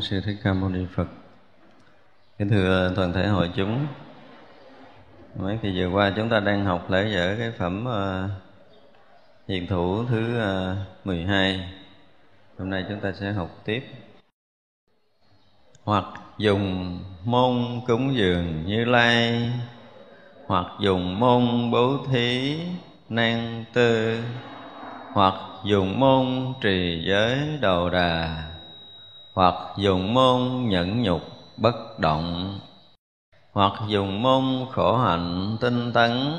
sư thích ca mâu ni phật. Kính thưa toàn thể hội chúng. Mấy kỳ vừa qua chúng ta đang học lễ dở cái phẩm uh, hiện thủ thứ ờ, uh, 12 hôm nay chúng ta sẽ học tiếp. Hoặc dùng môn cúng dường như lai hoặc dùng môn bố thí nan tư hoặc dùng môn trì giới đầu đà hoặc dùng môn nhẫn nhục bất động, hoặc dùng môn khổ hạnh tinh tấn,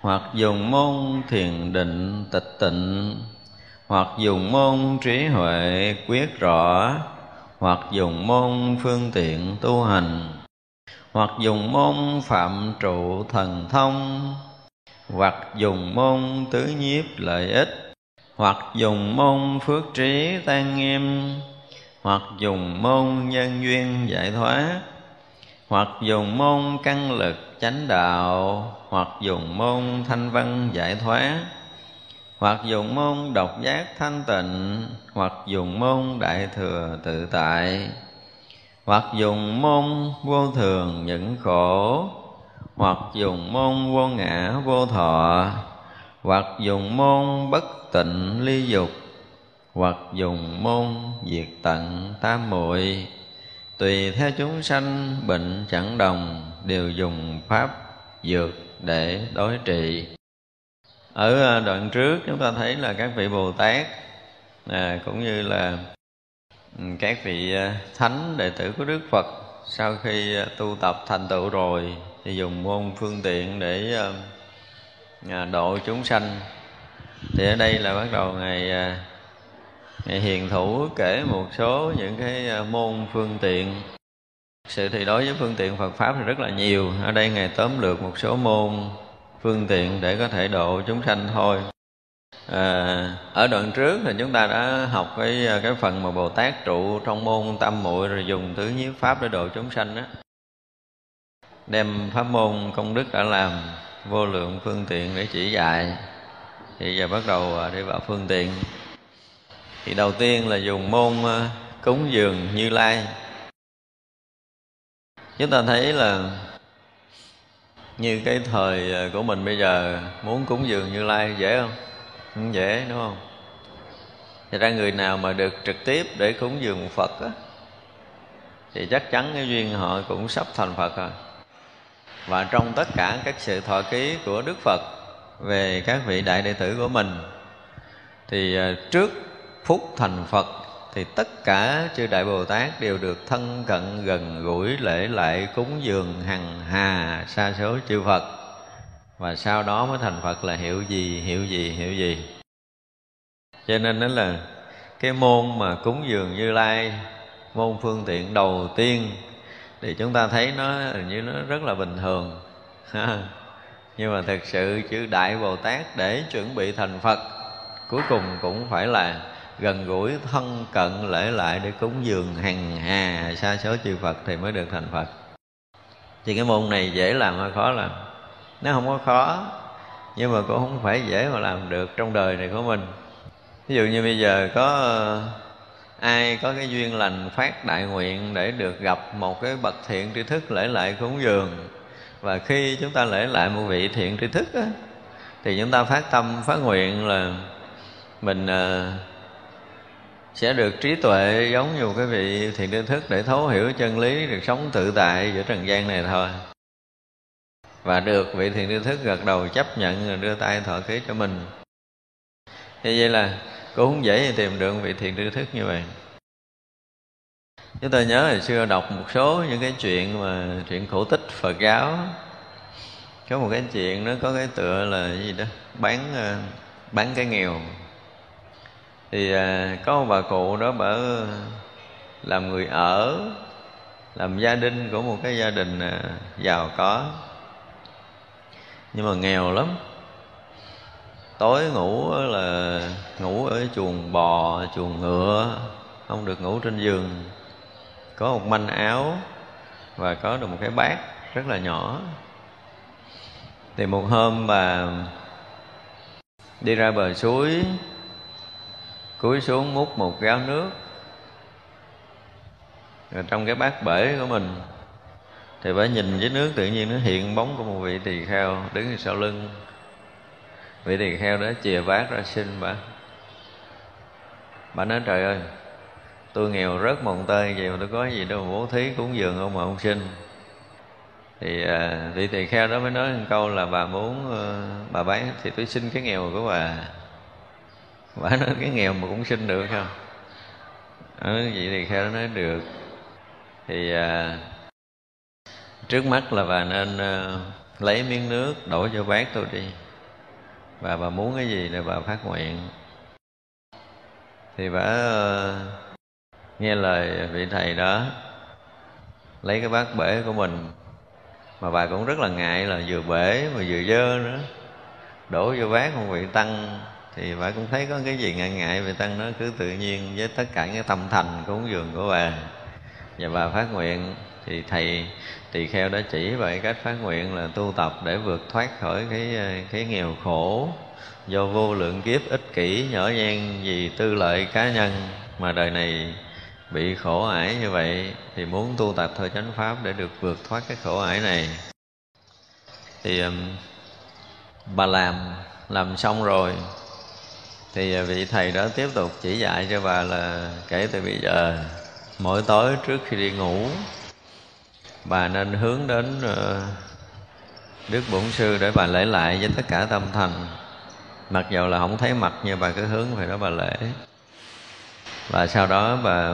hoặc dùng môn thiền định tịch tịnh, hoặc dùng môn trí huệ quyết rõ, hoặc dùng môn phương tiện tu hành, hoặc dùng môn phạm trụ thần thông, hoặc dùng môn tứ nhiếp lợi ích, hoặc dùng môn phước trí tan nghiêm hoặc dùng môn nhân duyên giải thoát hoặc dùng môn căn lực chánh đạo, hoặc dùng môn thanh văn giải thoát hoặc dùng môn độc giác thanh tịnh, hoặc dùng môn đại thừa tự tại, hoặc dùng môn vô thường những khổ, hoặc dùng môn vô ngã vô thọ, hoặc dùng môn bất tịnh ly dục hoặc dùng môn diệt tận tam muội. Tùy theo chúng sanh bệnh chẳng đồng đều dùng pháp dược để đối trị. Ở à, đoạn trước chúng ta thấy là các vị bồ tát à, cũng như là ừ, các vị à, thánh đệ tử của đức phật sau khi à, tu tập thành tựu rồi thì dùng môn phương tiện để độ chúng sanh. Thì ở đây là bắt đầu ngày hiền thủ kể một số những cái à, môn phương tiện. Sự thì đối với phương tiện Phật pháp thì rất là nhiều. Ở đây ngài tóm lược một số môn phương tiện để có thể độ chúng sanh thôi. À, ở đoạn trước thì chúng ta đã học cái à, cái phần mà bồ tát trụ trong môn tam muội rồi dùng tứ nhiếp pháp để độ chúng sanh đó đem pháp môn công đức đã làm vô lượng phương tiện để chỉ dạy. Thì giờ bắt đầu à, đi vào phương tiện thì đầu tiên là dùng môn ờ, cúng dường như lai. Chúng ta thấy là như cái thời ờ, của mình bây giờ muốn cúng dường như lai dễ không? Không dễ đúng không? Thì ra người nào mà được trực tiếp để cúng dường phật á, thì chắc chắn cái duyên họ cũng sắp thành phật rồi. Và trong tất cả các sự thọ ký của đức phật về các vị đại đệ tử của mình thì ờ, trước phúc thành phật, thì tất cả chư đại bồ tát đều được thân cận gần gũi lễ lại cúng dường hằng hà sa số chư phật. Và sau đó mới thành phật là hiểu gì hiểu gì hiểu gì. Cho nên đó là cái môn mà cúng dường như lai, môn phương tiện đầu tiên, thì chúng ta thấy nó như nó rất là bình thường. Nhưng mà thực sự chữ đại bồ tát để chuẩn bị thành phật, cuối cùng cũng phải là gần gũi thân cận lễ lại để cúng dường hằng hà xa số chư phật thì mới được thành phật. Thì cái môn này dễ làm hay khó làm? Nó không có khó nhưng mà cũng không phải dễ mà làm được trong đời này của mình. Ví dụ như bây giờ có ai có cái duyên lành phát đại nguyện để được gặp một cái bậc thiện tri thức lễ lại cúng dường và khi chúng ta lễ lại một vị thiện tri thức á, thì chúng ta phát tâm phát nguyện là mình uh, sẽ được trí tuệ giống như cái vị thiện tri thức để thấu hiểu chân lý, được sống tự tại giữa trần gian này thôi. Và được vị thiện tri thức gật đầu chấp nhận rồi đưa tay thọ ký cho mình. Như vậy là cũng không dễ tìm được vị thiện tri thức như vậy. Chúng ta nhớ hồi xưa đọc một số những cái chuyện mà chuyện cổ tích phật giáo. Có một cái chuyện nó có cái tựa là gì đó? Bán ờ, bán cái nghèo thì à, có một bà cụ đó bà làm người ở làm gia đình của một cái gia đình à, giàu có. Nhưng mà nghèo lắm. Tối ngủ là ngủ ở chuồng bò chuồng ngựa không được ngủ trên giường. Có một manh áo và có được một cái bát rất là nhỏ. Thì một hôm bà đi ra bờ suối cúi xuống múc một gáo nước. Rồi trong cái bát bể của mình thì phải nhìn với nước tự nhiên nó hiện bóng của một vị tỳ kheo đứng sau lưng. Vị tỳ kheo đó chìa bát ra xin bà. Bà nói trời ơi tôi nghèo rớt mồng tơi vậy mà tôi có gì đâu bố thí cúng dường ông mà ông xin. Thì à, vị tỳ kheo đó mới nói một câu là bà muốn ờ, bà bán thì tôi xin cái nghèo của bà bà nói cái nghèo mà cũng xin được không? Ở vậy thì kheo nói được. Thì à, trước mắt là bà nên à, lấy miếng nước đổ cho bác tôi đi. Và bà muốn cái gì là bà phát nguyện. Thì bà à, nghe lời vị thầy đó lấy cái bát bể của mình. Mà bà cũng rất là ngại là vừa bể mà vừa dơ nữa. Đổ vô bát không vị tăng thì bà cũng thấy có cái gì ngại ngại về tăng nó cứ tự nhiên với tất cả cái tâm thành cúng dường của bà. Và bà phát nguyện thì thầy tỳ kheo đã chỉ về cách phát nguyện là tu tập để vượt thoát khỏi cái ờ, cái nghèo khổ. Do vô lượng kiếp ích kỷ nhỏ nhen vì tư lợi cá nhân mà đời này bị khổ ải như vậy thì muốn tu tập thời chánh pháp để được vượt thoát cái khổ ải này. Thì um, bà làm làm xong rồi thì à, vị thầy đó tiếp tục chỉ dạy cho bà là kể từ bây giờ, mỗi tối trước khi đi ngủ, bà nên hướng đến ờ, đức bổn sư để bà lễ lại với tất cả tâm thành. Mặc dầu là không thấy mặt, nhưng bà cứ hướng về đó bà lễ. Và sau đó bà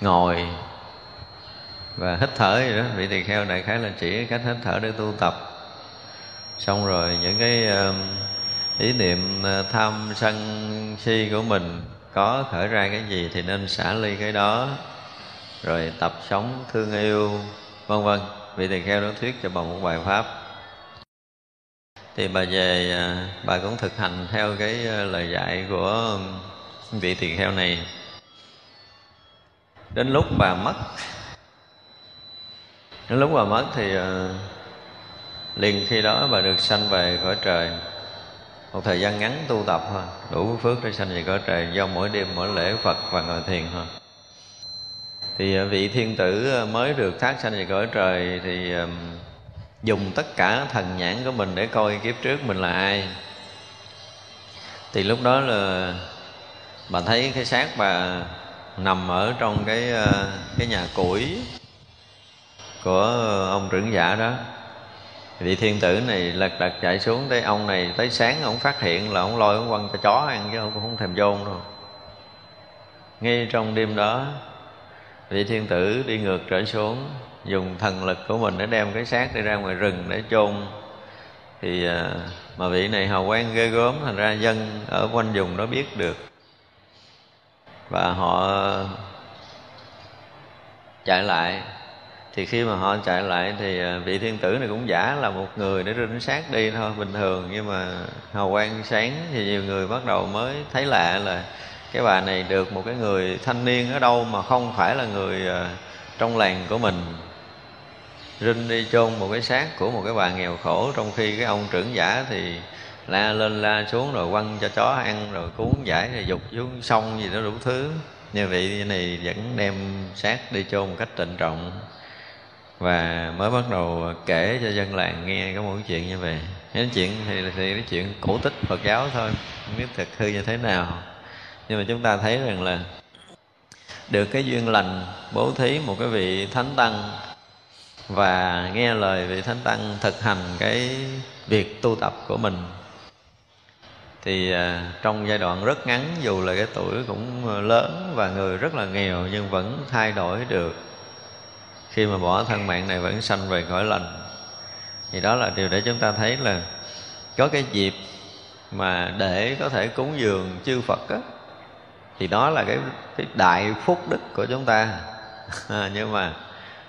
ngồi và hít thở vậy đó. Vị tỳ kheo đại khái là chỉ cách hít thở để tu tập. Xong rồi những cái ý niệm à, tham sân si của mình có khởi ra cái gì thì nên xả ly cái đó, rồi tập sống thương yêu, vân vân. Vị tỳ kheo đó thuyết cho bằng một bài pháp. Thì bà về à, bà cũng thực hành theo cái à, lời dạy của vị tỳ kheo này. Đến lúc bà mất, đến lúc bà mất thì liền khi đó bà được sanh về khỏi trời một thời gian ngắn tu tập thôi đủ phước để sanh về cõi trời, do mỗi đêm, mỗi lễ phật và ngồi thiền thôi thì à, vị thiên tử à, mới được thác sanh về cõi trời thì à, dùng tất cả thần nhãn của mình để coi kiếp trước mình là ai. Thì lúc đó là bà thấy cái xác bà nằm ở trong cái cái nhà củi của ông trưởng giả đó vị thiên tử này lật đật chạy xuống tới ông này, tới sáng ông phát hiện là ông lôi ông quăng cho chó ăn chứ ông cũng không thèm vô đâu. Ngay trong đêm đó, vị thiên tử đi ngược trở xuống, dùng thần lực của mình để đem cái xác đi ra ngoài rừng để chôn. Thì à, mà vị này hào quang ghê gớm, thành ra dân ở quanh vùng đó biết được. Và họ chạy lại thì khi mà họ chạy lại thì à, vị thiên tử này cũng giả là một người để rinh xác đi thôi, bình thường. Nhưng mà hào quang sáng thì nhiều người bắt đầu mới thấy lạ là cái bà này được một cái người thanh niên ở đâu mà không phải là người à, trong làng của mình. Rinh đi chôn một cái xác của một cái bà nghèo khổ, trong khi cái ông trưởng giả thì la lên la xuống rồi quăng cho chó ăn, rồi cuốn giải rồi dục xuống sông gì đó đủ thứ. Như vậy này vẫn đem xác đi chôn một cách trịnh trọng và mới bắt đầu kể cho dân làng nghe có một cái chuyện như vậy. Cái chuyện thì, thì cái chuyện cổ tích Phật giáo thôi không biết thực hư như thế nào. Nhưng mà chúng ta thấy rằng là được cái duyên lành bố thí một cái vị thánh tăng và nghe lời vị thánh tăng thực hành cái việc tu tập của mình. Thì à, trong giai đoạn rất ngắn dù là cái tuổi cũng lớn và người rất là nghèo nhưng vẫn thay đổi được khi mà bỏ thân mạng này vẫn sanh về cõi lành thì đó là điều để chúng ta thấy là có cái dịp mà để có thể cúng dường chư Phật á thì đó là cái, cái đại phúc đức của chúng ta. À, nhưng mà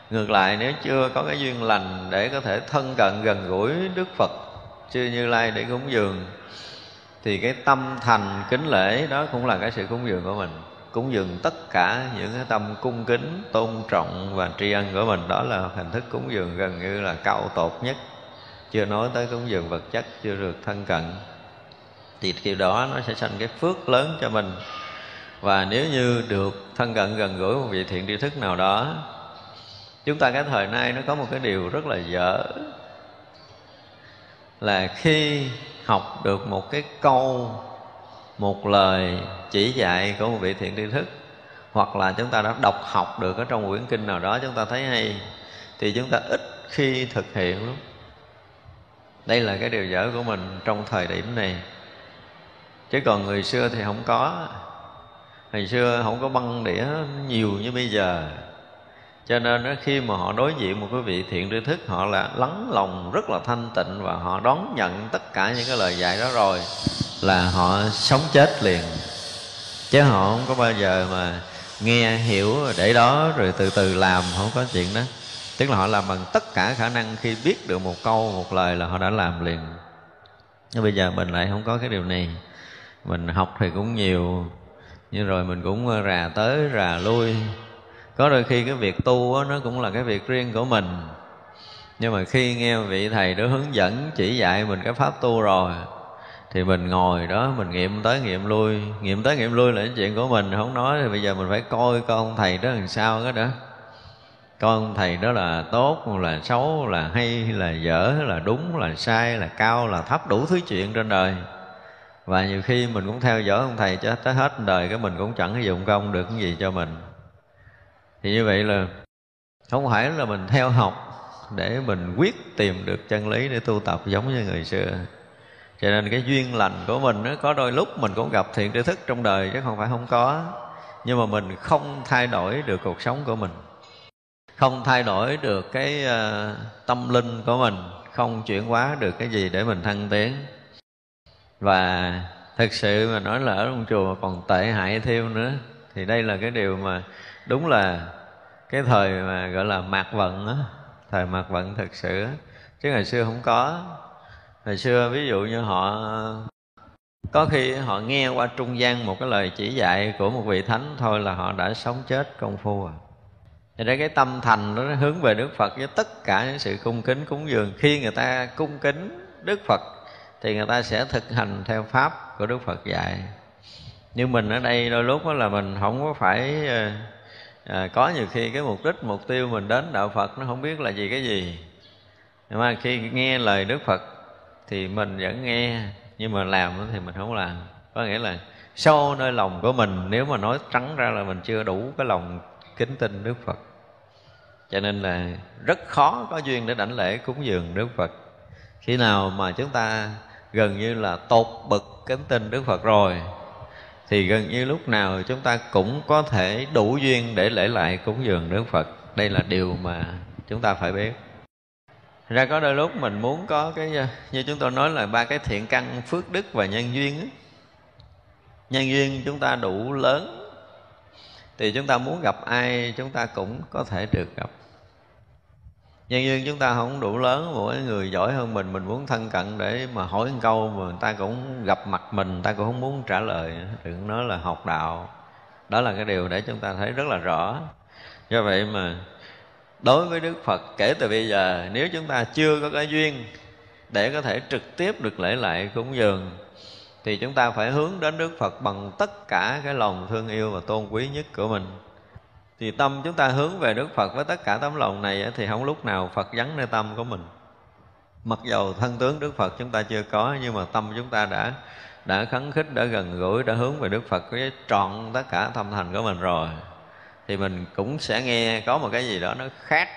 ngược lại nếu chưa có cái duyên lành để có thể thân cận gần gũi Đức Phật chư Như Lai để cúng dường thì cái tâm thành kính lễ đó cũng là cái sự cúng dường của mình cúng dường tất cả những cái tâm cung kính, tôn trọng và tri ân của mình. Đó là hình thức cúng dường gần như là cao tột nhất. Chưa nói tới cúng dường vật chất, chưa được thân cận. Thì điều đó nó sẽ sanh cái phước lớn cho mình. Và nếu như được thân cận gần gũi một vị thiện tri thức nào đó, chúng ta cái thời nay nó có một cái điều rất là dở. Là khi học được một cái câu một lời chỉ dạy của một vị thiện tri thức, hoặc là chúng ta đã đọc học được ở trong quyển kinh nào đó chúng ta thấy hay, thì chúng ta ít khi thực hiện lắm. Đây là cái điều dở của mình trong thời điểm này. Chứ còn người xưa thì không có. Ngày xưa không có băng đĩa nhiều như bây giờ cho nên đó, khi mà họ đối diện một cái vị thiện tri thức họ là lắng lòng rất là thanh tịnh và họ đón nhận tất cả những cái lời dạy đó rồi là họ sống chết liền. Chứ họ không có bao giờ mà nghe hiểu để đó rồi từ từ làm không có chuyện đó. Tức là họ làm bằng tất cả khả năng khi biết được một câu một lời là họ đã làm liền. Nhưng bây giờ mình lại không có cái điều này. Mình học thì cũng nhiều nhưng rồi mình cũng rà tới rà lui có đôi khi cái việc tu đó, nó cũng là cái việc riêng của mình. Nhưng mà khi nghe vị thầy đó hướng dẫn chỉ dạy mình cái pháp tu rồi thì mình ngồi đó mình nghiệm tới nghiệm lui. Nghiệm tới nghiệm lui là cái chuyện của mình không nói thì bây giờ mình phải coi coi ông thầy đó làm sao đó đó. Coi ông thầy đó là tốt là xấu là hay là dở là đúng là sai là cao là thấp đủ thứ chuyện trên đời. Và nhiều khi mình cũng theo dõi ông thầy cho tới hết đời cái mình cũng chẳng dụng công được cái gì cho mình thì như vậy là không phải là mình theo học để mình quyết tìm được chân lý để tu tập giống như người xưa. Cho nên cái duyên lành của mình nó có đôi lúc mình cũng gặp thiện tri thức trong đời chứ không phải không có. Nhưng mà mình không thay đổi được cuộc sống của mình. Không thay đổi được cái uh, tâm linh của mình. Không chuyển hóa được cái gì để mình thăng tiến. Và thực sự mà nói là ở trong chùa còn tệ hại thêm nữa. Thì đây là cái điều mà đúng là cái thời mà gọi là mạc vận á, thời mạc vận thực sự chứ ngày xưa không có. Ngày xưa ví dụ như họ, có khi họ nghe qua trung gian một cái lời chỉ dạy của một vị thánh thôi là họ đã sống chết công phu à. Thì đấy, cái tâm thành nó hướng về Đức Phật với tất cả những sự cung kính cúng dường. Khi người ta cung kính Đức Phật thì người ta sẽ thực hành theo pháp của Đức Phật dạy. Nhưng mình ở đây đôi lúc đó là mình không có phải ờ, à, có nhiều khi cái mục đích mục tiêu mình đến đạo Phật nó không biết là gì cái gì. Nhưng mà khi nghe lời Đức Phật thì mình vẫn nghe nhưng mà làm thì mình không làm. Có nghĩa là sâu nơi lòng của mình nếu mà nói trắng ra là mình chưa đủ cái lòng kính tin Đức Phật. Cho nên là rất khó có duyên để đảnh lễ cúng dường Đức Phật. Khi nào mà chúng ta gần như là tột bậc kính tin Đức Phật rồi thì gần như lúc nào chúng ta cũng có thể đủ duyên để lễ lại cúng dường Đức Phật. Đây là điều mà chúng ta phải biết. Ra có đôi lúc mình muốn có cái, như chúng tôi nói là ba cái thiện căn phước đức và nhân duyên Ấy. nhân duyên chúng ta đủ lớn. Thì chúng ta muốn gặp ai, chúng ta cũng có thể được gặp nhân duyên chúng ta không đủ lớn, mỗi người giỏi hơn mình mình muốn thân cận để mà hỏi một câu mà người ta cũng gặp mặt mình, người ta cũng không muốn trả lời. Đừng nói là học đạo. Đó là cái điều để chúng ta thấy rất là rõ. Do vậy mà đối với đức phật, kể từ bây giờ, nếu chúng ta chưa có cái duyên để có thể trực tiếp được lễ lại cúng dường, thì chúng ta phải hướng đến đức phật bằng tất cả cái lòng thương yêu và tôn quý nhất của mình thì tâm chúng ta hướng về đức phật với tất cả tấm lòng này thì không lúc nào phật vắng nơi tâm của mình. Mặc dầu thân tướng đức phật chúng ta chưa có, nhưng mà tâm chúng ta đã đã khấn khích, đã gần gũi, đã hướng về đức phật với trọn tất cả tâm thành của mình rồi. Thì mình cũng sẽ nghe có một cái gì đó nó khác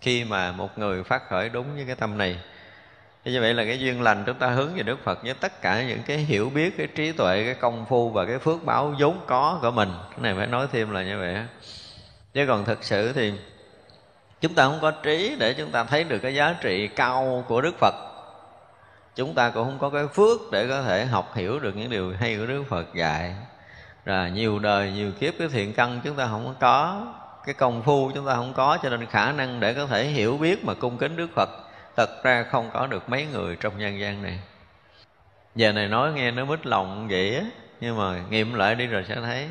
khi mà một người phát khởi đúng với cái tâm này. Thế như vậy là cái duyên lành chúng ta hướng về Đức Phật với tất cả những cái hiểu biết, cái trí tuệ, cái công phu và cái phước báo vốn có của mình. Cái này phải nói thêm là như vậy. Chứ còn thực sự thì chúng ta không có trí để chúng ta thấy được cái giá trị cao của Đức Phật. Chúng ta cũng không có cái phước để có thể học hiểu được những điều hay của Đức Phật dạy. là nhiều đời, nhiều kiếp cái thiện căn chúng ta không có, cái công phu chúng ta không có cho nên khả năng để có thể hiểu biết mà cung kính Đức Phật thật ra không có được mấy người trong nhân gian này. Giờ này nói nghe nó mít lòng vậy á, nhưng mà nghiệm lại đi rồi sẽ thấy.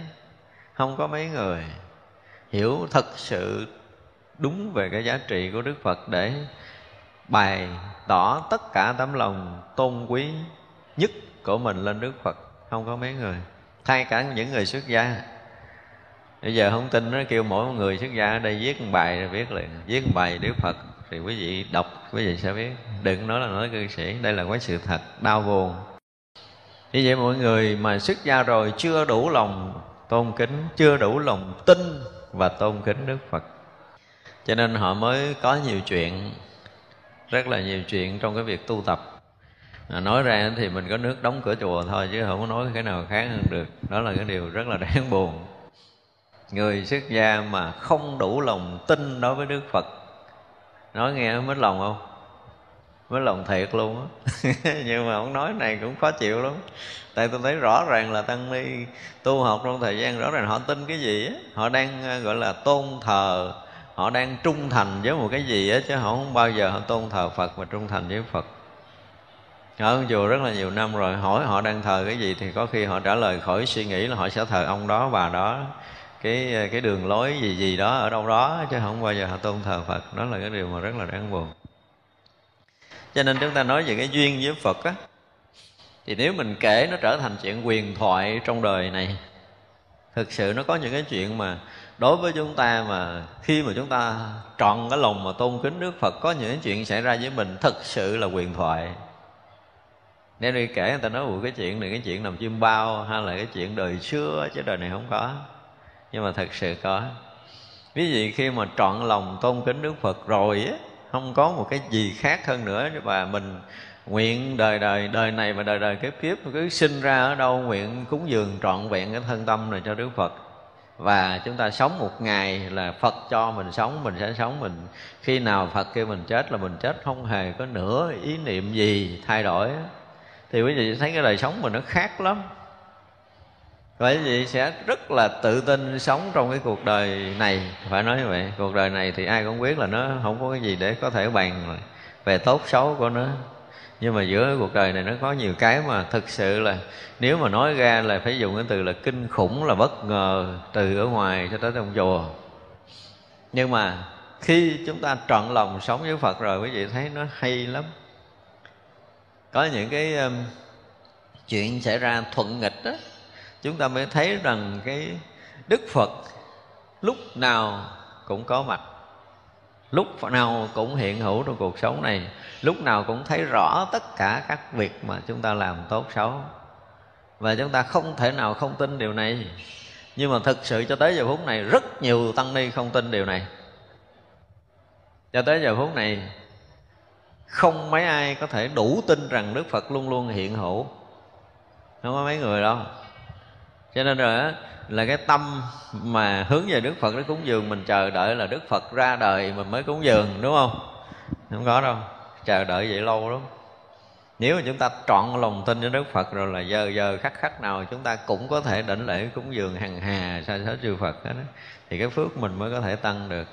Không có mấy người. Hiểu thật sự đúng về cái giá trị của đức phật để bày tỏ tất cả tấm lòng tôn quý nhất của mình lên đức phật. Không có mấy người. Thay cả những người xuất gia. Bây giờ không tin nó kêu mỗi người xuất gia ở đây viết một bài rồi viết liền, viết một bài đức phật thì quý vị đọc quý vị sẽ biết. Đừng nói là nói cư sĩ. Đây là cái sự thật đau buồn. Như vậy mọi người mà xuất gia rồi chưa đủ lòng tôn kính chưa đủ lòng tin và tôn kính đức phật. Cho nên họ mới có nhiều chuyện rất là nhiều chuyện trong cái việc tu tập. À, nói ra thì mình có nước đóng cửa chùa thôi chứ không có nói cái nào khác hơn được. Đó là cái điều rất là đáng buồn. Người xuất gia mà không đủ lòng tin đối với đức phật nói nghe mất lòng không? Mất lòng thiệt luôn á. Nhưng mà ông nói này cũng khó chịu lắm. Tại tôi thấy rõ ràng là tăng ni tu học trong thời gian rõ ràng họ tin cái gì á. Họ đang ờ, gọi là tôn thờ, họ đang trung thành với một cái gì á, chứ họ không bao giờ họ tôn thờ phật và trung thành với phật. Ở chùa rất là nhiều năm rồi, hỏi họ đang thờ cái gì thì có khi họ trả lời khỏi suy nghĩ là họ sẽ thờ ông đó, bà đó cái ờ, cái đường lối gì gì đó ở đâu đó, chứ không bao giờ họ tôn thờ Phật. Đó là cái điều mà rất là đáng buồn. Cho nên chúng ta nói về cái duyên với Phật á, thì nếu mình kể nó trở thành chuyện quyền thoại trong đời này, thực sự nó có những cái chuyện mà đối với chúng ta mà khi mà chúng ta trọn cái lòng mà tôn kính Đức Phật, có những chuyện xảy ra với mình, thực sự là quyền thoại. Nếu đi kể người ta nói cái chuyện này, cái chuyện nằm chim bao hay là cái chuyện đời xưa? Chứ đời này không có nhưng mà thật sự có. Ví dụ khi mà trọn lòng tôn kính đức phật rồi á, không có một cái gì khác hơn nữa. Và mình nguyện đời đời đời này và đời đời kiếp kiếp cứ sinh ra ở đâu, nguyện cúng dường trọn vẹn cái thân tâm này cho đức phật. Và chúng ta sống một ngày là phật cho mình sống, mình sẽ sống. Mình khi nào phật kêu mình chết là mình chết, không hề có nửa ý niệm gì thay đổi thì quý vị thấy cái đời sống mình nó khác lắm vậy vì sẽ rất là tự tin sống trong cái cuộc đời này. Phải nói như vậy cuộc đời này thì ai cũng biết là nó không có cái gì để có thể bàn về tốt xấu của nó. Nhưng mà giữa cuộc đời này nó có nhiều cái mà thực sự là nếu mà nói ra là phải dùng cái từ là kinh khủng là bất ngờ từ ở ngoài cho tới trong chùa. Nhưng mà khi chúng ta trọn lòng sống với phật rồi quý vị thấy nó hay lắm. Có những cái um, chuyện xảy ra thuận nghịch đó chúng ta mới thấy rằng cái đức phật lúc nào cũng có mặt. Lúc nào cũng hiện hữu trong cuộc sống này. Lúc nào cũng thấy rõ tất cả các việc mà chúng ta làm tốt xấu. Và chúng ta không thể nào không tin điều này. Nhưng mà thực sự cho tới giờ phút này, rất nhiều tăng ni không tin điều này. Cho tới giờ phút này, không mấy ai có thể đủ tin rằng đức phật luôn luôn hiện hữu. Không có mấy người đâu cho nên là là cái tâm mà hướng về đức phật để cúng dường, mình chờ đợi là đức phật ra đời mình mới cúng dường, đúng không? Không có đâu, chờ đợi vậy lâu lắm. Nếu mà chúng ta trọn lòng tin với đức phật rồi là giờ giờ khắc khắc nào chúng ta cũng có thể đảnh lễ cúng dường hằng hà sa số chư phật đó thì cái phước mình mới có thể tăng được.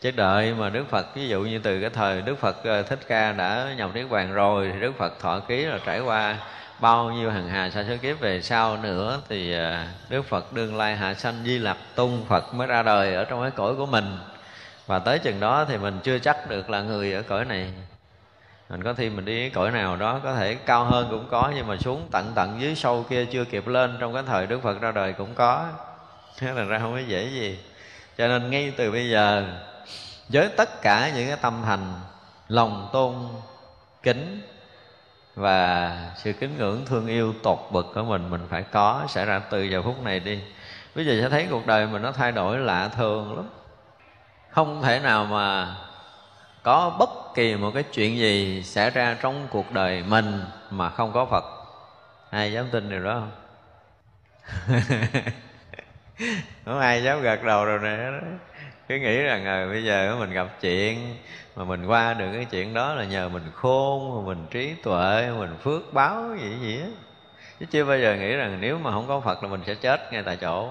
Chứ đợi mà đức phật, ví dụ như từ cái thời đức phật ờ, thích ca đã nhập niết bàn rồi, thì đức phật thọ ký là trải qua bao nhiêu hàng hà sa số kiếp về sau nữa thì à, đức phật đương lai hạ sanh di lặc tung phật mới ra đời ở trong cái cõi của mình. Và tới chừng đó thì mình chưa chắc được là người ở cõi này. Mình có thi mình đi cõi nào đó có thể cao hơn cũng có, nhưng mà xuống tận tận dưới sâu kia chưa kịp lên trong cái thời đức phật ra đời cũng có. Thế là ra không có dễ gì. Cho nên ngay từ bây giờ, với tất cả những cái tâm thành, lòng tôn, kính và sự kính ngưỡng, thương yêu, tột bực của mình mình phải có xảy ra từ giờ phút này đi. Bây giờ sẽ thấy cuộc đời mình nó thay đổi lạ thường lắm. Không thể nào mà có bất kỳ một cái chuyện gì xảy ra trong cuộc đời mình mà không có phật. Ai dám tin điều đó không? Không ai dám gật đầu rồi nè cứ nghĩ rằng à, bây giờ mình gặp chuyện mà mình qua được cái chuyện đó là nhờ mình khôn mình trí tuệ mình phước báo gì gì á. Chứ chưa bao giờ nghĩ rằng nếu mà không có phật là mình sẽ chết ngay tại chỗ.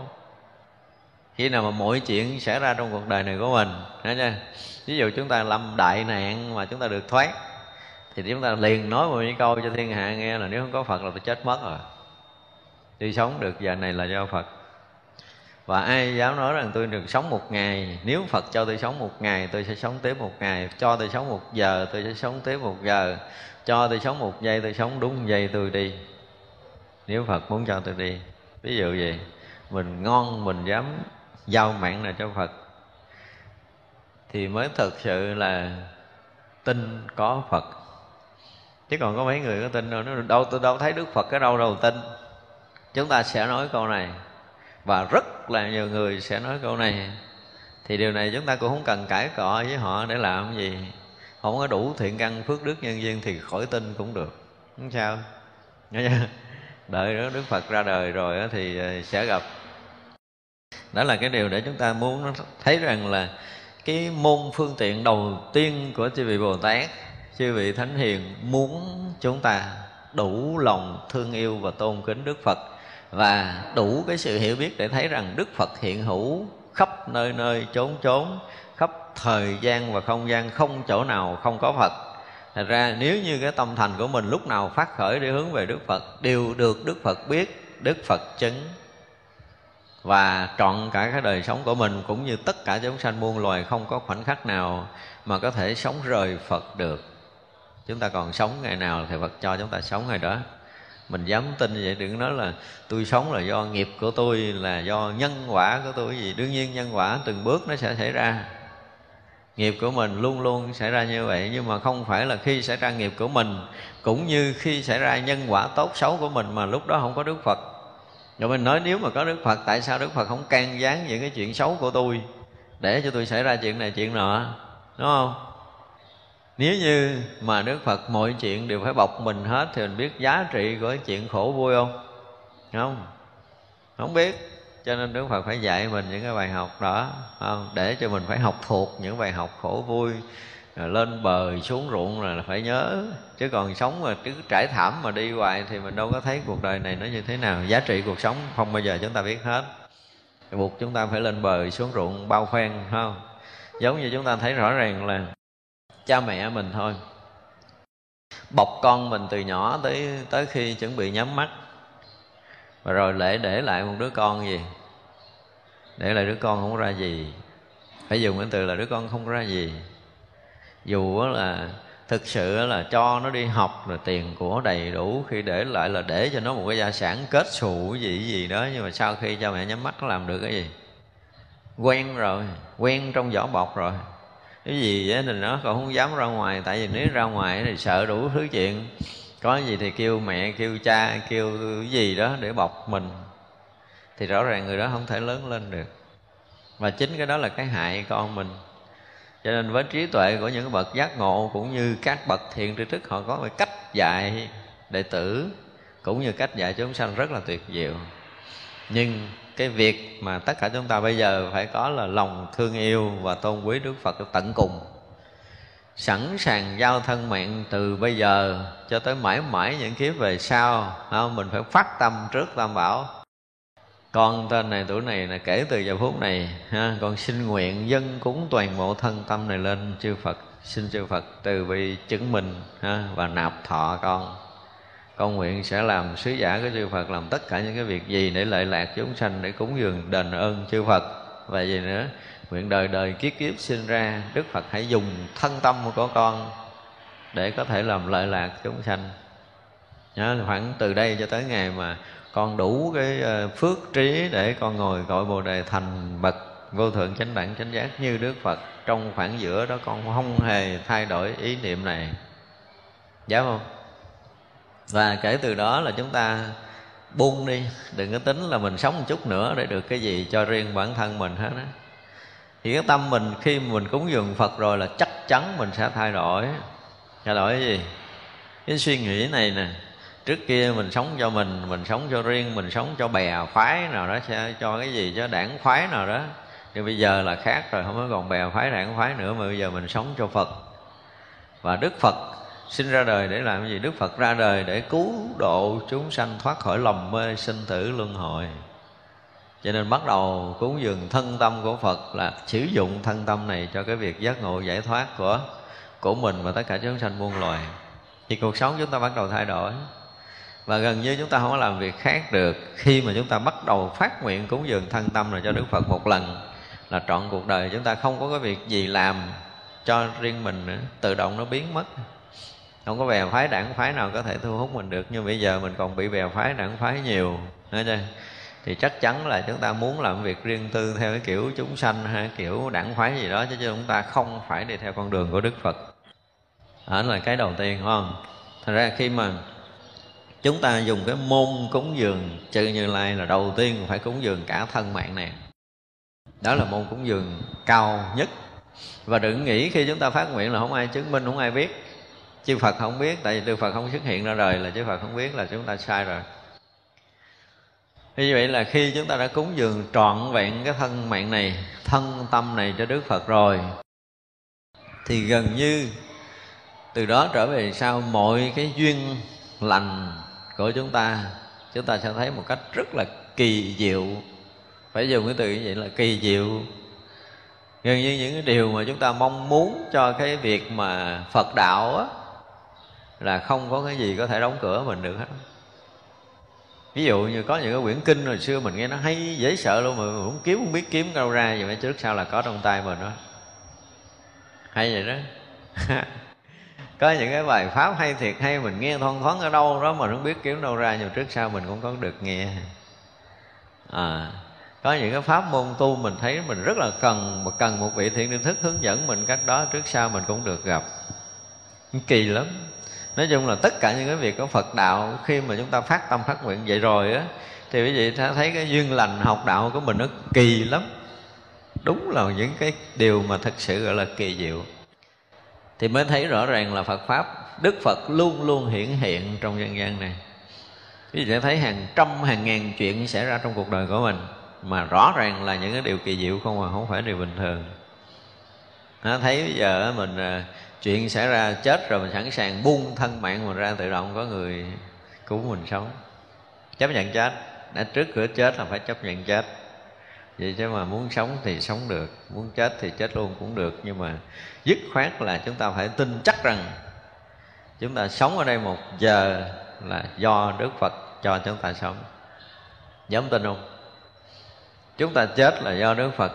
Khi nào mà mọi chuyện xảy ra trong cuộc đời này của mình thấy chưa? Ví dụ chúng ta lâm đại nạn mà chúng ta được thoát thì chúng ta liền nói một những câu cho thiên hạ nghe là nếu không có phật là tôi chết mất rồi. Tôi sống được giờ này là do phật và ai dám nói rằng tôi được sống một ngày, nếu phật cho tôi sống một ngày, tôi sẽ sống tới một ngày. Cho tôi sống một giờ, tôi sẽ sống tới một giờ. Cho tôi sống một giây, tôi sống đúng một giây tôi đi. Nếu phật muốn cho tôi đi, ví dụ gì mình ngon, mình dám giao mạng này cho phật, thì mới thực sự là tin có phật. Chứ còn có mấy người có tin đâu, nó đâu, tôi đâu thấy đức phật cái đâu đâu tin. Chúng ta sẽ nói câu này và rất là nhiều người sẽ nói câu này. Thì điều này chúng ta cũng không cần cãi cọ với họ để làm gì. Không có đủ thiện căn phước đức nhân duyên thì khỏi tin cũng được. Không sao. Đợi đó đức phật ra đời rồi thì ờ, sẽ gặp. Đó là cái điều để chúng ta muốn thấy rằng là cái môn phương tiện đầu tiên của chư vị bồ tát, chư vị thánh hiền muốn chúng ta đủ lòng thương yêu và tôn kính đức phật và đủ cái sự hiểu biết để thấy rằng đức phật hiện hữu khắp nơi nơi chốn chốn khắp thời gian và không gian không chỗ nào không có phật. Thật ra nếu như cái tâm thành của mình lúc nào phát khởi để hướng về Đức Phật Đều được Đức Phật biết, Đức Phật chứng. Và trọn cả cái đời sống của mình Cũng như tất cả chúng sanh muôn loài Không có khoảnh khắc nào mà có thể sống rời Phật được. Chúng ta còn sống ngày nào thì Phật cho chúng ta sống ngày đó mình dám tin vậy, đừng nói là tôi sống là do nghiệp của tôi, là do nhân quả của tôi gì. Đương nhiên nhân quả từng bước nó sẽ xảy ra. Nghiệp của mình luôn luôn xảy ra như vậy, nhưng mà không phải là khi xảy ra nghiệp của mình, cũng như khi xảy ra nhân quả tốt xấu của mình mà lúc đó không có đức phật. Rồi mình nói nếu mà có đức phật, tại sao đức phật không can gián những cái chuyện xấu của tôi để cho tôi xảy ra chuyện này, chuyện nọ, đúng không? Nếu như mà đức phật mọi chuyện đều phải bọc mình hết thì mình biết giá trị của chuyện khổ vui không? Không. Không biết. Cho nên đức phật phải dạy mình những cái bài học đó không? để cho mình phải học thuộc những bài học khổ vui, rồi lên bờ, xuống ruộng là phải nhớ. Chứ còn sống mà cứ trải thảm mà đi hoài thì mình đâu có thấy cuộc đời này nó như thế nào. Giá trị cuộc sống không bao giờ chúng ta biết hết. Buộc chúng ta phải lên bờ, xuống ruộng, bao phen không? Giống như chúng ta thấy rõ ràng là cha mẹ mình thôi. Bọc con mình từ nhỏ tới tới khi chuẩn bị nhắm mắt. Và rồi lễ để lại một đứa con gì? Để lại đứa con không ra gì. Phải dùng cái từ là đứa con không ra gì. Dù là, thực sự là cho nó đi học rồi tiền của đầy đủ, khi để lại là để cho nó một cái gia sản kết xù gì gì đó, nhưng mà sau khi cha mẹ nhắm mắt nó làm được cái gì? Quen rồi, quen trong vỏ bọc rồi cái gì á thì nó còn không dám ra ngoài. Tại vì nếu ra ngoài thì sợ đủ thứ chuyện. Có gì thì kêu mẹ, kêu cha, kêu gì đó để bọc mình. Thì rõ ràng người đó không thể lớn lên được. Và chính cái đó là cái hại con mình. Cho nên với trí tuệ của những bậc giác ngộ cũng như các bậc thiện tri thức, họ có một cách dạy đệ tử cũng như cách dạy chúng sanh rất là tuyệt diệu. Nhưng cái việc mà tất cả chúng ta bây giờ phải có là lòng thương yêu và tôn quý Đức Phật tận cùng. Sẵn sàng giao thân mạng từ bây giờ cho tới mãi mãi những kiếp về sau không? mình phải phát tâm trước tam bảo. Con tên này tuổi này là kể từ giờ phút này ha, con xin nguyện dân cúng toàn bộ thân tâm này lên chư Phật. Xin chư Phật từ bi chứng minh ha, và nạp thọ con con nguyện sẽ làm sứ giả của chư Phật làm tất cả những cái việc gì để lợi lạc chúng sanh để cúng dường đền ơn chư Phật. Và gì nữa? Nguyện đời đời kiếp kiếp sinh ra Đức Phật hãy dùng thân tâm của con để có thể làm lợi lạc chúng sanh. Nhớ, khoảng từ đây cho tới ngày mà con đủ cái ờ, phước trí để con ngồi gọi bồ đề thành bậc vô thượng chánh đẳng chánh giác như Đức Phật. Trong khoảng giữa đó con không hề thay đổi ý niệm này. Dám không? Và kể từ đó là chúng ta buông đi, đừng có tính là mình sống một chút nữa để được cái gì cho riêng bản thân mình hết á. Thì cái tâm mình khi mình cúng dường phật rồi là chắc chắn mình sẽ thay đổi. Thay đổi cái gì? Cái suy nghĩ này nè, trước kia mình sống cho mình mình sống cho riêng, mình sống cho bè phái nào đó, sẽ cho cái gì cho đảng phái nào đó. Nhưng bây giờ là khác rồi, không có còn bè phái đảng phái nữa, mà bây giờ mình sống cho phật. Và đức phật sinh ra đời để làm gì? Đức phật ra đời để cứu độ chúng sanh thoát khỏi lầm mê sinh tử luân hồi. Cho nên bắt đầu cúng dường thân tâm của phật là sử dụng thân tâm này cho cái việc giác ngộ giải thoát của của mình và tất cả chúng sanh muôn loài. Thì cuộc sống chúng ta bắt đầu thay đổi. Và gần như chúng ta không có làm việc khác được khi mà chúng ta bắt đầu phát nguyện cúng dường thân tâm này cho đức phật một lần là trọn cuộc đời. Chúng ta không có cái việc gì làm cho riêng mình nữa, tự động nó biến mất không có bè phái đảng phái nào có thể thu hút mình được, nhưng bây giờ mình còn bị bè phái đảng phái nhiều thấy chưa thì chắc chắn là chúng ta muốn làm việc riêng tư theo cái kiểu chúng sanh hay kiểu đảng phái gì đó, chứ chúng ta không phải đi theo con đường của đức phật. Đó là cái đầu tiên không? Thật ra khi mà chúng ta dùng cái môn cúng dường, chư như lai là đầu tiên phải cúng dường cả thân mạng này. Đó là môn cúng dường cao nhất. Và đừng nghĩ khi chúng ta phát nguyện là không ai chứng minh, không ai biết chư Phật không biết, tại vì chư Phật không xuất hiện ra đời là chư Phật không biết là chúng ta sai rồi. Như vậy là khi chúng ta đã cúng dường trọn vẹn cái thân mạng này, thân tâm này cho Đức Phật rồi, thì gần như từ đó trở về sau mọi cái duyên lành của chúng ta chúng ta sẽ thấy một cách rất là kỳ diệu. Phải dùng cái từ như vậy là kỳ diệu. Gần như những cái điều mà chúng ta mong muốn cho cái việc mà Phật đạo á là không có cái gì có thể đóng cửa mình được hết. Ví dụ như có những cái quyển kinh hồi xưa mình nghe nó hay, dễ sợ luôn mà mình cũng kiếm, không biết kiếm đâu ra vậy mà trước sau là có trong tay mình đó. Hay vậy đó. Có những cái bài pháp hay thiệt hay mình nghe thon thoáng ở đâu đó mà không biết kiếm đâu ra nhưng trước sau mình cũng có được nghe. À có những cái pháp môn tu mình thấy mình rất là cần, mà cần một vị thiện tri thức hướng dẫn mình cách đó, trước sau mình cũng được gặp. Kỳ lắm nói chung là tất cả những cái việc của phật đạo, khi mà chúng ta phát tâm phát nguyện vậy rồi á, thì quý vị thấy cái duyên lành học đạo của mình nó kỳ lắm. Đúng là những cái điều mà thật sự gọi là kỳ diệu. Thì mới thấy rõ ràng là phật pháp, đức phật luôn luôn hiển hiện trong dân gian này. Quý vị sẽ thấy hàng trăm, hàng ngàn chuyện xảy ra trong cuộc đời của mình, mà rõ ràng là những cái điều kỳ diệu không mà không phải điều bình thường. Nó thấy bây giờ mình à, chuyện xảy ra chết rồi mình sẵn sàng buông thân mạng mình ra tự động, có người cứu mình sống. Chấp nhận chết. Đã trước cửa chết là phải chấp nhận chết. Vậy chứ mà muốn sống thì sống được, muốn chết thì chết luôn cũng được. Nhưng mà dứt khoát là chúng ta phải tin chắc rằng chúng ta sống ở đây một giờ là do đức phật cho chúng ta sống. Dám tin không? Chúng ta chết là do đức phật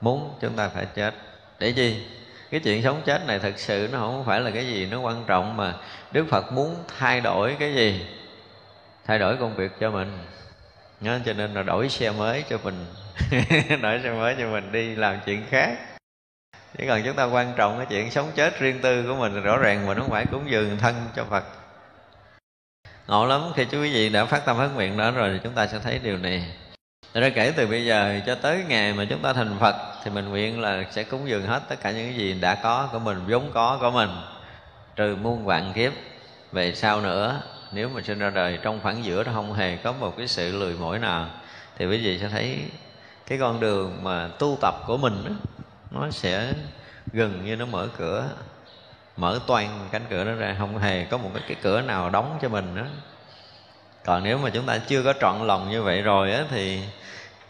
muốn chúng ta phải chết. Để chi? Cái chuyện sống chết này thật sự nó không phải là cái gì nó quan trọng mà đức phật muốn thay đổi cái gì? Thay đổi công việc cho mình. Nhớ, cho nên là đổi xe mới cho mình. Đổi xe mới cho mình đi làm chuyện khác. Chỉ cần chúng ta quan trọng cái chuyện sống chết riêng tư của mình rõ ràng mình không phải cúng dường thân cho phật. Ngộ lắm. Khi chú quý vị đã phát tâm phát nguyện đó rồi thì chúng ta sẽ thấy điều này. Thật ra kể từ bây giờ cho tới ngày mà chúng ta thành Phật Thì mình nguyện là sẽ cúng dường hết tất cả những gì đã có của mình, vốn có của mình Trừ muôn vạn kiếp. Về sau nữa Nếu mà sinh ra đời trong khoảng giữa nó không hề có một cái sự lười mỏi nào Thì quý vị sẽ thấy cái con đường mà tu tập của mình đó, Nó sẽ gần như nó mở cửa Mở toàn cánh cửa đó ra Không hề có một cái cửa nào đóng cho mình nữa còn nếu mà chúng ta chưa có trọn lòng như vậy rồi á thì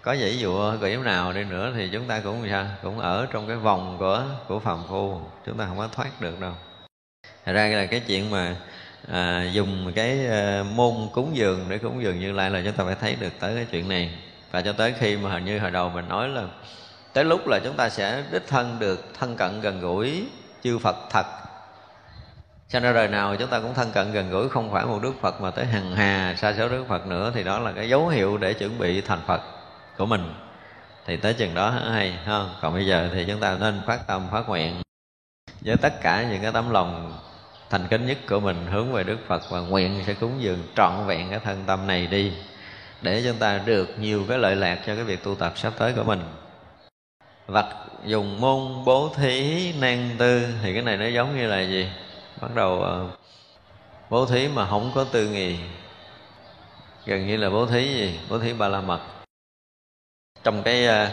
có dãy dụa kiểu nào đi nữa thì chúng ta cũng sao? Cũng ở trong cái vòng của của phàm phu chúng ta không có thoát được đâu. Thật ra là cái chuyện mà à, dùng cái à, môn cúng dường để cúng dường như lai là chúng ta phải thấy được tới cái chuyện này. Và cho tới khi mà hình như hồi đầu mình nói là tới lúc là chúng ta sẽ đích thân được thân cận gần gũi chư Phật thật. Cho nên đời nào chúng ta cũng thân cận gần gũi không phải một Đức Phật mà tới hằng hà xa số Đức Phật nữa thì đó là cái dấu hiệu để chuẩn bị thành Phật của mình. Thì tới chừng đó hay không còn bây giờ thì chúng ta nên phát tâm, phát nguyện với tất cả những cái tấm lòng thành kính nhất của mình, hướng về Đức Phật, và nguyện sẽ cúng dường trọn vẹn cái thân tâm này đi, để chúng ta được nhiều cái lợi lạc cho cái việc tu tập sắp tới của mình. Vật dùng môn bố thí nan tư, thì cái này nó giống như là gì? Bắt đầu ờ, bố thí mà không có tư nghì, gần như là bố thí gì? Bố thí ba la mật trong cái uh,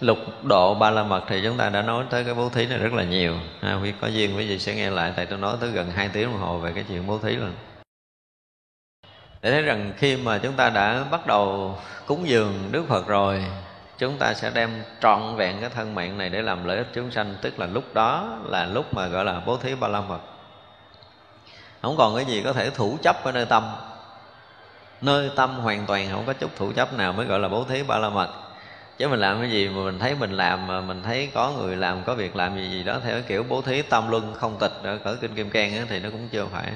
lục độ ba la mật thì chúng ta đã nói tới cái bố thí này rất là nhiều. Ha, quý có duyên quý vị sẽ nghe lại tại tôi nói tới gần 2 tiếng đồng hồ về cái chuyện bố thí luôn. Để thấy rằng khi mà chúng ta đã bắt đầu cúng dường Đức Phật rồi chúng ta sẽ đem trọn vẹn cái thân mạng này để làm lợi ích chúng sanh tức là lúc đó là lúc mà gọi là bố thí ba la mật. Không còn cái gì có thể thủ chấp ở nơi tâm. Nơi tâm hoàn toàn không có chút thủ chấp nào mới gọi là bố thí ba la mật chứ mình làm cái gì mà mình thấy mình làm mà mình thấy có người làm, có việc làm gì gì đó theo kiểu bố thí tâm luân không tịch ở cỡ kinh kim cang thì nó cũng chưa phải.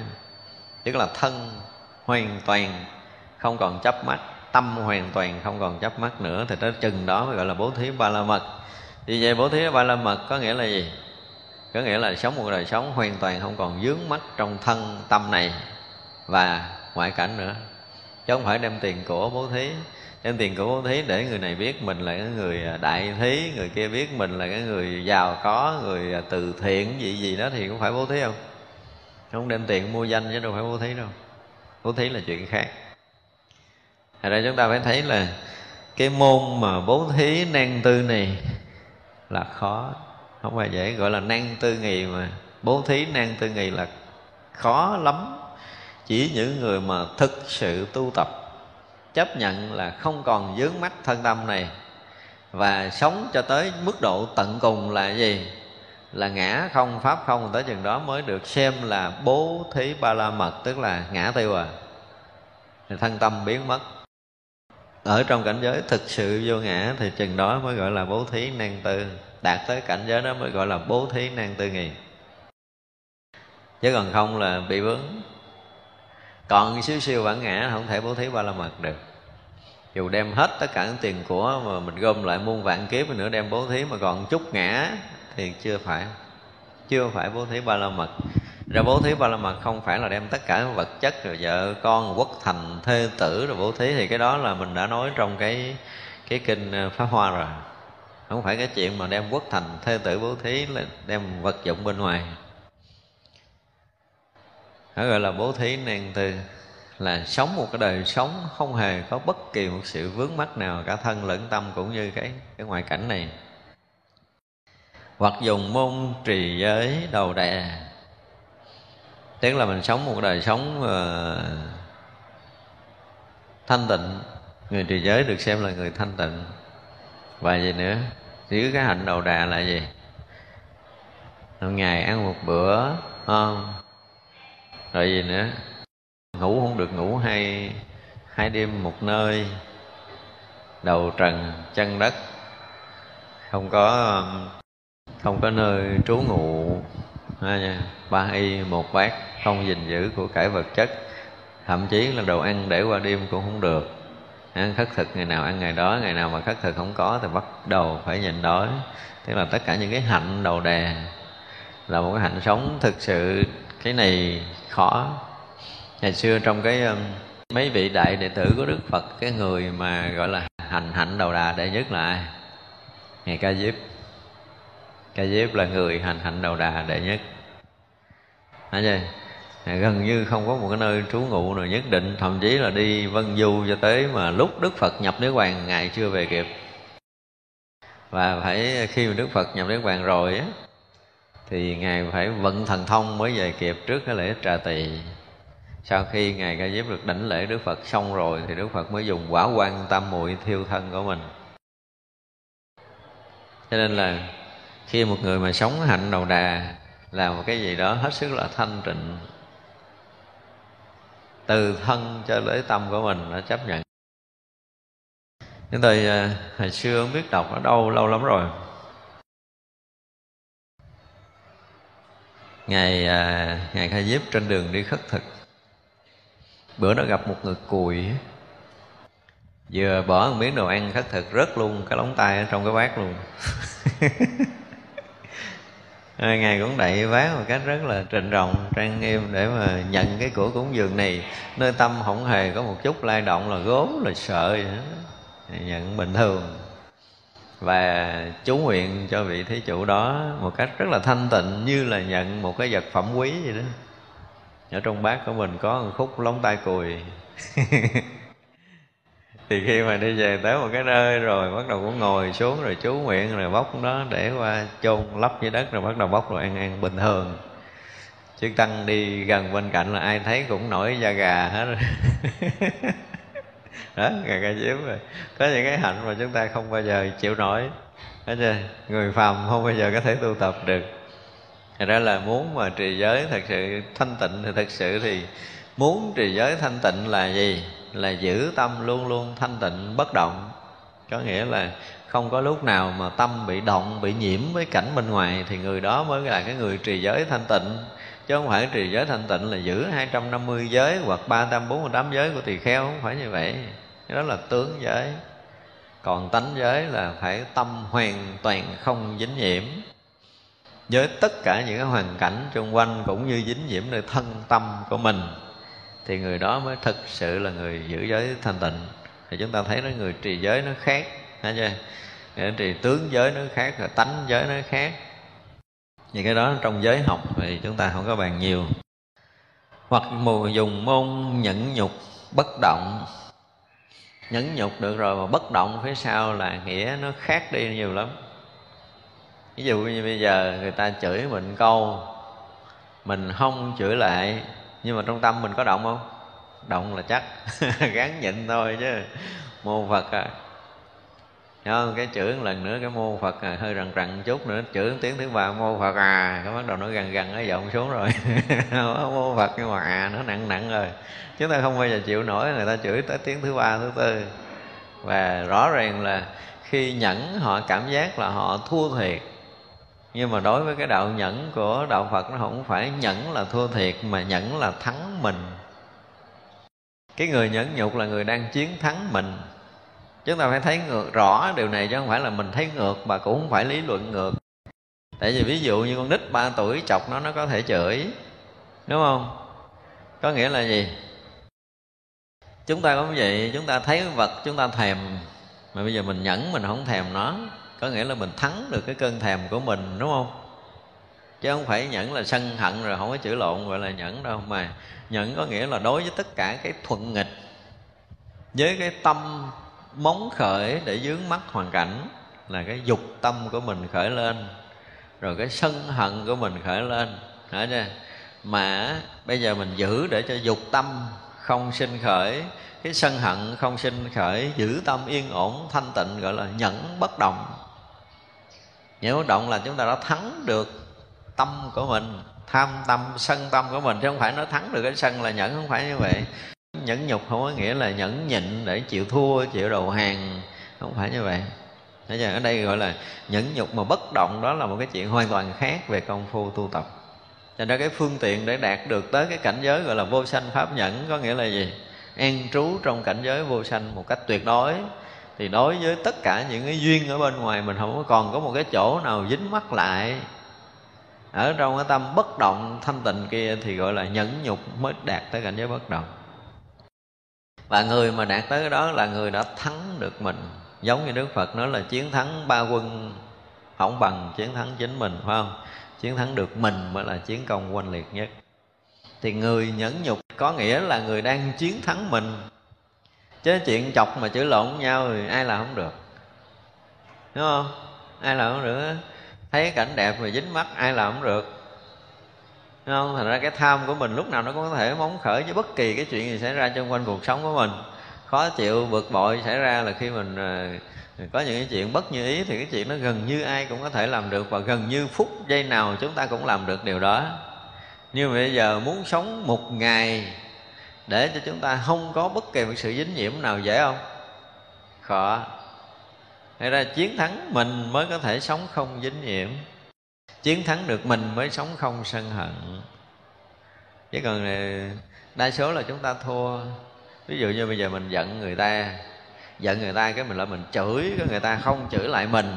Tức là thân hoàn toàn, không còn chấp mắt, tâm hoàn toàn không còn chấp mắt nữa, thì tới chừng đó mới gọi là bố thí ba la mật. Thì vậy bố thí ba la mật có nghĩa là gì? Có nghĩa là sống một đời sống hoàn toàn không còn dướng mắt trong thân tâm này và ngoại cảnh nữa. Chứ không phải đem tiền của bố thí đem tiền của bố thí để người này biết mình là cái người à, đại thí, người kia biết mình là cái người giàu có, người à, từ thiện, gì gì đó thì cũng phải bố thí không? Không đem tiền mua danh chứ đâu phải bố thí đâu. Bố thí là chuyện khác. Thật ra chúng ta phải thấy là cái môn mà bố thí nan tư này là khó. Không phải dễ, gọi là nan tư nghì mà. Bố thí nan tư nghì là khó lắm. Chỉ những người mà thực sự tu tập chấp nhận là không còn dướng mắt thân tâm này. Và sống cho tới mức độ tận cùng là gì? Là ngã không, pháp không, tới chừng đó mới được xem là bố thí ba la mật, tức là ngã tiêu à. Thì thân tâm biến mất. Ở trong cảnh giới thực sự vô ngã thì chừng đó mới gọi là bố thí năng tư. Đạt tới cảnh giới đó mới gọi là bố thí năng tư nghì chứ còn không là bị vướng còn xíu siêu bản ngã không thể bố thí ba la mật được. Dù đem hết tất cả những tiền của mà mình gom lại muôn vạn kiếp nữa đem bố thí mà còn chút ngã thì chưa phải chưa phải bố thí ba la mật. Ra bố thí ba la mật không phải là đem tất cả vật chất rồi vợ con, quốc thành, thê tử rồi bố thí thì cái đó là mình đã nói trong cái cái kinh ờ, pháp hoa rồi. Không phải cái chuyện mà đem quốc thành, thê tử bố thí là đem vật dụng bên ngoài đó gọi là bố thí nan tư là sống một cái đời sống không hề có bất kỳ một sự vướng mắc nào cả thân lẫn tâm cũng như cái cái ngoại cảnh này. Hoặc dùng môn trì giới đầu đè tức là mình sống một đời sống uh, thanh tịnh. Người trì giới được xem là người thanh tịnh. Và gì nữa? Giữ cái hạnh đầu đà là gì? Một ngày ăn một bữa không rồi gì nữa, ngủ không được ngủ hai hai đêm một nơi, đầu trần chân đất, không có không có nơi trú ngụ. Ba y một bát không gìn giữ của cải vật chất, thậm chí là đồ ăn để qua đêm cũng không được. Ăn khất thực ngày nào ăn ngày đó, ngày nào mà khất thực không có thì bắt đầu phải nhịn đói. Tức là tất cả những cái hạnh đầu đề là một cái hạnh sống thực sự. Cái này khó. Ngày xưa trong cái um, mấy vị đại đệ tử của đức phật, cái người mà, gọi là, hành hạnh đầu đà đệ nhất là ai? Ngài ca diếp. Ca diếp là người hành hạnh đầu đà đệ nhất. Thấy chưa? gần như không có một cái nơi trú ngụ nào nhất định, thậm chí là đi vân du cho tới mà lúc đức phật nhập niết bàn, ngài chưa về kịp. Và phải khi mà đức phật nhập niết bàn rồi á thì ngài phải vận thần thông mới về kịp trước cái lễ trà tỳ. Sau khi ngài ca diếp được đảnh lễ đức phật xong rồi, thì đức phật mới dùng quả quan tam muội thiêu thân của mình. Cho nên là khi một người mà sống hạnh đầu đà, làm một cái gì đó hết sức là thanh tịnh, từ thân cho tới tâm của mình đã chấp nhận. Chúng tôi à, hồi xưa không biết đọc ở đâu, lâu lắm rồi. Ngày à, ngày khai diếp trên đường đi khất thực. Bữa đó gặp một người cùi. Vừa bỏ một miếng đồ ăn khất thực rớt luôn cái lóng tay ở trong cái bát luôn. Ngài cũng đậy vác một cách rất là trịnh trọng trang nghiêm để mà nhận cái của cúng dường này. Nơi tâm không hề có một chút lay động là gốm là sợ vậy đó. nhận bình thường và chú nguyện cho vị thí chủ đó một cách rất là thanh tịnh, như là nhận một cái vật phẩm quý vậy đó. Ở trong bát của mình có một khúc lóng tay cùi. Thì khi mà đi về tới một cái nơi rồi, bắt đầu cũng ngồi xuống rồi chú nguyện rồi bóc nó để qua chôn lấp dưới đất rồi bắt đầu bóc rồi ăn ăn bình thường. Chứ tăng đi gần bên cạnh là ai thấy cũng nổi da gà hết. rồi đó, ngày ca chiếm rồi. Có những cái hạnh mà chúng ta không bao giờ chịu nổi. Thấy chưa? Người phàm không bao giờ có thể tu tập được. Thật ra là muốn mà trì giới thật sự thanh tịnh thì thật sự thì muốn trì giới thanh tịnh là gì? là giữ tâm luôn luôn thanh tịnh, bất động. Có nghĩa là không có lúc nào mà tâm bị động, bị nhiễm với cảnh bên ngoài thì người đó mới là cái người trì giới thanh tịnh chứ không phải trì giới thanh tịnh là giữ 250 giới hoặc 348 giới của tỳ kheo, không phải như vậy. Đó là tướng giới. Còn tánh giới là phải tâm hoàn toàn không dính nhiễm. Với tất cả những cái hoàn cảnh xung quanh cũng như dính nhiễm nơi thân tâm của mình, thì người đó mới thực sự là người giữ giới thanh tịnh. Thì chúng ta thấy nó người trì giới nó khác, thấy chưa? Thì trì tướng giới nó khác, rồi tánh giới nó khác vì cái đó trong giới học thì chúng ta không có bàn nhiều. Hoặc mù dùng môn nhẫn nhục, bất động. Nhẫn nhục được rồi mà bất động phía sau là nghĩa nó khác đi nhiều lắm. Ví dụ như bây giờ người ta chửi mình câu, mình không chửi lại, nhưng mà trong tâm mình có động không? Động là chắc gán nhịn thôi chứ. Mô phật à không? cái chữ lần nữa cái mô phật à, hơi rần rần chút nữa. Chữ tiếng thứ ba mô phật à. Cái bắt đầu nó gần gần nó giọng xuống rồi. Mô phật nhưng mà à nó nặng nặng rồi. Chúng ta không bao giờ chịu nổi người ta chửi tới tiếng thứ ba thứ tư. Và rõ ràng là khi nhẫn họ cảm giác là họ thua thiệt. Nhưng mà đối với cái đạo nhẫn của đạo phật nó không phải nhẫn là thua thiệt mà nhẫn là thắng mình. Cái người nhẫn nhục là người đang chiến thắng mình chúng ta phải thấy ngược, rõ điều này chứ không phải là mình thấy ngược, mà cũng không phải lý luận ngược. Tại vì ví dụ như con nít 3 tuổi chọc nó nó có thể chửi, đúng không? Có nghĩa là gì? Chúng ta cũng vậy, chúng ta thấy vật, chúng ta thèm, mà bây giờ mình nhẫn mình không thèm nó, có nghĩa là mình thắng được cái cơn thèm của mình, đúng không? Chứ không phải nhẫn là sân hận rồi không có chữ lộn, gọi là nhẫn đâu. Mà nhẫn có nghĩa là đối với tất cả cái thuận nghịch, với cái tâm móng khởi để dướng mắt hoàn cảnh là cái dục tâm của mình khởi lên, rồi cái sân hận của mình khởi lên. Hả chưa mà bây giờ mình giữ để cho dục tâm không sinh khởi, cái sân hận không sinh khởi, giữ tâm yên ổn, thanh tịnh gọi là nhẫn bất động. Nhẫn bất động là chúng ta đã thắng được tâm của mình, tham tâm, sân tâm của mình, chứ không phải nó thắng được cái sân là nhẫn, không phải như vậy nhẫn nhục không có nghĩa là nhẫn nhịn để chịu thua, chịu đầu hàng. Không phải như vậy. Thế giờ ở đây gọi là nhẫn nhục mà bất động, đó là một cái chuyện hoàn toàn khác về công phu tu tập. Cho nên cái phương tiện để đạt được tới cái cảnh giới gọi là vô sanh pháp nhẫn có nghĩa là gì? An trú trong cảnh giới vô sanh một cách tuyệt đối. Thì đối với tất cả những cái duyên ở bên ngoài mình không còn có một cái chỗ nào dính mắc lại. Ở trong cái tâm bất động, thanh tịnh kia thì gọi là nhẫn nhục mới đạt tới cảnh giới bất động và người mà đạt tới cái đó là người đã thắng được mình. Giống như đức phật nói là chiến thắng ba quân không bằng chiến thắng chính mình, phải không? Chiến thắng được mình mới là chiến công oanh liệt nhất. Thì người nhẫn nhục có nghĩa là người đang chiến thắng mình. Chứ chuyện chọc mà chửi lộn nhau thì ai là không được. Đúng không? Ai là không được thấy cảnh đẹp mà dính mắt, ai là không được đúng không? Thành ra cái tham của mình lúc nào nó cũng có thể móng khởi với bất kỳ cái chuyện gì xảy ra trong quanh cuộc sống của mình. Khó chịu, bực bội xảy ra là khi mình ờ, có những cái chuyện bất như ý thì cái chuyện nó gần như ai cũng có thể làm được, và gần như phút giây nào chúng ta cũng làm được điều đó. Nhưng bây giờ muốn sống một ngày để cho chúng ta không có bất kỳ một sự dính nhiễm nào dễ không? Khó. Thế ra chiến thắng mình mới có thể sống không dính nhiễm. Chiến thắng được mình mới sống không sân hận. Chứ còn ờ, đa số là chúng ta thua. Ví dụ như bây giờ mình giận người ta, Giận người ta cái mình lại mình chửi, Cái người ta không chửi lại mình.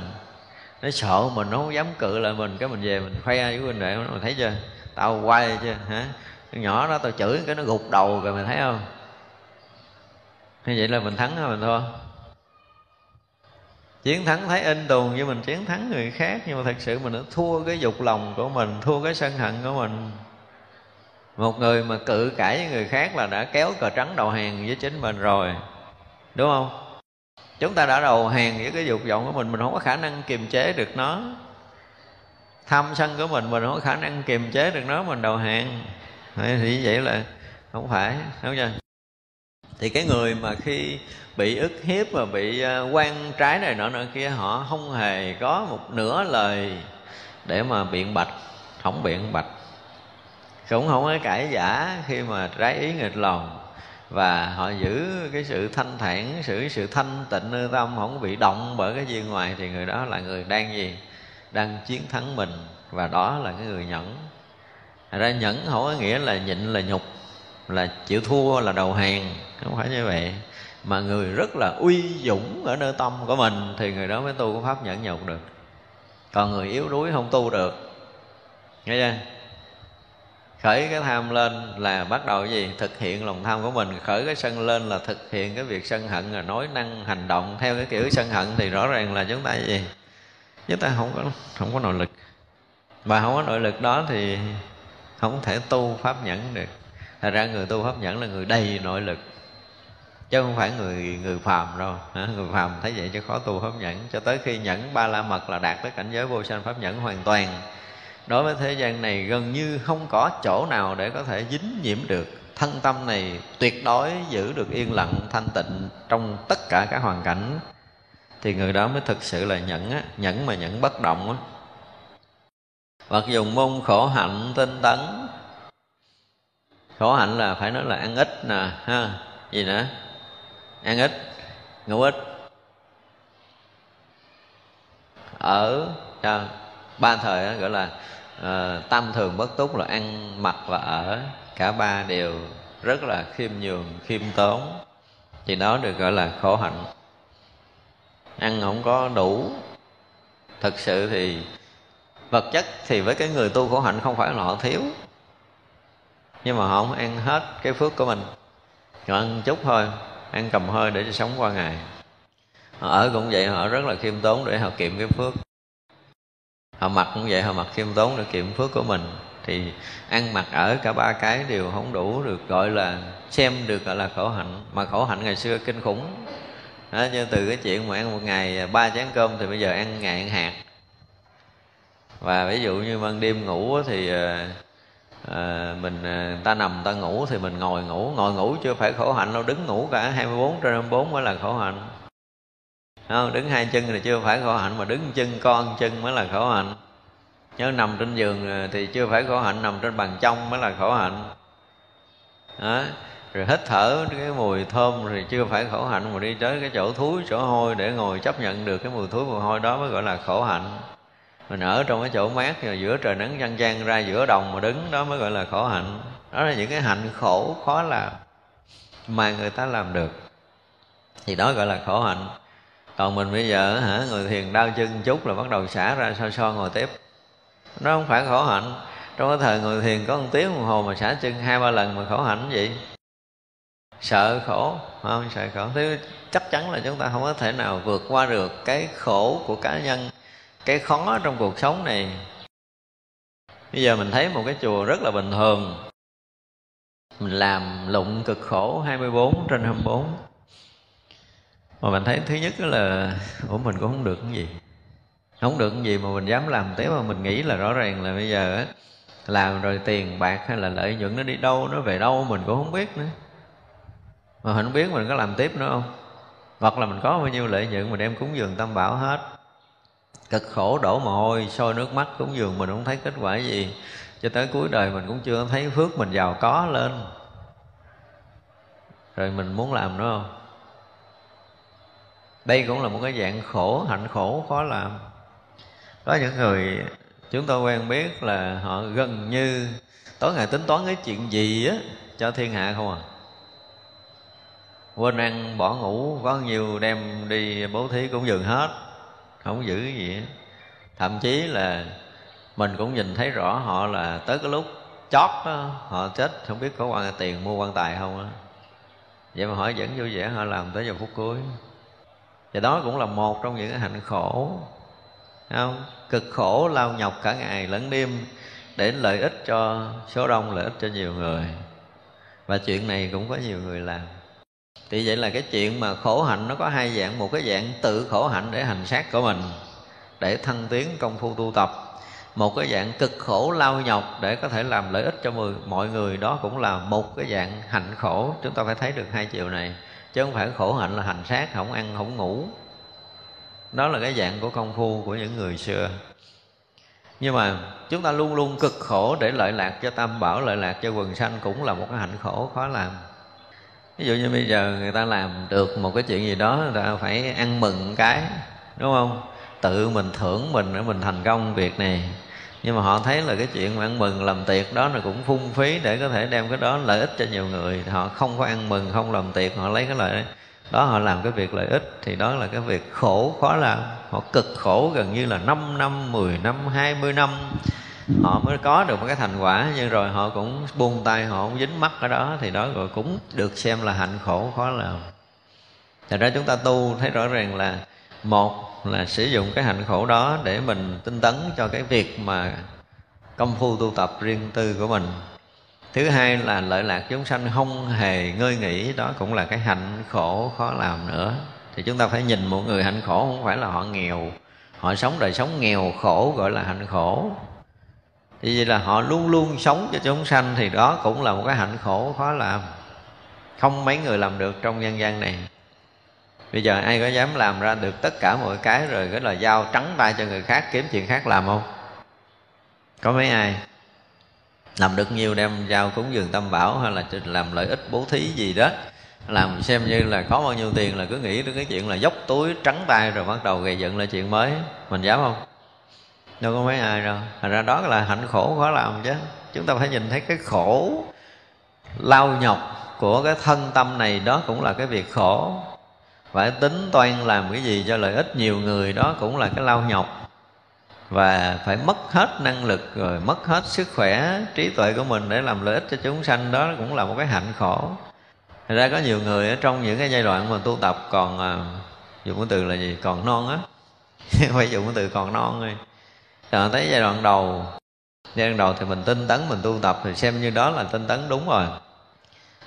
Nó sợ mình, nó không dám cự lại mình, Cái mình về mình khoe với huynh đệ Mình, thấy chưa? Tao quay chưa, hả? Cái nhỏ đó tao chửi cái nó gục đầu rồi mày thấy không? Như vậy là mình thắng hay mình thua chiến thắng thấy in tùn như mình chiến thắng người khác, nhưng mà thật sự mình đã thua cái dục lòng của mình, thua cái sân hận của mình. Một người mà cự cãi với người khác là đã kéo cờ trắng đầu hàng với chính mình rồi. Đúng không? Chúng ta đã đầu hàng với cái dục vọng của mình mình không có khả năng kiềm chế được nó. Tham sân của mình mình không có khả năng kiềm chế được nó, mình đầu hàng. Thì vậy là không phải, đúng chưa? Thì cái người mà khi bị ức hiếp và bị à, quan trái này nọ nọ kia, họ không hề có một nửa lời để mà biện bạch, không biện bạch. Cũng không có cãi giả khi mà trái ý nghịch lòng và họ giữ cái sự thanh thản, sự sự thanh tịnh nơi tâm, không bị động bởi cái duyên ngoài thì người đó là người đang gì? Đang chiến thắng mình và đó là cái người nhẫn. Thật ra nhẫn không có nghĩa là nhịn là nhục, là chịu thua, là đầu hàng không phải như vậy. Mà người rất là uy dũng ở nơi tâm của mình thì người đó mới tu cái pháp nhẫn nhục được. Còn người yếu đuối không tu được. Nghe chưa? Khởi cái tham lên là bắt đầu cái gì? Thực hiện lòng tham của mình. Khởi cái sân lên là thực hiện cái việc sân hận, là nói năng, hành động theo cái kiểu sân hận thì rõ ràng là chúng ta gì? Chúng ta không có không có nội lực. Mà không có nội lực đó thì không thể tu pháp nhẫn được. Thật ra người tu pháp nhẫn là người đầy nội lực chứ không phải người người phàm đâu. Người phàm thấy vậy chứ khó tu pháp nhẫn. Cho tới khi nhẫn ba la mật là đạt tới cảnh giới vô sanh pháp nhẫn hoàn toàn. Đối với thế gian này gần như không có chỗ nào để có thể dính nhiễm được. Thân tâm này tuyệt đối giữ được yên lặng, thanh tịnh trong tất cả các hoàn cảnh. Thì người đó mới thực sự là nhẫn á. Nhẫn mà nhẫn bất động á. Hoặc dùng môn khổ hạnh tinh tấn, khổ hạnh là phải nói là ăn ít nè, ha, gì nữa? Ăn ít. Ngủ ít. Ở à, ba thời đó gọi là ờ, à, tam thường bất túc là ăn mặc và ở. Cả ba đều rất là khiêm nhường khiêm tốn. Thì đó được gọi là khổ hạnh. Ăn không có đủ. Thực sự thì vật chất thì với cái người tu khổ hạnh không phải là họ thiếu. Nhưng mà họ không ăn hết cái phước của mình. Họ ăn chút thôi ăn cầm hơi để cho sống qua ngày. Họ ở cũng vậy họ rất là khiêm tốn để họ kiệm cái phước. Họ mặc cũng vậy họ mặc khiêm tốn để kiệm phước của mình. Thì ăn mặc ở cả ba cái đều không đủ được gọi là xem được gọi là khổ hạnh mà khổ hạnh ngày xưa kinh khủng. Đó, như từ cái chuyện mà ăn một ngày ba chén cơm thì bây giờ ăn ngày ăn hạt. Và ví dụ như ban đêm ngủ thì ờ, à, mình ờ, ta nằm ta ngủ thì mình ngồi ngủ ngồi ngủ chưa phải khổ hạnh đâu đứng ngủ cả 24 trên 24 mới là khổ hạnh. Không, đứng hai chân thì chưa phải khổ hạnh mà đứng chân con chân mới là khổ hạnh. Nhớ nằm trên giường ờ, thì chưa phải khổ hạnh nằm trên bàn trong mới là khổ hạnh. Đó rồi hít thở cái mùi thơm thì chưa phải khổ hạnh mà đi tới cái chỗ thúi chỗ hôi để ngồi chấp nhận được cái mùi thúi mùi hôi đó mới gọi là khổ hạnh mình ở trong cái chỗ mát rồi giữa trời nắng chang chang ra giữa đồng mà đứng, đó mới gọi là khổ hạnh. Đó là những cái hạnh khổ khó làm mà người ta làm được. Thì đó gọi là khổ hạnh. Còn mình bây giờ hả người thiền đau chân chút là bắt đầu xả ra so so ngồi tiếp. Nó không phải khổ hạnh. Trong cái thời người thiền có một tiếng đồng hồ mà xả chân hai ba lần mà khổ hạnh gì? Sợ khổ không? Sợ khổ. Thế chắc chắn là chúng ta không có thể nào vượt qua được cái khổ của cá nhân cái khó trong cuộc sống này. Bây giờ mình thấy một cái chùa rất là bình thường. Mình làm lụng cực khổ 24 trên 24 mà mình thấy thứ nhất là, ủa, mình cũng không được cái gì. Không được cái gì mà mình dám làm. Thế mà mình nghĩ là rõ ràng là bây giờ á, làm rồi tiền bạc hay là lợi nhuận nó đi đâu, nó về đâu mình cũng không biết nữa. Mà mình không biết mình có làm tiếp nữa không? Hoặc là mình có bao nhiêu lợi nhuận mình đem cúng dường tam bảo hết cực khổ đổ mồ hôi, sôi nước mắt cúng dường mình không thấy kết quả gì. Cho tới cuối đời mình cũng chưa thấy phước mình giàu có lên. Rồi mình muốn làm nữa không? Đây cũng là một cái dạng khổ, hạnh khổ khó làm. Có những người, chúng tôi quen biết là họ gần như tối ngày tính toán cái chuyện gì á, cho thiên hạ không à. Quên ăn, bỏ ngủ, có nhiều đem đi bố thí cũng dừng hết không giữ cái gì thậm chí là mình cũng nhìn thấy rõ họ là tới cái lúc chót đó, họ chết không biết có quan tiền mua quan tài không á. Vậy mà họ vẫn vui vẻ họ làm tới giờ phút cuối. Và đó cũng là một trong những cái hạnh khổ không? Cực khổ lao nhọc cả ngày lẫn đêm để lợi ích cho số đông lợi ích cho nhiều người. Và chuyện này cũng có nhiều người làm thì vậy là cái chuyện mà khổ hạnh nó có hai dạng. Một cái dạng tự khổ hạnh để hành sát của mình, để thăng tiến công phu tu tập. Một cái dạng cực khổ lao nhọc để có thể làm lợi ích cho mọi người. Đó cũng là một cái dạng hạnh khổ. Chúng ta phải thấy được hai chiều này. Chứ không phải khổ hạnh là hành sát không ăn, không ngủ. Đó là cái dạng của công phu của những người xưa. Nhưng mà chúng ta luôn luôn cực khổ để lợi lạc cho tam bảo, lợi lạc cho quần sanh cũng là một cái hạnh khổ khó làm ví dụ như bây giờ người ta làm được một cái chuyện gì đó, người ta phải ăn mừng cái, đúng không? Tự mình thưởng mình để mình thành công việc này. Nhưng mà họ thấy là cái chuyện mà ăn mừng làm tiệc đó là cũng phung phí để có thể đem cái đó lợi ích cho nhiều người. Họ không có ăn mừng, không làm tiệc, họ lấy cái lợi đó, họ làm cái việc lợi ích thì đó là cái việc khổ khó làm. Họ cực khổ gần như là 5 năm 10 năm 20 năm họ mới có được một cái thành quả, nhưng rồi họ cũng buông tay, họ không dính mắt ở đó, thì đó rồi cũng được xem là hạnh khổ, khó làm Thật ra chúng ta tu thấy rõ ràng là một là sử dụng cái hạnh khổ đó để mình tinh tấn cho cái việc mà công phu tu tập riêng tư của mình. Thứ hai là lợi lạc chúng sanh không hề ngơi nghỉ, đó cũng là cái hạnh khổ, khó làm nữa. Thì chúng ta phải nhìn một người hạnh khổ không phải là họ nghèo. Họ sống đời sống nghèo khổ gọi là hạnh khổ vì vậy là họ luôn luôn sống cho chúng sanh thì đó cũng là một cái hạnh khổ khó làm. Không mấy người làm được trong nhân gian này. Bây giờ ai có dám làm ra được tất cả mọi cái rồi cái là giao trắng tay cho người khác, kiếm chuyện khác làm không? Có mấy ai? Làm được nhiều đem giao cúng dường tâm bảo hay là làm lợi ích bố thí gì đó. Làm xem như là có bao nhiêu tiền là cứ nghĩ đến cái chuyện là dốc túi trắng tay rồi bắt đầu gây dựng lại chuyện mới. Mình dám không? Đâu có mấy ai đâu. Thành ra đó là hạnh khổ khó làm chứ. Chúng ta phải nhìn thấy cái khổ lao nhọc của cái thân tâm này, đó cũng là cái việc khổ. Phải tính toan làm cái gì cho lợi ích nhiều người, đó cũng là cái lao nhọc. Và phải mất hết năng lực, rồi mất hết sức khỏe, trí tuệ của mình để làm lợi ích cho chúng sanh, đó cũng là một cái hạnh khổ. Thật ra có nhiều người ở trong những cái giai đoạn mà tu tập còn à, dùng cái từ là gì? Còn non á. Phải dùng cái từ còn non thôi rồi tới giai đoạn đầu. Giai đoạn đầu thì mình tinh tấn, mình tu tập thì xem như đó là tinh tấn đúng rồi.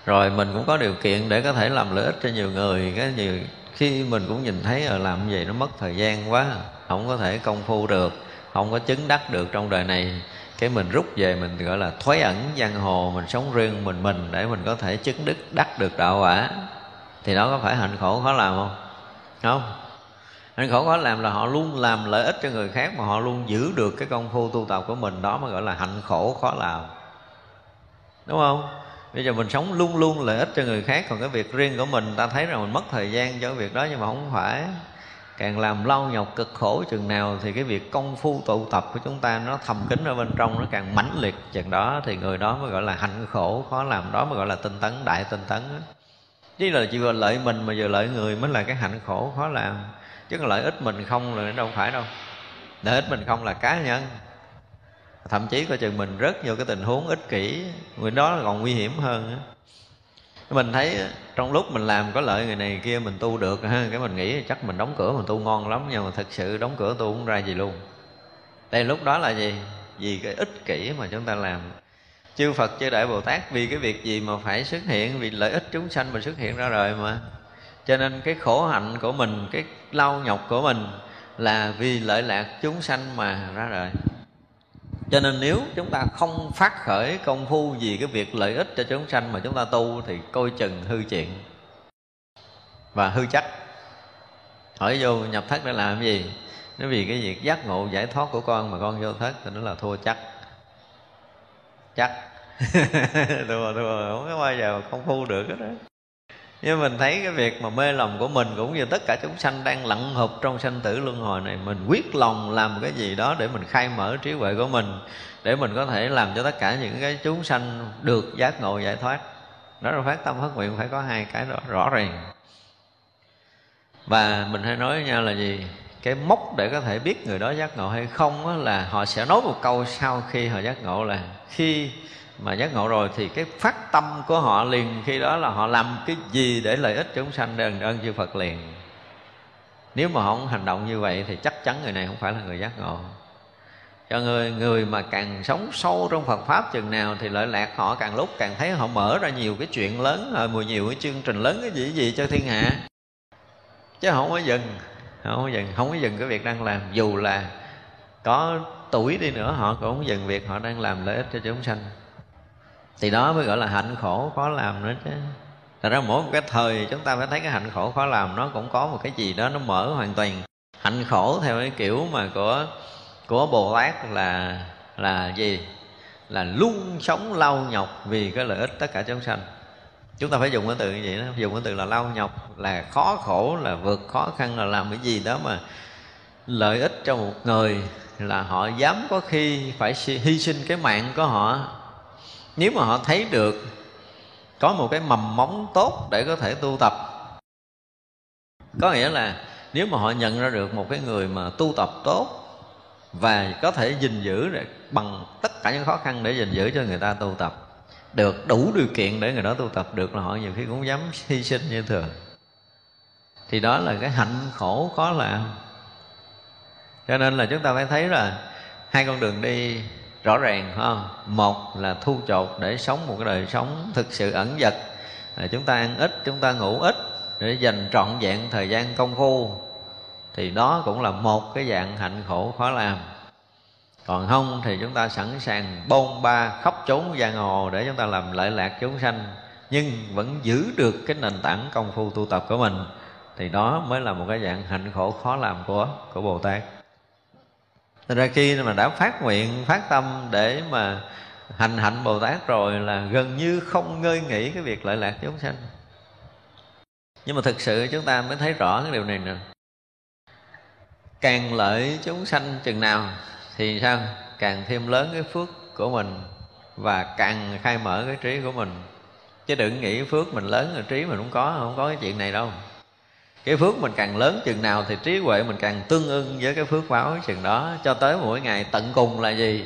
Rồi mình cũng có điều kiện để có thể làm lợi ích cho nhiều người. Cái nhiều, khi mình cũng nhìn thấy ở làm gì nó mất thời gian quá, không có thể công phu được, không có chứng đắc được trong đời này. Cái mình rút về mình gọi là thoái ẩn giang hồ, mình sống riêng mình mình để mình có thể chứng đức đắc được đạo quả. Thì đó có phải hạnh khổ khó làm không? Không? Hạnh khổ khó làm là họ luôn làm lợi ích cho người khác mà họ luôn giữ được cái công phu tu tập của mình. Đó mới gọi là hạnh khổ khó làm. Đúng không? Bây giờ mình sống luôn luôn lợi ích cho người khác, còn cái việc riêng của mình, ta thấy rằng mình mất thời gian cho cái việc đó nhưng mà không phải. Càng làm lau nhọc cực khổ chừng nào thì cái việc công phu tụ tập của chúng ta nó thầm kín ở bên trong, nó càng mãnh liệt chừng đó thì người đó mới gọi là hạnh khổ khó làm. Đó mới gọi là tinh tấn, đại tinh tấn đó. chứ là chỉ vừa lợi mình mà vừa lợi người mới là cái hạnh khổ khó làm chứ lợi ích mình không là đâu phải đâu. Lợi ích mình không là cá nhân. Thậm chí coi chừng mình rất nhiều cái tình huống ích kỷ, người đó còn nguy hiểm hơn mình thấy trong lúc mình làm có lợi người này kia mình tu được, ha, cái mình nghĩ chắc mình đóng cửa mình tu ngon lắm, nhưng mà thật sự đóng cửa tu không ra gì luôn. Đây lúc đó là gì? Vì cái ích kỷ mà chúng ta làm. Chư Phật, chư Đại Bồ Tát vì cái việc gì mà phải xuất hiện, vì lợi ích chúng sanh mình xuất hiện ra rồi mà cho nên cái khổ hạnh của mình, cái lau nhọc của mình là vì lợi lạc chúng sanh mà ra đời. Cho nên nếu chúng ta không phát khởi công phu vì cái việc lợi ích cho chúng sanh mà chúng ta tu thì coi chừng hư chuyện. Và hư chắc hỏi vô nhập thất để làm cái gì? Nó vì cái việc giác ngộ giải thoát của con mà con vô thất, thì nó là thua chắc. Chắc. Thua thua, không có bao giờ công phu được hết đó nhưng mình thấy cái việc mà mê lòng của mình cũng như tất cả chúng sanh đang lặn hụp trong sanh tử luân hồi này, mình quyết lòng làm cái gì đó để mình khai mở trí huệ của mình, để mình có thể làm cho tất cả những cái chúng sanh được giác ngộ giải thoát. Đó là phát tâm phát nguyện phải có hai cái đó rõ ràng. Và mình hay nói với nhau là gì? Cái mốc để có thể biết người đó giác ngộ hay không là họ sẽ nói một câu sau khi họ giác ngộ là khi mà giác ngộ rồi thì cái phát tâm của họ liền, khi đó là họ làm cái gì để lợi ích chúng sanh đền ơn chư Phật liền. Nếu mà họ không hành động như vậy thì chắc chắn người này không phải là người giác ngộ. Cho người người mà càng sống sâu trong Phật pháp chừng nào thì lợi lạc họ càng lúc càng thấy họ mở ra nhiều cái chuyện lớn rồi mùi nhiều cái chương trình lớn cái gì gì cho thiên hạ. Chứ không có dừng, không có dừng, không có dừng cái việc đang làm. Dù là có tuổi đi nữa, họ cũng không dừng việc họ đang làm lợi ích cho chúng sanh thì đó mới gọi là hạnh khổ khó làm nữa chứ. Thật ra mỗi một cái thời chúng ta phải thấy cái hạnh khổ khó làm nó cũng có một cái gì đó nó mở hoàn toàn. Hạnh khổ theo cái kiểu mà của của Bồ Tát là là gì? Là luôn sống lau nhọc vì cái lợi ích tất cả chúng sanh. Chúng ta phải dùng cái từ như vậy đó. Dùng cái từ là lau nhọc, là khó khổ, là vượt khó khăn, là làm cái gì đó mà lợi ích cho một người là họ dám có khi phải hy sinh cái mạng của họ nếu mà họ thấy được có một cái mầm móng tốt để có thể tu tập, có nghĩa là nếu mà họ nhận ra được một cái người mà tu tập tốt và có thể gìn giữ bằng tất cả những khó khăn để gìn giữ cho người ta tu tập, được đủ điều kiện để người đó tu tập được là họ nhiều khi cũng dám hy sinh như thường. Thì đó là cái hạnh khổ khó làm. Cho nên là chúng ta phải thấy là hai con đường đi rõ ràng không một là thu chột để sống một cái đời sống thực sự ẩn dật. À, chúng ta ăn ít chúng ta ngủ ít để dành trọn vẹn thời gian công phu. Thì đó cũng là một cái dạng hạnh khổ khó làm. Còn không thì chúng ta sẵn sàng bôn ba khóc trốn giang hồ để chúng ta làm lợi lạc chúng sanh nhưng vẫn giữ được cái nền tảng công phu tu tập của mình. Thì đó mới là một cái dạng hạnh khổ khó làm của của bồ tát. Thành ra khi mà đã phát nguyện, phát tâm để mà hành hạnh Bồ Tát rồi là gần như không ngơi nghĩ cái việc lợi lạc chúng sanh. Nhưng mà thực sự chúng ta mới thấy rõ cái điều này nè. Càng lợi chúng sanh chừng nào thì sao? Càng thêm lớn cái phước của mình và càng khai mở cái trí của mình. Chứ đừng nghĩ phước mình lớn rồi trí mình không có, không có cái chuyện này đâu cái phước mình càng lớn chừng nào thì trí huệ mình càng tương ưng với cái phước báo chừng đó. Cho tới mỗi ngày tận cùng là gì?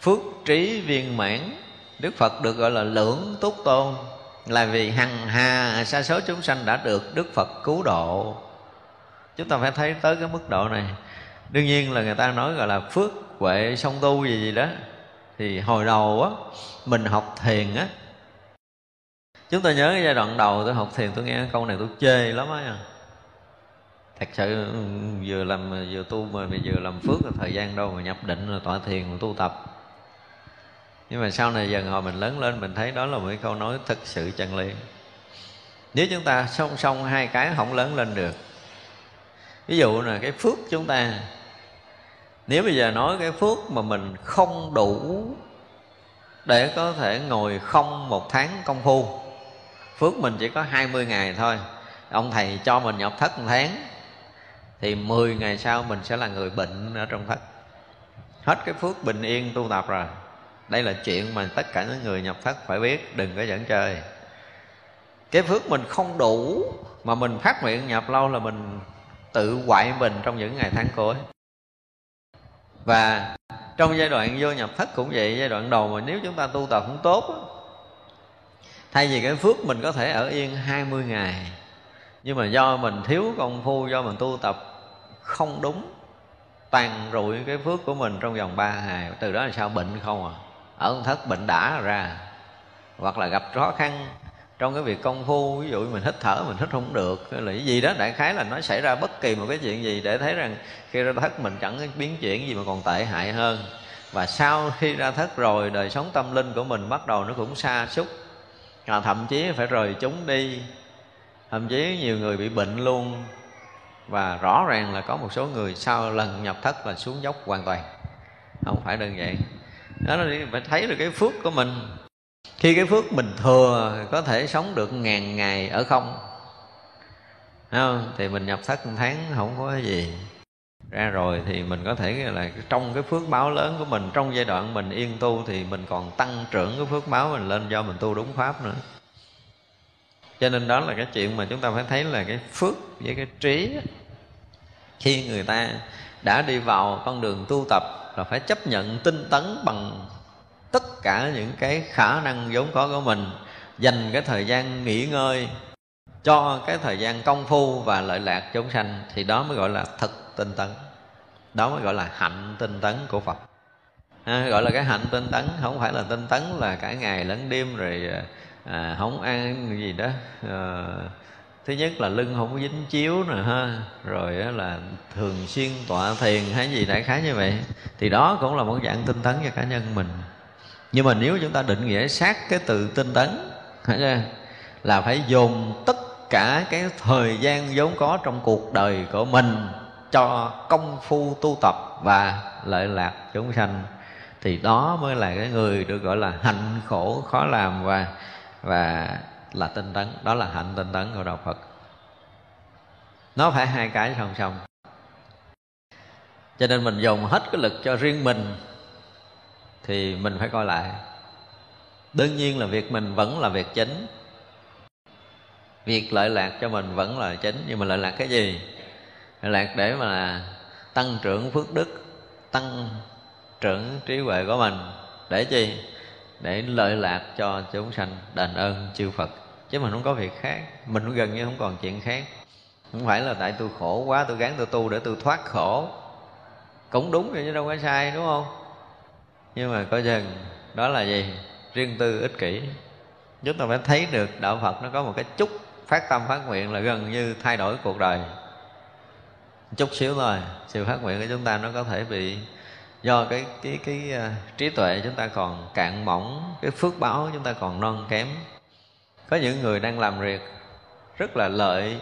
Phước trí viên mãn. Đức phật được gọi là lưỡng túc tôn. Là vì hằng hà sa số chúng sanh đã được đức phật cứu độ. Chúng ta phải thấy tới cái mức độ này. Đương nhiên là người ta nói gọi là phước huệ song tu gì gì đó. Thì hồi đầu á, mình học thiền á. Chúng ta nhớ cái giai đoạn đầu tôi học thiền, tôi nghe câu này tôi chê lắm á thật sự, vừa làm, vừa tu mà vừa làm phước thời gian đâu mà nhập định rồi tọa thiền mà tu tập. Nhưng mà sau này dần hồi mình lớn lên mình thấy đó là một cái câu nói thực sự chân lý. Nếu chúng ta song song hai cái không lớn lên được, ví dụ là cái phước chúng ta, nếu bây giờ nói cái phước mà mình không đủ để có thể ngồi không một tháng công phu, phước mình chỉ có 20 ngày thôi, ông thầy cho mình nhập thất một tháng thì 10 ngày sau mình sẽ là người bệnh ở trong thất hết cái phước bình yên tu tập rồi. Đây là chuyện mà tất cả những người nhập thất phải biết, đừng có dẫn chơi. Cái phước mình không đủ mà mình phát nguyện nhập lâu là mình tự quại mình trong những ngày tháng cuối và trong giai đoạn vô nhập thất cũng vậy, giai đoạn đầu mà nếu chúng ta tu tập không tốt thay vì cái phước mình có thể ở yên 20 ngày, nhưng mà do mình thiếu công phu, do mình tu tập không đúng. Tàn rụi cái phước của mình trong vòng 3 ngày. Từ đó là sao? Bệnh không à? Ở thất bệnh đã ra. Hoặc là gặp khó khăn trong cái việc công phu. Ví dụ mình hít thở mình hít không được. Hay là cái gì đó đại khái là nó xảy ra bất kỳ một cái chuyện gì để thấy rằng khi ra thất mình chẳng biến chuyển gì mà còn tệ hại hơn. Và sau khi ra thất rồi đời sống tâm linh của mình bắt đầu nó cũng xa xúc à, thậm chí phải rời chúng đi. Thậm chí nhiều người bị bệnh luôn và rõ ràng là có một số người sau lần nhập thất là xuống dốc hoàn toàn. Không phải đơn giản. Đó là phải thấy được cái phước của mình. Khi cái phước mình thừa có thể sống được ngàn ngày ở không. Không? thì mình nhập thất một tháng không có gì. Ra rồi thì mình có thể là trong cái phước báo lớn của mình, trong giai đoạn mình yên tu thì mình còn tăng trưởng cái phước báo mình lên do mình tu đúng pháp nữa cho nên đó là cái chuyện mà chúng ta phải thấy là cái phước với cái trí khi người ta đã đi vào con đường tu tập là phải chấp nhận tinh tấn bằng tất cả những cái khả năng vốn có của mình dành cái thời gian nghỉ ngơi cho cái thời gian công phu và lợi lạc chúng sanh thì đó mới gọi là thực tinh tấn. Đó mới gọi là hạnh tinh tấn của phật. À, gọi là cái hạnh tinh tấn không phải là tinh tấn là cả ngày lẫn đêm rồi à, à, không ăn gì đó. À, thứ nhất là lưng không có dính chiếu nè ha. Rồi là thường xuyên tọa thiền hay gì đại khái như vậy. Thì đó cũng là một dạng tinh tấn cho cá nhân mình. Nhưng mà nếu chúng ta định nghĩa sát cái từ tinh tấn là phải dồn tất cả cái thời gian vốn có trong cuộc đời của mình cho công phu tu tập và lợi lạc chúng sanh. Thì đó mới là cái người được gọi là hạnh khổ khó làm và và là tinh tấn. Đó là hạnh tinh tấn của đạo phật. Nó phải hai cái song song. Cho nên mình dùng hết cái lực cho riêng mình thì mình phải coi lại. Đương nhiên là việc mình vẫn là việc chính. Việc lợi lạc cho mình vẫn là chính. Nhưng mà lợi lạc cái gì? Lợi lạc để mà tăng trưởng phước đức, tăng trưởng trí huệ của mình. Để chi? Để lợi lạc cho chúng sanh đền ơn chư Phật. Chứ mình không có việc khác. Mình gần như không còn chuyện khác. Không phải là tại tôi khổ quá, tôi gắng tôi tu để tôi thoát khổ. Cũng đúng rồi chứ đâu có sai, đúng không? Nhưng mà coi chừng, đó là gì? Riêng tư ích kỷ. Chúng ta phải thấy được đạo phật nó có một cái chút phát tâm phát nguyện là gần như thay đổi cuộc đời. Chút xíu thôi, sự phát nguyện của chúng ta nó có thể bị do cái cái cái uh, trí tuệ chúng ta còn cạn mỏng cái phước báo chúng ta còn non kém. Có những người đang làm việc rất là lợi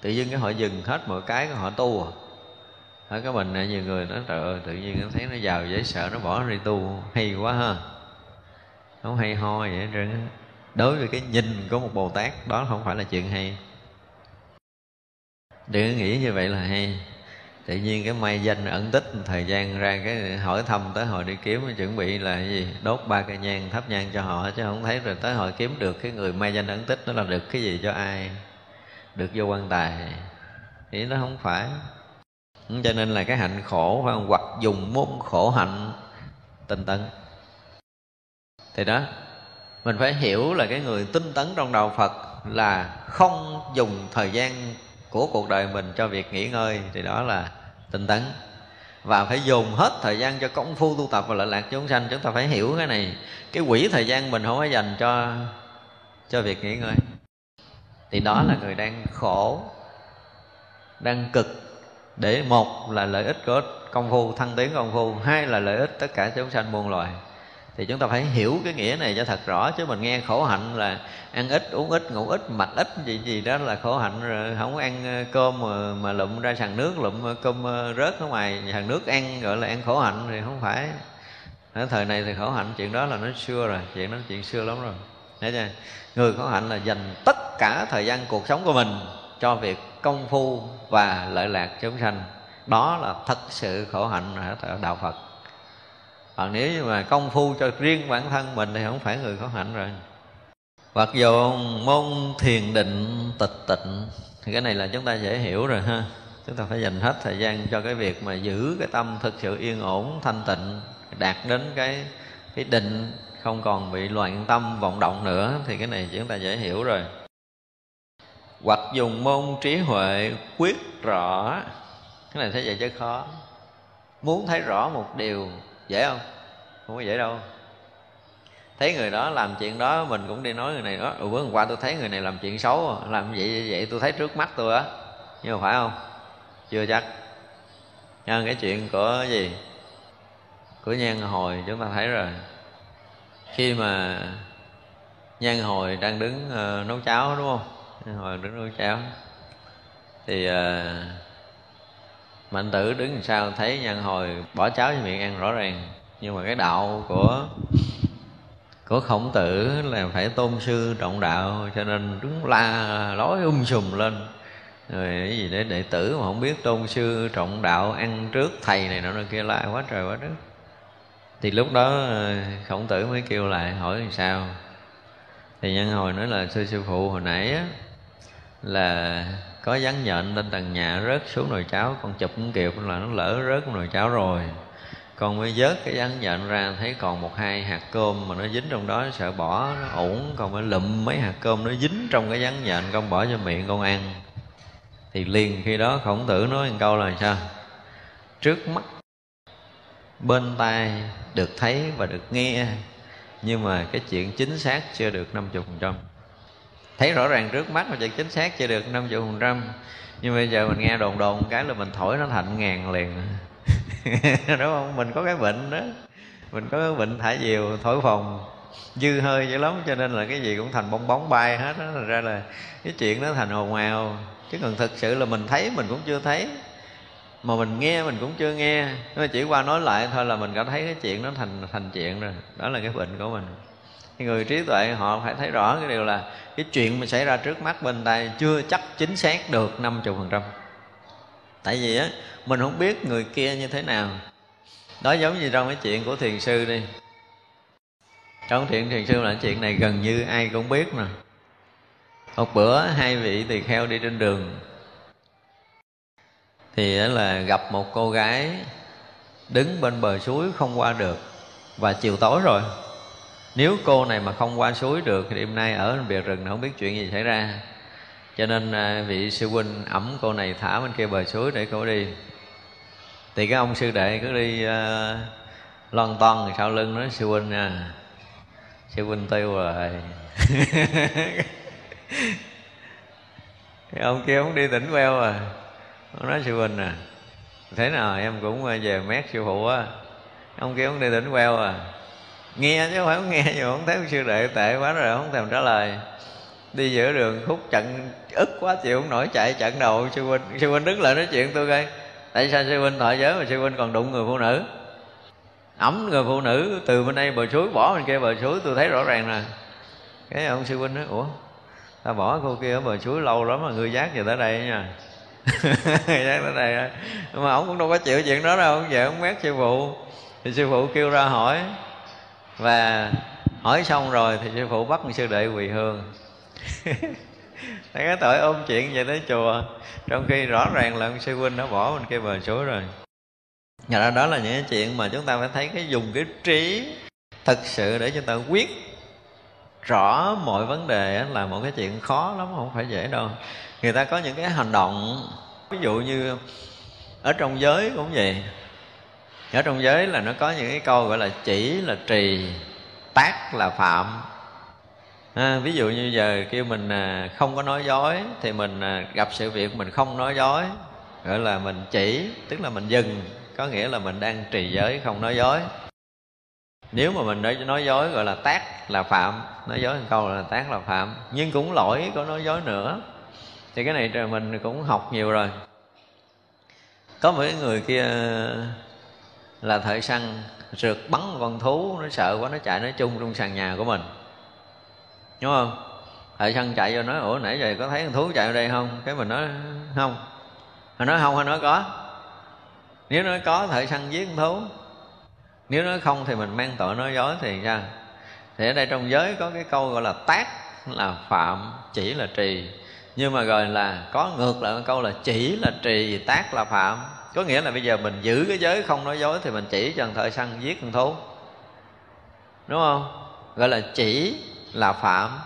tự nhiên cái họ dừng hết mọi cái họ tu. À cái mình này nhiều người nói trời ơi tự nhiên nó thấy nó giàu dễ sợ nó bỏ đi tu. Hay quá ha. Không hay ho vậy hết trơn đối với cái nhìn của một bồ tát đó không phải là chuyện hay. Đừng nghĩ như vậy là hay tự nhiên cái may danh ẩn tích thời gian ra cái hỏi thăm tới hồi đi kiếm chuẩn bị là cái gì? Đốt ba cây nhang, thắp nhang cho họ, chứ không thấy rồi tới hồi kiếm được cái người may danh ẩn tích nó là được cái gì cho ai? Được vô quan tài. Thì nó không phải. Cho nên là cái hạnh khổ phải không? Hoặc dùng môn khổ hạnh, tinh tấn. Thì đó, mình phải hiểu là cái người tinh tấn trong đạo phật là không dùng thời gian của cuộc đời mình cho việc nghỉ ngơi. Thì đó là tinh tấn. Và phải dùng hết thời gian cho công phu tu tập và lợi lạc chúng sanh. Chúng ta phải hiểu cái này. Cái quỹ thời gian mình không có dành cho cho việc nghỉ ngơi. Thì đó là người đang khổ, đang cực để một là lợi ích của công phu, thăng tiến công phu, hai là lợi ích tất cả chúng sanh muôn loài thì chúng ta phải hiểu cái nghĩa này cho thật rõ chứ mình nghe khổ hạnh là ăn ít uống ít ngủ ít mặc ít gì gì đó là khổ hạnh rồi không ăn ờ, cơm mà, mà lụm ra sàn nước lụm ờ, cơm ờ, rớt ở ngoài sàn nước ăn gọi là ăn khổ hạnh thì không phải. Ở thời này thì khổ hạnh chuyện đó là nó xưa rồi chuyện đó chuyện xưa lắm rồi. Thấy chưa? Người khổ hạnh là dành tất cả thời gian cuộc sống của mình cho việc công phu và lợi lạc chúng sanh. Đó là thật sự khổ hạnh ở đạo phật còn nếu như mà công phu cho riêng bản thân mình thì không phải người có hạnh rồi. Hoặc dù môn thiền định, tịch tịnh, thì cái này là chúng ta dễ hiểu rồi ha. Chúng ta phải dành hết thời gian cho cái việc mà giữ cái tâm thực sự yên ổn, thanh tịnh, đạt đến cái cái định, không còn bị loạn tâm, vọng động nữa, thì cái này chúng ta dễ hiểu rồi. Hoặc dùng môn trí huệ quyết rõ, cái này thấy vậy chứ khó. Muốn thấy rõ một điều dễ không? Không có dễ đâu. Thấy người đó làm chuyện đó mình cũng đi nói người này đó. Ừ, bữa hôm qua tôi thấy người này làm chuyện xấu làm vậy vậy tôi thấy trước mắt tôi á. Nhưng mà phải không? Chưa chắc. Nhân cái chuyện của gì? Của nhan hồi chúng ta thấy rồi. Khi mà nhan hồi đang đứng uh, nấu cháo đúng không? Nhan hồi đứng nấu cháo. Thì uh, mạnh tử đứng làm sao thấy nhân hồi bỏ cháo cho miệng ăn rõ ràng. Nhưng mà cái đạo của của khổng tử là phải tôn sư trọng đạo cho nên đứng la lối um sùm lên. Rồi cái gì để đệ tử mà không biết tôn sư trọng đạo ăn trước thầy này nọ kia la quá trời quá đất. Thì lúc đó khổng tử mới kêu lại hỏi làm sao. Thì nhân hồi nói là sư sư phụ hồi nãy á, là có vắng nhện lên tầng nhà rớt xuống nồi cháo? Con chụp cũng kịp là nó lỡ rớt nồi cháo rồi. Con mới vớt cái vắng nhện ra, thấy còn một hai hạt cơm mà nó dính trong đó, sợ bỏ, nó ổn. Còn mới lụm mấy hạt cơm nó dính trong cái vắng nhện, con bỏ cho miệng con ăn. Thì liền khi đó khổng tử nói một câu là sao? Trước mắt, bên tai được thấy và được nghe, nhưng mà cái chuyện chính xác chưa được 50% thấy rõ ràng trước mắt mà chuyện chính xác chưa được 50% nhưng bây giờ mình nghe đồn đồn cái là mình thổi nó thành ngàn liền. Đúng không? Mình có cái bệnh đó. Mình có cái bệnh thả diều, thổi phòng dư hơi dữ lắm, cho nên là cái gì cũng thành bong bóng bay hết đó thành ra là cái chuyện nó thành ồn ào. Chứ còn thực sự là mình thấy, mình cũng chưa thấy. Mà mình nghe, mình cũng chưa nghe. Nhưng mà chỉ qua nói lại thôi là mình cảm thấy cái chuyện nó thành thành chuyện rồi. Đó là cái bệnh của mình người trí tuệ họ phải thấy rõ cái điều là cái chuyện mà xảy ra trước mắt bên tay chưa chắc chính xác được 50% tại vì á, mình không biết người kia như thế nào. Đó giống như trong cái chuyện của thiền sư đi. Trong chuyện thiền sư là chuyện này gần như ai cũng biết mà. một bữa hai vị tỳ kheo đi trên đường. Thì là gặp một cô gái đứng bên bờ suối không qua được và chiều tối rồi nếu cô này mà không qua suối được thì đêm nay ở bìa rừng không biết chuyện gì xảy ra. Cho nên à, vị sư huynh ẩm cô này thả bên kia bờ suối để cô đi. Thì cái ông sư đệ cứ đi uh, lon ton sau lưng nói sư huynh nha sư huynh tiêu rồi. Cái ông kia không đi tỉnh queo à. Ông nói sư huynh à thế nào em cũng về mét sư phụ á. Ông kia không đi tỉnh queo à nghe chứ không phải không nghe, nhưng không thấy sư đệ tệ quá rồi, không thèm trả lời. Đi giữa đường, khúc trận ức quá chịu không nổi, chạy trận đầu. Sư huynh sư huynh đứng lại nói chuyện tôi coi. Tại sao sư huynh thọ giới mà sư huynh còn đụng người phụ nữ? Ẩm người phụ nữ, từ bên đây bờ suối, bỏ bên kia bờ suối, tôi thấy rõ ràng nè. Cái ông sư huynh nói, ủa ta bỏ cô kia ở bờ suối lâu lắm mà người giác về tới đây nha. Giác tới đây mà ông cũng đâu có chịu chuyện đó đâu, ông về ông mét sư phụ. Thì sư phụ kêu ra hỏi và hỏi xong rồi thì sư phụ bắt sư đệ quỳ hương. Thấy cái tội ôm chuyện về tới chùa, Trong khi rõ ràng là ông sư huynh đã bỏ bên kia bờ suối rồi. Nhờ ra đó là những cái chuyện mà chúng ta phải thấy cái dùng cái trí Thật sự để chúng ta quyết rõ mọi vấn đề là một cái chuyện khó lắm, không phải dễ đâu. Người ta có những cái hành động, ví dụ như ở trong giới cũng vậy ở trong giới là nó có những cái câu gọi là chỉ là trì tác là phạm. À, ví dụ như giờ kêu mình à, không có nói dối thì mình à, gặp sự việc mình không nói dối gọi là mình chỉ tức là mình dừng có nghĩa là mình đang trì giới không nói dối. Nếu mà mình nói, nói dối gọi là tác là phạm nói dối một câu là tác là phạm nhưng cũng lỗi có nói dối nữa thì cái này mình cũng học nhiều rồi. Có mấy người kia là thợ săn, rượt bắn con thú, nó sợ quá, nó chạy, nó chung trong sàn nhà của mình. Đúng không? Thợ săn chạy vô nói, ủa, nãy giờ có thấy con thú chạy ở đây không? Cái mình nói, không. Hay nói, không. Hay nói, có. Nếu nói có thợ săn giết con thú. Nếu nói không thì mình mang tội nói dối thì sao? Thì ở đây trong giới có cái câu gọi là tác là phạm, chỉ là trì. Nhưng mà rồi là, có ngược lại câu là chỉ là trì tác là phạm có nghĩa là bây giờ mình giữ cái giới không nói dối thì mình chỉ cho thợ săn giết con thú đúng không? Gọi là chỉ là phạm.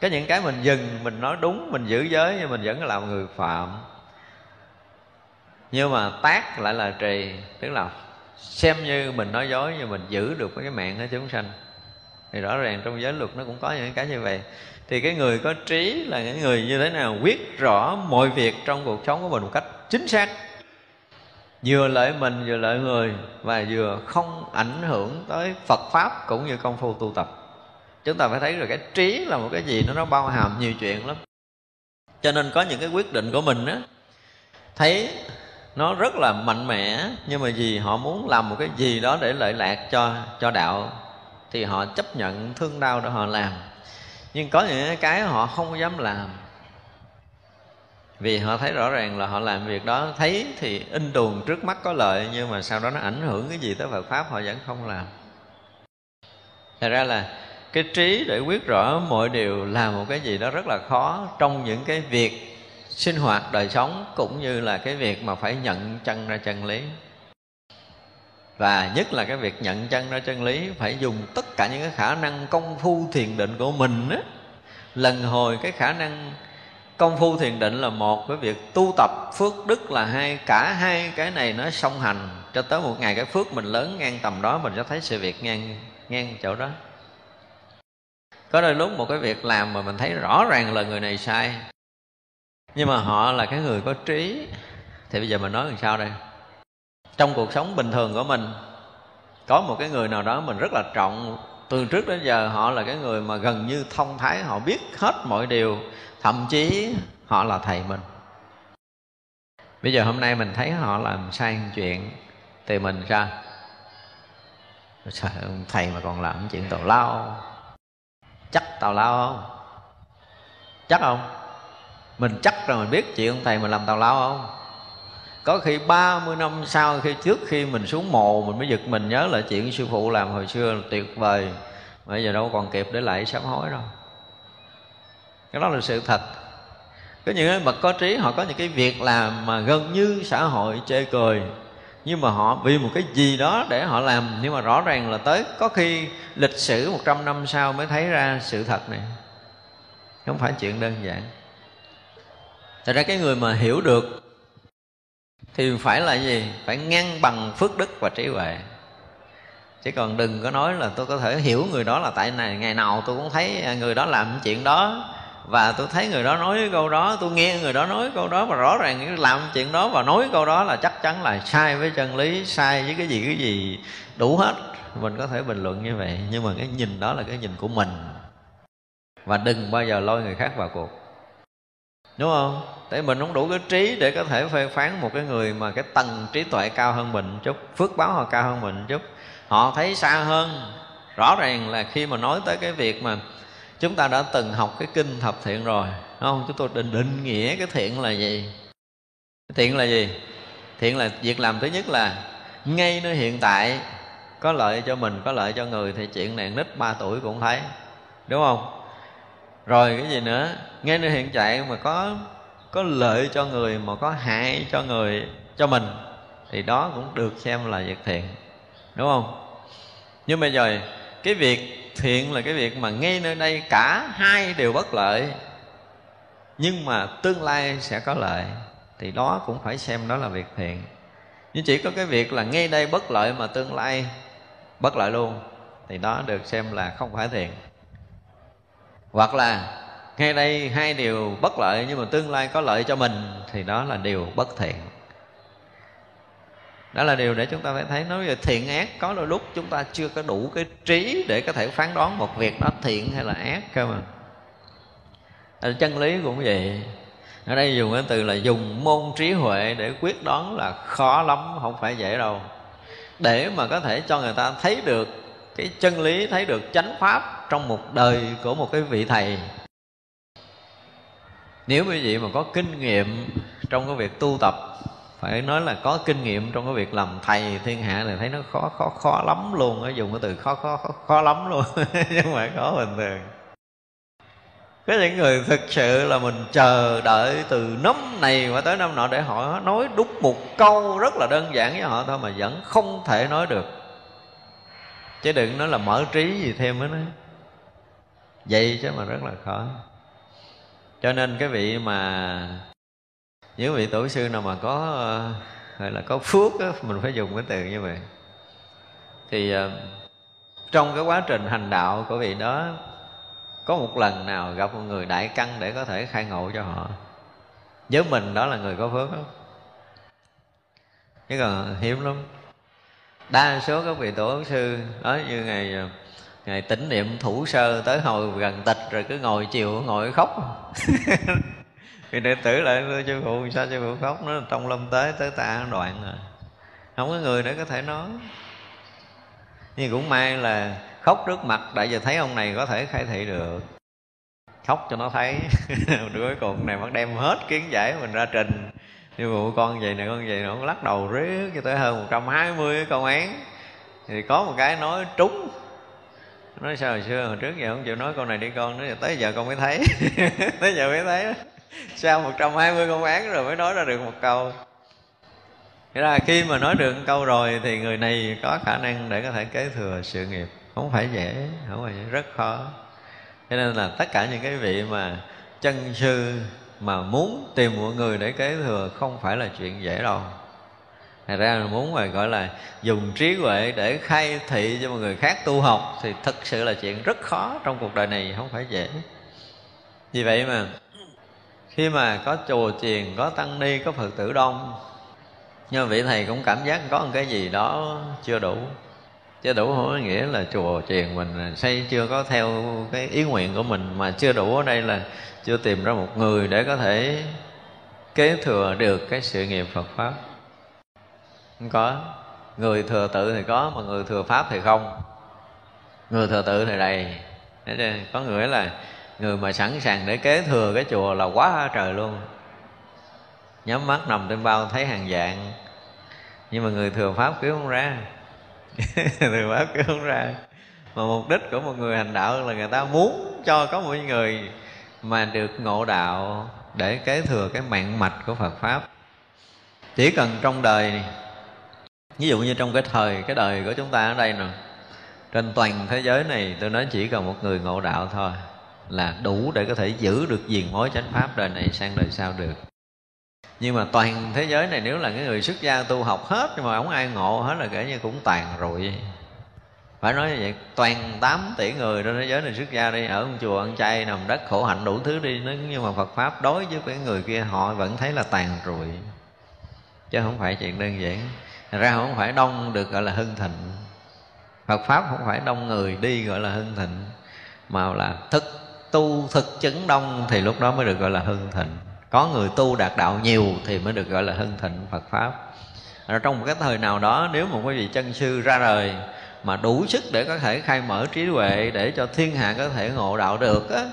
Có những cái mình dừng, mình nói đúng, mình giữ giới, nhưng mình vẫn là người phạm. Nhưng mà tác lại là trì, tức là xem như mình nói dối, nhưng mình giữ được cái mạng của chúng sanh. Thì rõ ràng trong giới luật nó cũng có những cái như vậy. Thì cái người có trí là những người như thế nào, quyết rõ mọi việc trong cuộc sống của mình một cách chính xác vừa lợi mình, vừa lợi người, và vừa không ảnh hưởng tới Phật pháp cũng như công phu tu tập. Chúng ta phải thấy rồi, cái trí là một cái gì nó nó bao hàm nhiều chuyện lắm. Cho nên có những cái quyết định của mình á, thấy nó rất là mạnh mẽ, nhưng mà vì họ muốn làm một cái gì đó để lợi lạc cho cho đạo, thì họ chấp nhận thương đau để họ làm. Nhưng có những cái họ không dám làm vì họ thấy rõ ràng là họ làm việc đó, thấy thì in đùn trước mắt có lợi nhưng mà sau đó nó ảnh hưởng cái gì tới Phật pháp, họ vẫn không làm. Thật ra là cái trí để quyết rõ mọi điều là một cái gì đó rất là khó trong những cái việc sinh hoạt, đời sống, cũng như là cái việc mà phải nhận chân ra chân lý. Và nhất là cái việc nhận chân ra chân lý, phải dùng tất cả những cái khả năng công phu thiền định của mình á, lần hồi cái khả năng công phu thiền định là một với việc tu tập. Phước đức là hai, cả hai cái này nó song hành. Cho tới một ngày cái phước mình lớn ngang tầm đó, mình sẽ thấy sự việc ngang ngang chỗ đó. Có đôi lúc một cái việc làm mà mình thấy rõ ràng là người này sai. Nhưng mà họ là cái người có trí. Thì bây giờ mình nói làm sao đây? Trong cuộc sống bình thường của mình, có một cái người nào đó mình rất là trọng. Từ trước đến giờ họ là cái người mà gần như thông thái. Họ biết hết mọi điều thậm chí họ là thầy mình. Bây giờ hôm nay mình thấy họ làm sai chuyện thì mình sao sao thầy mà còn làm chuyện tào lao. Chắc tào lao không? Chắc không? Mình chắc rồi mình biết chuyện ông thầy mình làm tào lao không? Có khi 30 năm sau khi trước khi mình xuống mồ, mình mới giật mình nhớ lại chuyện sư phụ làm hồi xưa là tuyệt vời. Bây giờ đâu còn kịp để lại sám hối đâu cái đó là sự thật. Có những bậc có trí, họ có những cái việc làm mà gần như xã hội chê cười. Nhưng mà họ vì một cái gì đó để họ làm, nhưng mà rõ ràng là tới, có khi lịch sử 100 năm sau mới thấy ra sự thật này. Không phải chuyện đơn giản. Thật ra cái người mà hiểu được Thì phải là gì? Phải ngăn bằng phước đức và trí huệ. Chứ còn đừng có nói là tôi có thể hiểu người đó là tại này, Ngày nào tôi cũng thấy người đó làm chuyện đó. Và tôi thấy người đó nói câu đó, Tôi nghe người đó nói câu đó Và rõ ràng làm chuyện đó và nói câu đó là chắc chắn là sai với chân lý, Sai với cái gì cái gì đủ hết. Mình có thể bình luận như vậy, Nhưng mà cái nhìn đó là cái nhìn của mình. Và đừng bao giờ lôi người khác vào cuộc. Đúng không? Tại mình không đủ cái trí để có thể phê phán một cái người mà cái tầng trí tuệ cao hơn mình chút, phước báo họ cao hơn mình chút. Họ thấy xa hơn. Rõ ràng là khi mà nói tới cái việc mà chúng ta đã từng học cái kinh thập thiện rồi đúng không? Chúng tôi định định nghĩa cái thiện là gì? Thiện là gì? Thiện là việc làm thứ nhất là ngay nơi hiện tại, có lợi cho mình, có lợi cho người thì chuyện này nít 3 tuổi cũng thấy, đúng không? Rồi cái gì nữa? Ngay nơi hiện tại mà có có lợi cho người, mà có hại cho người, cho mình, thì đó cũng được xem là việc thiện, đúng không? Nhưng bây giờ cái việc thiện là cái việc mà ngay nơi đây cả hai đều bất lợi. Nhưng mà tương lai sẽ có lợi, thì đó cũng phải xem đó là việc thiện. Nhưng chỉ có cái việc là ngay đây bất lợi mà tương lai bất lợi luôn, thì đó được xem là không phải thiện. Hoặc là ngay đây hai điều bất lợi nhưng mà tương lai có lợi cho mình, thì đó là điều bất thiện đó là điều để chúng ta phải thấy. Nói về thiện ác có đôi lúc chúng ta chưa có đủ cái trí để có thể phán đoán một việc đó thiện hay là ác cơ mà à, chân lý cũng vậy. Ở đây dùng cái từ là dùng môn trí huệ để quyết đoán là khó lắm không phải dễ đâu. Để mà có thể cho người ta thấy được cái chân lý thấy được chánh pháp trong một đời của một cái vị thầy. Nếu quý vị mà có kinh nghiệm trong cái việc tu tập phải nói là có kinh nghiệm trong cái việc làm thầy thiên hạ thì thấy nó khó khó khó lắm luôn á dùng cái từ khó khó khó, khó lắm luôn. Chứ không phải khó bình thường. Có những người thực sự là mình chờ đợi từ năm này qua tới năm nọ để họ nói đúng một câu rất là đơn giản với họ thôi mà vẫn không thể nói được. Chứ đừng nói là mở trí gì thêm nữa vậy chứ mà rất là khó. Cho nên cái vị mà những vị tổ sư nào mà có ờ, gọi là có phước đó, mình phải dùng cái từ như vậy. Thì ờ, trong cái quá trình hành đạo của vị đó có một lần nào gặp một người đại căn để có thể khai ngộ cho họ? Với mình đó là người có phước đó. chứ còn hiếm lắm. Đa số các vị tổ sư đó như ngày ờ, ngày tỉnh niệm thủ sơ tới hồi gần tịch rồi cứ ngồi chiều ngồi khóc. thì đệ tử lại sư phụ, sao sư phụ khóc? Nó trong lâm tế tới ta đoạn rồi. Không có người để có thể nói. Nhưng cũng may là khóc trước mặt đại giờ thấy ông này có thể khai thị được. Khóc cho nó thấy. Cuối cùng này bắt đem hết kiến giải mình ra trình. Như vụ con vậy nè, con vậy nó lắc đầu riết cho tới hơn 120 cái câu án thì có một cái nói trúng. Nói, sao hồi xưa, hồi trước giờ không chịu nói câu này đi con nữa tới giờ con mới thấy. Tới giờ mới thấy sau 120 câu án rồi mới nói ra được một câu? Thế ra khi mà nói được một câu rồi thì người này có khả năng để có thể kế thừa sự nghiệp. Không phải dễ, không phải dễ, rất khó. Cho nên là tất cả những cái vị mà chân sư mà muốn tìm một người để kế thừa không phải là chuyện dễ đâu. Thật ra là muốn mà gọi là dùng trí huệ để khai thị cho một người khác tu học Thì thực sự là chuyện rất khó trong cuộc đời này không phải dễ. Vì vậy mà khi mà có chùa chiền, có tăng ni, có Phật tử đông Nhưng mà vị thầy cũng cảm giác có một cái gì đó chưa đủ. Chưa đủ không có nghĩa là chùa chiền mình xây chưa có theo cái ý nguyện của mình Mà chưa đủ ở đây là chưa tìm ra một người để có thể kế thừa được cái sự nghiệp Phật Pháp. Không có. Người thừa tự thì có mà người thừa pháp thì không. Người thừa tự thì đầy. Có người là người mà sẵn sàng để kế thừa cái chùa là quá trời luôn. Nhắm mắt nằm trên bao thấy hàng dạng. Nhưng mà người thừa pháp cứu không ra. Thừa pháp cứu không ra. Mà mục đích của một người hành đạo là người ta muốn cho có một người mà được ngộ đạo để kế thừa cái mạng mạch của Phật pháp. Chỉ cần trong đời, ví dụ như trong cái thời, cái đời của chúng ta ở đây nè, trên toàn thế giới này, tôi nói chỉ cần một người ngộ đạo thôi là đủ để có thể giữ được diền mối chánh pháp đời này sang đời sau được. Nhưng mà toàn thế giới này nếu là cái người xuất gia tu học hết nhưng mà không ai ngộ hết là kể như cũng tàn rồi phải nói như vậy, toàn 8 tỷ người trên thế giới này xuất gia đi, ở một chùa ăn chay nằm đất khổ hạnh đủ thứ đi nhưng mà Phật pháp đối với cái người kia họ vẫn thấy là tàn rụi. chứ không phải chuyện đơn giản. Thật ra không phải đông được gọi là hưng thịnh. Phật Pháp không phải đông người đi gọi là hưng thịnh, Mà là thực tu thực chứng đông Thì lúc đó mới được gọi là hưng thịnh. Có người tu đạt đạo nhiều Thì mới được gọi là hưng thịnh Phật Pháp. Ở Trong một cái thời nào đó, Nếu một quý vị chân sư ra đời Mà đủ sức để có thể khai mở trí huệ, Để cho thiên hạ có thể ngộ đạo được á,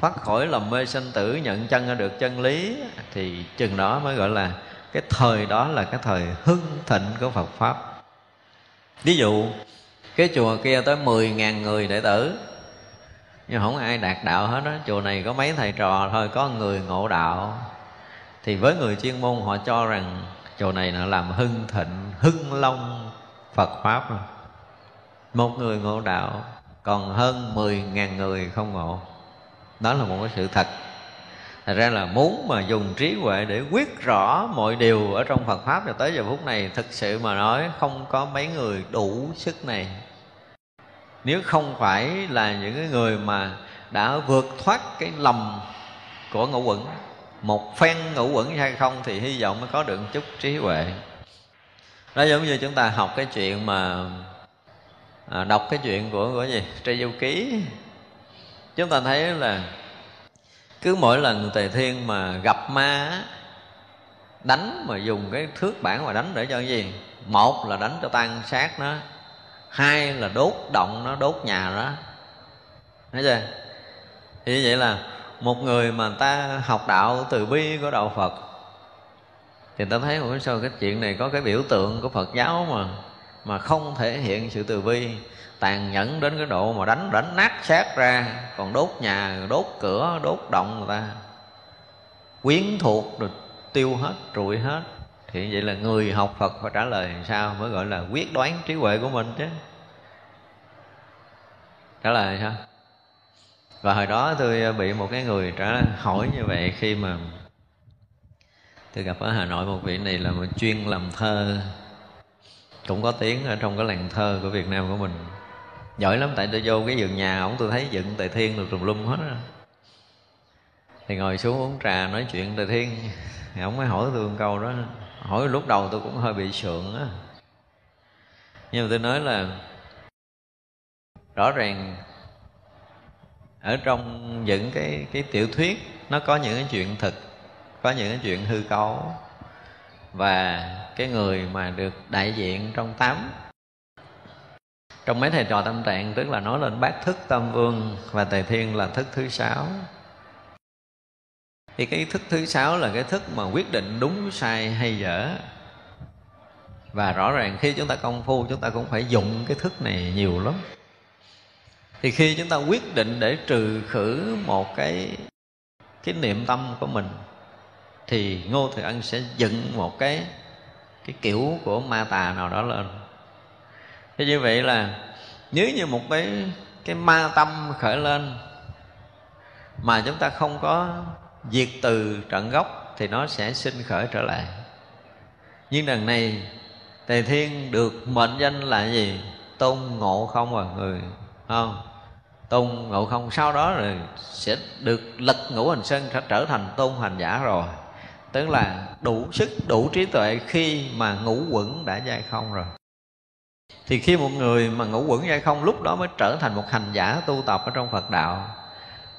thoát khỏi lầm mê sanh tử, nhận chân ra được chân lý, thì chừng đó mới gọi là cái thời đó là cái thời hưng thịnh của Phật Pháp. Ví dụ, cái chùa kia tới 10.000 người đệ tử nhưng không ai đạt đạo hết đó Chùa này có mấy thầy trò thôi, Có người ngộ đạo. Thì với người chuyên môn, họ cho rằng Chùa này là làm hưng thịnh, Hưng long Phật Pháp. Rồi Một người ngộ đạo, Còn hơn 10.000 người không ngộ. Đó là một cái sự thật. Thật ra là muốn mà dùng trí huệ để quyết rõ mọi điều ở trong Phật Pháp cho tới giờ phút này, Thực sự mà nói không có mấy người đủ sức này. Nếu không phải là những cái người mà đã vượt thoát cái lầm của ngũ quẩn Một phen ngũ quẩn hay không thì hy vọng mới có được chút trí huệ. Đó giống như chúng ta học cái chuyện mà à, đọc cái chuyện của của gì? Trai du ký. Chúng ta thấy là cứ mỗi lần tề thiên mà gặp ma đánh mà dùng cái thước bản mà đánh để cho cái gì? Một là đánh cho tan xác nó hai là đốt động nó đốt nhà đó, thấy chưa? Thì như vậy là một người mà ta học đạo từ bi của đạo phật thì ta thấy ủa sao cái chuyện này có cái biểu tượng của phật giáo mà mà không thể hiện sự từ bi. Tàn nhẫn đến cái độ mà đánh đánh nát xác ra. Còn đốt nhà đốt cửa đốt động người ta. Quyến thuộc được tiêu hết trụi hết thì vậy là người học phật phải trả lời làm sao? Mới gọi là quyết đoán trí huệ của mình chứ. Trả lời sao? Và hồi đó tôi bị một cái người trả hỏi như vậy khi mà tôi gặp ở hà nội một vị này là một chuyên làm thơ. Cũng có tiếng ở trong cái làng thơ của việt nam của mình. Giỏi lắm, tại tôi vô cái vườn nhà ổng, tôi thấy dựng tề thiên được trùm lum hết rồi thì ngồi xuống uống trà nói chuyện tề thiên. Ổng mới hỏi tôi một câu đó hỏi lúc đầu tôi cũng hơi bị sượng á. Nhưng mà tôi nói là rõ ràng ở trong những cái cái tiểu thuyết nó có những cái chuyện thực có những cái chuyện hư cấu. Và cái người mà được đại diện trong tám, trong mấy thầy trò tâm trạng, tức là nói lên bát thức tam vương và tề thiên là thức thứ sáu thì cái thức thứ sáu là cái thức mà quyết định đúng, sai hay dở. Và rõ ràng khi chúng ta công phu, chúng ta cũng phải dụng cái thức này nhiều lắm. Thì khi chúng ta quyết định để trừ khử một cái cái niệm tâm của mình, thì ngô thừa ân sẽ dựng một cái cái kiểu của ma tà nào đó lên. Thế như vậy là nếu như một cái cái ma tâm khởi lên mà chúng ta không có diệt từ trận gốc thì nó sẽ sinh khởi trở lại. Nhưng đằng này, tề thiên được mệnh danh là gì? Tôn ngộ không à người, không? Tôn ngộ không sau đó rồi sẽ được lật ngũ hành sơn sẽ trở thành tôn hành giả rồi. Tức là đủ sức, đủ trí tuệ khi mà ngũ quẩn đã giai không rồi. Thì khi một người mà ngũ quẩn giai không, lúc đó mới trở thành một hành giả tu tập ở trong phật đạo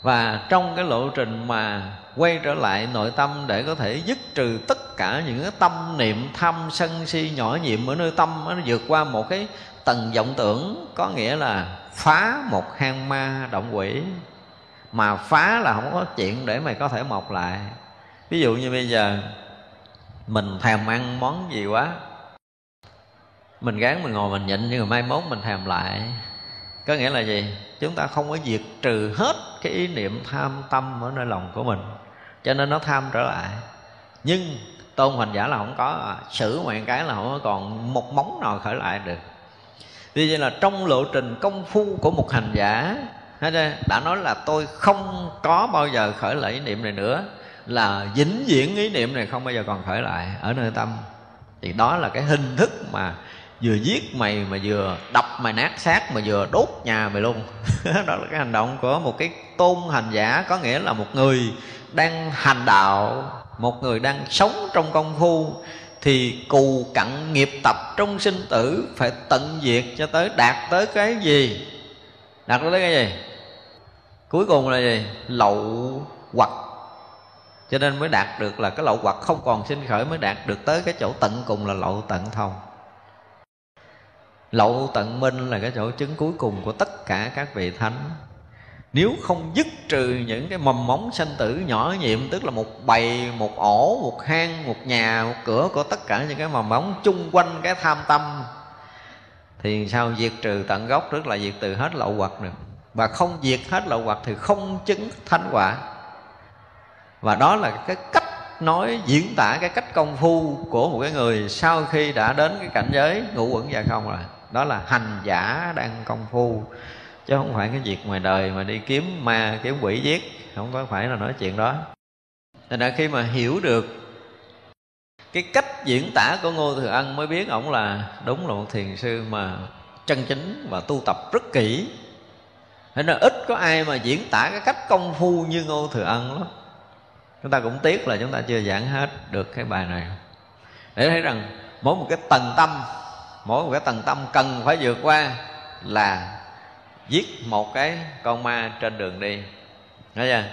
và trong cái lộ trình mà quay trở lại nội tâm để có thể dứt trừ tất cả những cái tâm niệm tham sân si nhỏ nhiệm ở nơi tâm, nó vượt qua một cái tầng vọng tưởng, có nghĩa là phá một hang ma động quỷ. Mà phá là không có chuyện để mày có thể mọc lại. Ví dụ như bây giờ, mình thèm ăn món gì quá, mình gán mình ngồi mình nhịn nhưng mà mai mốt mình thèm lại. Có nghĩa là gì? Chúng ta không có diệt trừ hết cái ý niệm tham tâm ở nơi lòng của mình. Cho nên nó tham trở lại. Nhưng tôn hành giả là không có à, xử mọi cái là không có còn một móng nào khởi lại được. Vì vậy là trong lộ trình công phu của một hành giả đã nói là tôi không có bao giờ khởi lại ý niệm này nữa. Là vĩnh viễn ý niệm này không bao giờ còn khởi lại ở nơi tâm. Thì đó là cái hình thức mà vừa giết mày mà vừa đập mày nát xác mà vừa đốt nhà mày luôn. Đó là cái hành động của một cái tôn hành giả, có nghĩa là một người đang hành đạo, một người đang sống trong công phu, thì cù cặn nghiệp tập trong sinh tử phải tận diệt cho tới đạt tới cái gì? Đạt tới cái gì? Cuối cùng là gì? Lậu hoặc. Cho nên mới đạt được là cái lậu hoặc không còn sinh khởi mới đạt được tới cái chỗ tận cùng là lậu tận thông lậu tận minh là cái chỗ chứng cuối cùng của tất cả các vị thánh. Nếu không dứt trừ những cái mầm móng sanh tử nhỏ nhiệm, tức là một bầy, một ổ, một hang, một nhà, một cửa của tất cả những cái mầm móng chung quanh cái tham tâm, thì sao diệt trừ tận gốc, tức là diệt từ hết lậu hoặc được. Và không diệt hết lậu hoặc thì không chứng thánh quả. Và đó là cái cách nói, diễn tả cái cách công phu của một cái người sau khi đã đến cái cảnh giới ngũ quẩn gia dạ không rồi đó là hành giả đang công phu. Chứ không phải cái việc ngoài đời mà đi kiếm ma, kiếm quỷ giết. Không có phải là nói chuyện đó. Thành ra khi mà hiểu được cái cách diễn tả của ngô thừa ân mới biết ổng là đúng là một thiền sư mà chân chính và tu tập rất kỹ. Thế nên ít có ai mà diễn tả cái cách công phu như Ngô Thừa Ân lắm. Chúng ta cũng tiếc là chúng ta chưa giảng hết được cái bài này. Để thấy rằng mỗi một cái tầng tâm mỗi một cái tầng tâm cần phải vượt qua là giết một cái con ma trên đường đi. Thấy chưa?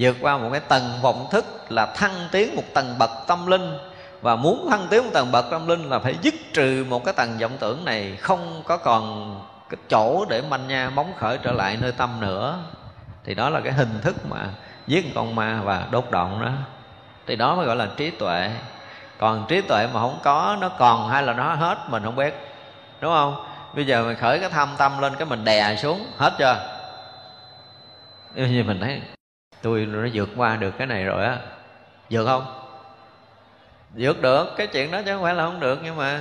vượt qua một cái tầng vọng thức là thăng tiến một tầng bậc tâm linh. Và muốn thăng tiến một tầng bậc tâm linh là phải dứt trừ một cái tầng vọng tưởng này. Không có còn cái chỗ để manh nha bóng khởi trở lại nơi tâm nữa. Thì đó là cái hình thức mà giết con ma và đốt động đó. Thì đó mới gọi là trí tuệ còn trí tuệ mà không có, nó còn hay là nó hết, mình không biết. Đúng không? Bây giờ mình khởi cái tham tâm lên, cái mình đè xuống, hết chưa? Như mình thấy, tôi nó vượt qua được cái này rồi á. Vượt không? Vượt được, cái chuyện đó chứ không phải là không được, nhưng mà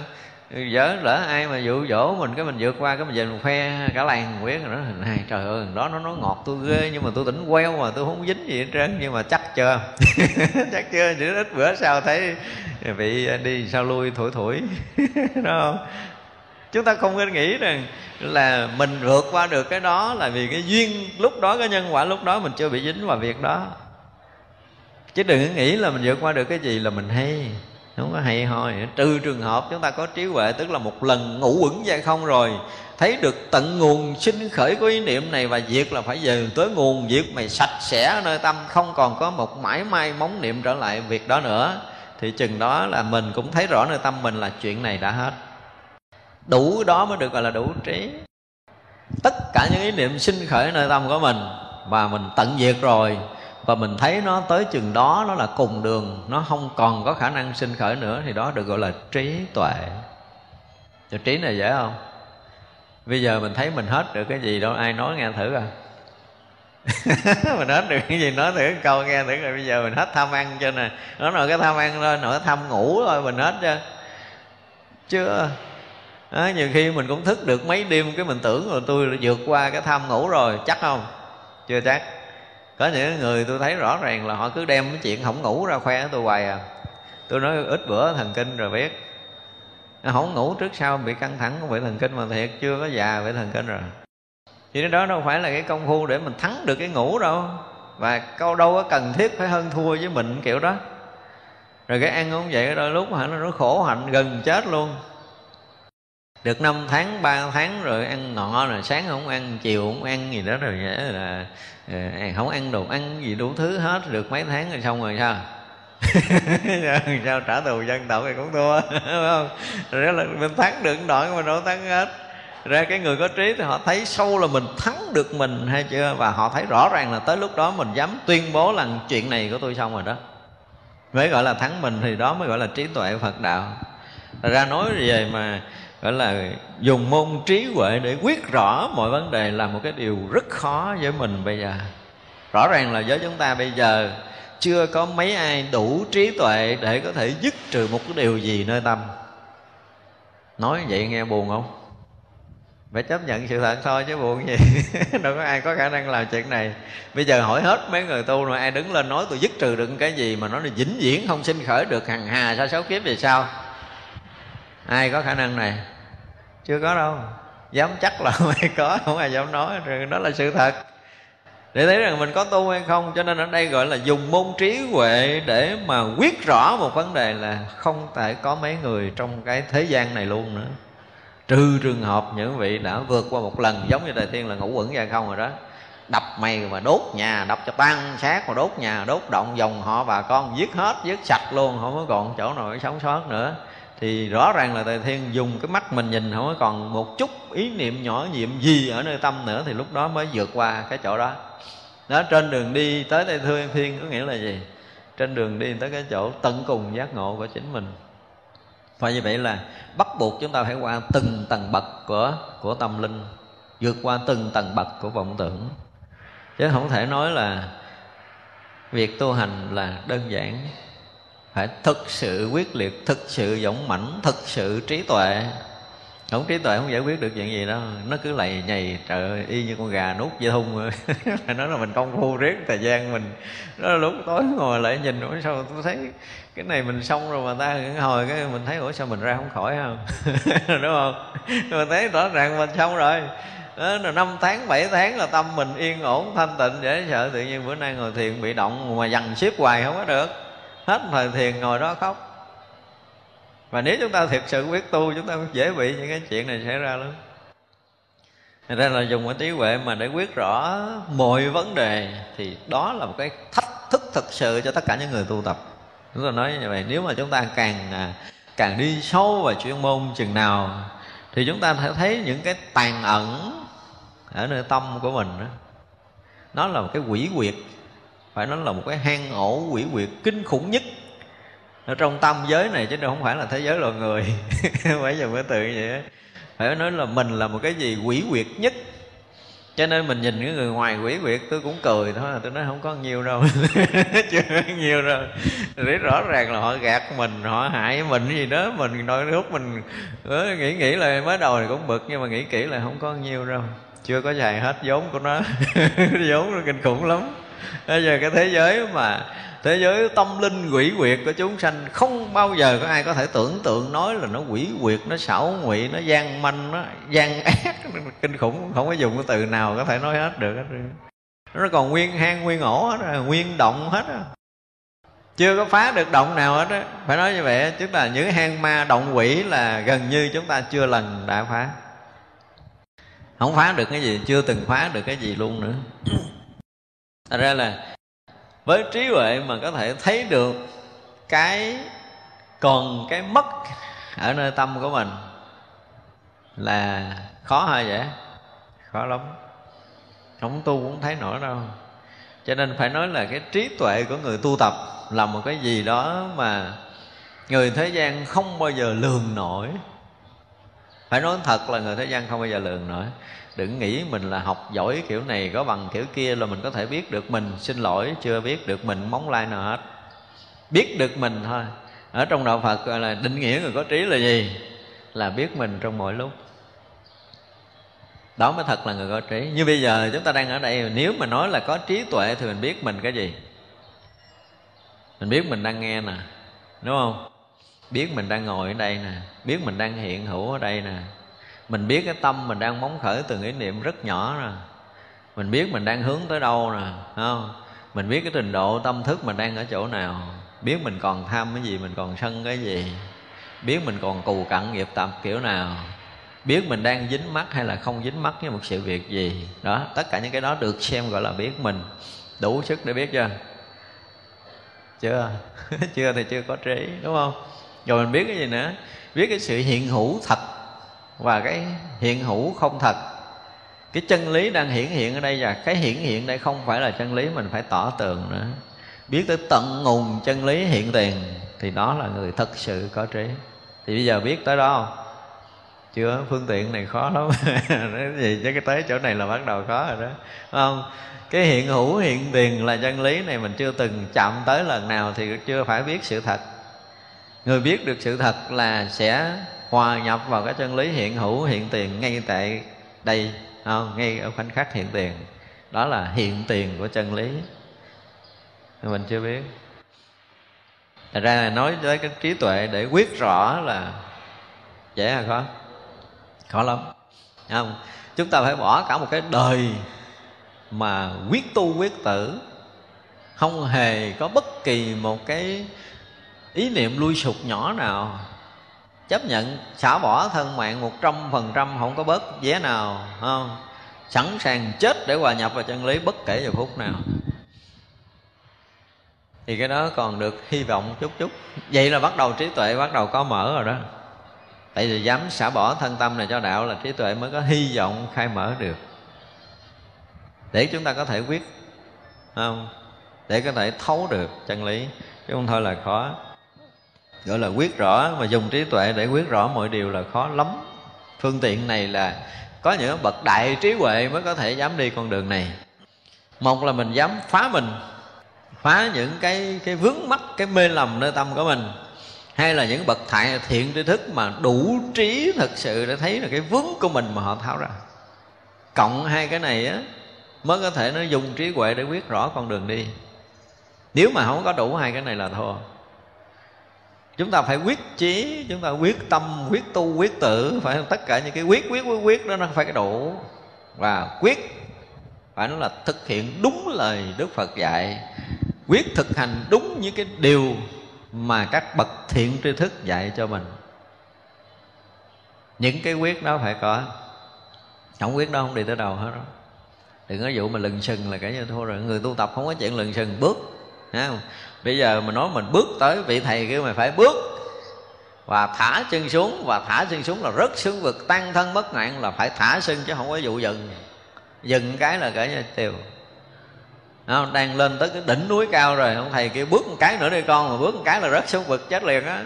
dở lỡ ai mà dụ dỗ mình, cái mình vượt qua, cái mình về mình khoe cả làng quyết rồi đó. Này trời ơi đó nó nói ngọt, tôi ghê, nhưng mà tôi tỉnh queo mà tôi không dính gì hết trơn, nhưng mà chắc chưa? Chắc chưa chỉ ít bữa sau thấy bị đi sao lui thổi thổi đó. Không chúng ta không nên nghĩ rằng là mình vượt qua được cái đó là vì cái duyên lúc đó, cái nhân quả lúc đó mình chưa bị dính vào việc đó. Chứ đừng nghĩ là mình vượt qua được cái gì là mình hay không có hay thôi. Trừ trường hợp chúng ta có trí huệ, tức là một lần ngủ quẩn ra không rồi, thấy được tận nguồn sinh khởi của ý niệm này và diệt là phải về tới nguồn việc mày sạch sẽ nơi tâm, không còn có một mãi may móng niệm trở lại việc đó nữa, thì chừng đó là mình cũng thấy rõ nơi tâm mình là chuyện này đã hết. Đủ đó mới được gọi là đủ trí. Tất cả những ý niệm sinh khởi nơi tâm của mình, và mình tận diệt rồi và mình thấy nó tới chừng đó nó là cùng đường nó không còn có khả năng sinh khởi nữa thì đó được gọi là trí tuệ. Cho trí này dễ không? Bây giờ mình thấy mình hết được cái gì đâu ai nói nghe thử à mình hết được cái gì nói thử câu nghe thử rồi bây giờ mình hết tham ăn cho nè? Nó nói cái tham ăn thôi nổi tham ngủ thôi mình hết chưa? Chưa. À, nhiều khi mình cũng thức được mấy đêm cái mình tưởng rồi tôi đã vượt qua cái tham ngủ rồi chắc không? Chưa chắc có những người tôi thấy rõ ràng là họ cứ đem cái chuyện không ngủ ra khoe với tôi hoài à. Tôi nói ít bữa thần kinh rồi biết. Không ngủ trước sau bị căng thẳng cũng bị thần kinh mà thiệt, chưa có già bị thần kinh rồi. Chứ đó đâu phải là cái công phu để mình thắng được cái ngủ đâu. Và câu đâu có cần thiết phải hơn thua với mình kiểu đó. Rồi cái ăn cũng vậy đôi lúc hả nó khổ hạnh, gần chết luôn được năm tháng, ba tháng rồi ăn ngọ rồi sáng không ăn, chiều không ăn gì đó rồi là ờ, à, không ăn đồ ăn gì đủ thứ hết. Được mấy tháng rồi xong rồi sao? Sao trả thù dân tộc thì cũng thua phải không? Rồi là mình thắng được đoạn mà đâu thắng hết. Ra cái người có trí thì họ thấy sâu là mình thắng được mình, hay chưa? Và họ thấy rõ ràng là tới lúc đó mình dám tuyên bố là chuyện này của tôi xong rồi đó. Mới gọi là thắng mình thì đó mới gọi là trí tuệ phật đạo. Ra nói về mà gọi là dùng môn trí huệ để quyết rõ mọi vấn đề là một cái điều rất khó với mình bây giờ. Rõ ràng là với chúng ta bây giờ, chưa có mấy ai đủ trí tuệ để có thể dứt trừ một cái điều gì nơi tâm. Nói vậy nghe buồn không? Phải chấp nhận sự thật thôi chứ buồn gì. Đâu có ai có khả năng làm chuyện này. Bây giờ hỏi hết mấy người tu rồi, ai đứng lên nói tôi dứt trừ được cái gì mà nó là vĩnh viễn không sinh khởi được, hằng hà sa sáu kiếp về sao? Ai có khả năng này? Chưa có đâu. Dám chắc là không ai có, không ai dám nói. Rồi đó là sự thật. Để thấy rằng mình có tu hay không, cho nên ở đây gọi là dùng môn trí huệ để mà quyết rõ một vấn đề là không thể có mấy người trong cái thế gian này luôn nữa. Trừ trường hợp những vị đã vượt qua một lần, giống như đại thiên là ngủ quẩn ra không rồi đó. Đập mày mà đốt nhà, đập cho tan xác mà đốt nhà, đốt động dòng họ bà con, giết hết, giết sạch luôn, không có còn chỗ nào để sống sót nữa thì rõ ràng là Tề Thiên dùng cái mắt mình nhìn, không có còn một chút ý niệm nhỏ nhiệm gì ở nơi tâm nữa, thì lúc đó mới vượt qua cái chỗ đó. Đó, trên đường đi tới tây thương Thiên có nghĩa là gì? Trên đường đi tới cái chỗ tận cùng giác ngộ của chính mình. Và như vậy là bắt buộc chúng ta phải qua từng tầng bậc của của tâm linh, vượt qua từng tầng bậc của vọng tưởng. Chứ không thể nói là việc tu hành là đơn giản phải thực sự quyết liệt, thực sự dũng mãnh, thực sự trí tuệ. Không trí tuệ không giải quyết được chuyện gì đâu. Nó cứ lầy nhầy, trời y như con gà nuốt dây thun phải nói là mình công phu riết thời gian mình. Đó là lúc tối ngồi lại nhìn, ủa sao tôi thấy cái này mình xong rồi mà ta hồi cái mình thấy, ủa sao mình ra không khỏi không? Đúng không? Mình thấy rõ ràng mình xong rồi. Đó năm tháng, bảy tháng là tâm mình yên ổn, thanh tịnh, dễ sợ. Tự nhiên bữa nay ngồi thiền bị động mà dằn xếp hoài không có được hết thời thiền ngồi đó khóc. Và nếu chúng ta thực sự quyết tu, chúng ta dễ bị những cái chuyện này xảy ra lắm. Thật ra là dùng cái trí huệ mà để quyết rõ mọi vấn đề, Thì đó là một cái thách thức thực sự cho tất cả những người tu tập. Chúng ta nói như vậy, Nếu mà chúng ta càng à, càng đi sâu vào chuyên môn chừng nào, Thì chúng ta sẽ thấy những cái tàn ẩn Ở nơi tâm của mình đó. Nó là một cái quỷ quyệt. Phải nói là một cái hang ổ quỷ quyệt kinh khủng nhất. Ở trong tâm giới này chứ không phải là thế giới loài người. Phải dùng cái từ như vậy phải nói là mình là một cái gì quỷ quyệt nhất. Cho nên mình nhìn cái người ngoài quỷ quyệt, tôi cũng cười thôi, tôi nói không có nhiều đâu. Chưa có nhiều đâu. Để rõ ràng là họ gạt mình, họ hại mình gì đó, mình nói lúc mình nghĩ nghĩ là mới đầu thì cũng bực, nhưng mà nghĩ kỹ là không có nhiều đâu. Chưa có xài hết vốn của nó. Vốn nó kinh khủng lắm bây giờ cái thế giới mà, thế giới tâm linh quỷ quyệt của chúng sanh không bao giờ có ai có thể tưởng tượng nói là nó quỷ quyệt, nó xảo ngụy, nó gian manh, nó gian ác. Kinh khủng, không có dùng cái từ nào có thể nói hết được hết nó còn nguyên hang, nguyên ổ hết rồi nguyên động hết rồi chưa có phá được động nào hết á. Phải nói như vậy tức là những hang ma động quỷ là gần như chúng ta chưa lần đã phá. Không phá được cái gì, chưa từng phá được cái gì luôn nữa. Thật ra là với trí huệ mà có thể thấy được cái còn cái mất ở nơi tâm của mình là khó hay vậy? Khó lắm. Không tu cũng thấy nổi đâu. Cho nên phải nói là cái trí tuệ của người tu tập là một cái gì đó mà người thế gian không bao giờ lường nổi. Phải nói thật là người thế gian không bao giờ lường nổi đừng nghĩ mình là học giỏi kiểu này có bằng kiểu kia là mình có thể biết được mình. Xin lỗi, chưa biết được mình, móng lai nào hết. Biết được mình thôi. Ở trong đạo phật gọi là định nghĩa người có trí là gì? Là biết mình trong mọi lúc. Đó mới thật là người có trí. Như bây giờ chúng ta đang ở đây, nếu mà nói là có trí tuệ thì mình biết mình cái gì? Mình biết mình đang nghe nè, đúng không? Biết mình đang ngồi ở đây nè, biết mình đang hiện hữu ở đây nè mình biết cái tâm mình đang móng khởi từng ý niệm rất nhỏ nè mình biết mình đang hướng tới đâu nè không? Mình biết cái trình độ tâm thức mình đang ở chỗ nào. Biết mình còn tham cái gì, mình còn sân cái gì. Biết mình còn cù cặn, nghiệp tập kiểu nào. Biết mình đang dính mắt hay là không dính mắt với một sự việc gì. Đó, tất cả những cái đó được xem gọi là biết mình. Đủ sức để biết chưa? Chưa? Chưa thì chưa có trí, đúng không? Rồi mình biết cái gì nữa? Biết cái sự hiện hữu thật và cái hiện hữu không thật. Cái chân lý đang hiển hiện ở đây và cái hiển hiện đây không phải là chân lý, mình phải tỏ tường nữa. Biết tới tận nguồn chân lý hiện tiền thì đó là người thật sự có trí. Thì bây giờ biết tới đó không? Chưa, phương tiện này khó lắm. Cái gì chứ cái tới chỗ này là bắt đầu khó rồi đó. Không? Cái hiện hữu hiện tiền là chân lý này mình chưa từng chạm tới lần nào thì chưa phải biết sự thật. Người biết được sự thật là sẽ hòa nhập vào cái chân lý hiện hữu, hiện tiền ngay tại đây không? ngay ở khoảnh khắc hiện tiền. Đó là hiện tiền của chân lý. Mình chưa biết. Thật ra là nói tới cái trí tuệ để quyết rõ là dễ hay khó. Khó lắm. Không? Chúng ta phải bỏ cả một cái đời mà quyết tu quyết tử, không hề có bất kỳ một cái ý niệm lui sụt nhỏ nào chấp nhận, xả bỏ thân mạng một trăm phần trăm không có bớt vé nào không? Sẵn sàng chết để hòa nhập vào chân lý bất kể giờ phút nào. Thì cái đó còn được hy vọng chút chút. Vậy là bắt đầu trí tuệ bắt đầu có mở rồi đó. Tại vì dám xả bỏ thân tâm này cho đạo là trí tuệ mới có hy vọng khai mở được. Để chúng ta có thể quyết không? Để có thể thấu được chân lý, chứ không thôi là khó gọi là quyết rõ, mà dùng trí tuệ để quyết rõ mọi điều là khó lắm. Phương tiện này là có những bậc đại trí huệ mới có thể dám đi con đường này. Một là mình dám phá mình, phá những cái cái vướng mắc, cái mê lầm nơi tâm của mình. Hay là những bậc thại thiện tri thức mà đủ trí thật sự để thấy là cái vướng của mình mà họ tháo ra. Cộng hai cái này á, mới có thể nó dùng trí huệ để quyết rõ con đường đi. Nếu mà không có đủ hai cái này là thua chúng ta phải quyết chí, chúng ta quyết tâm, quyết tu, quyết tử phải tất cả những cái quyết quyết quyết quyết đó nó phải cái đủ. Và quyết phải nói là thực hiện đúng lời đức phật dạy. Quyết thực hành đúng những cái điều mà các bậc thiện tri thức dạy cho mình. Những cái quyết đó phải có. Không quyết đó không đi tới đâu hết đó. Đừng có dụ mà lừng sừng là cả như thua rồi, người tu tập không có chuyện lừng sừng, bước không? bây giờ mình nói mình bước tới vị thầy kia mình phải bước và thả chân xuống, và thả chân xuống là rất xuống vực, tăng thân bất nạn là phải thả chân chứ không có vụ dừng dừng cái là cả như tiêu không? đang lên tới cái đỉnh núi cao rồi, ông thầy kia bước một cái nữa đi con, mà bước một cái là rất xuống vực, chết liền á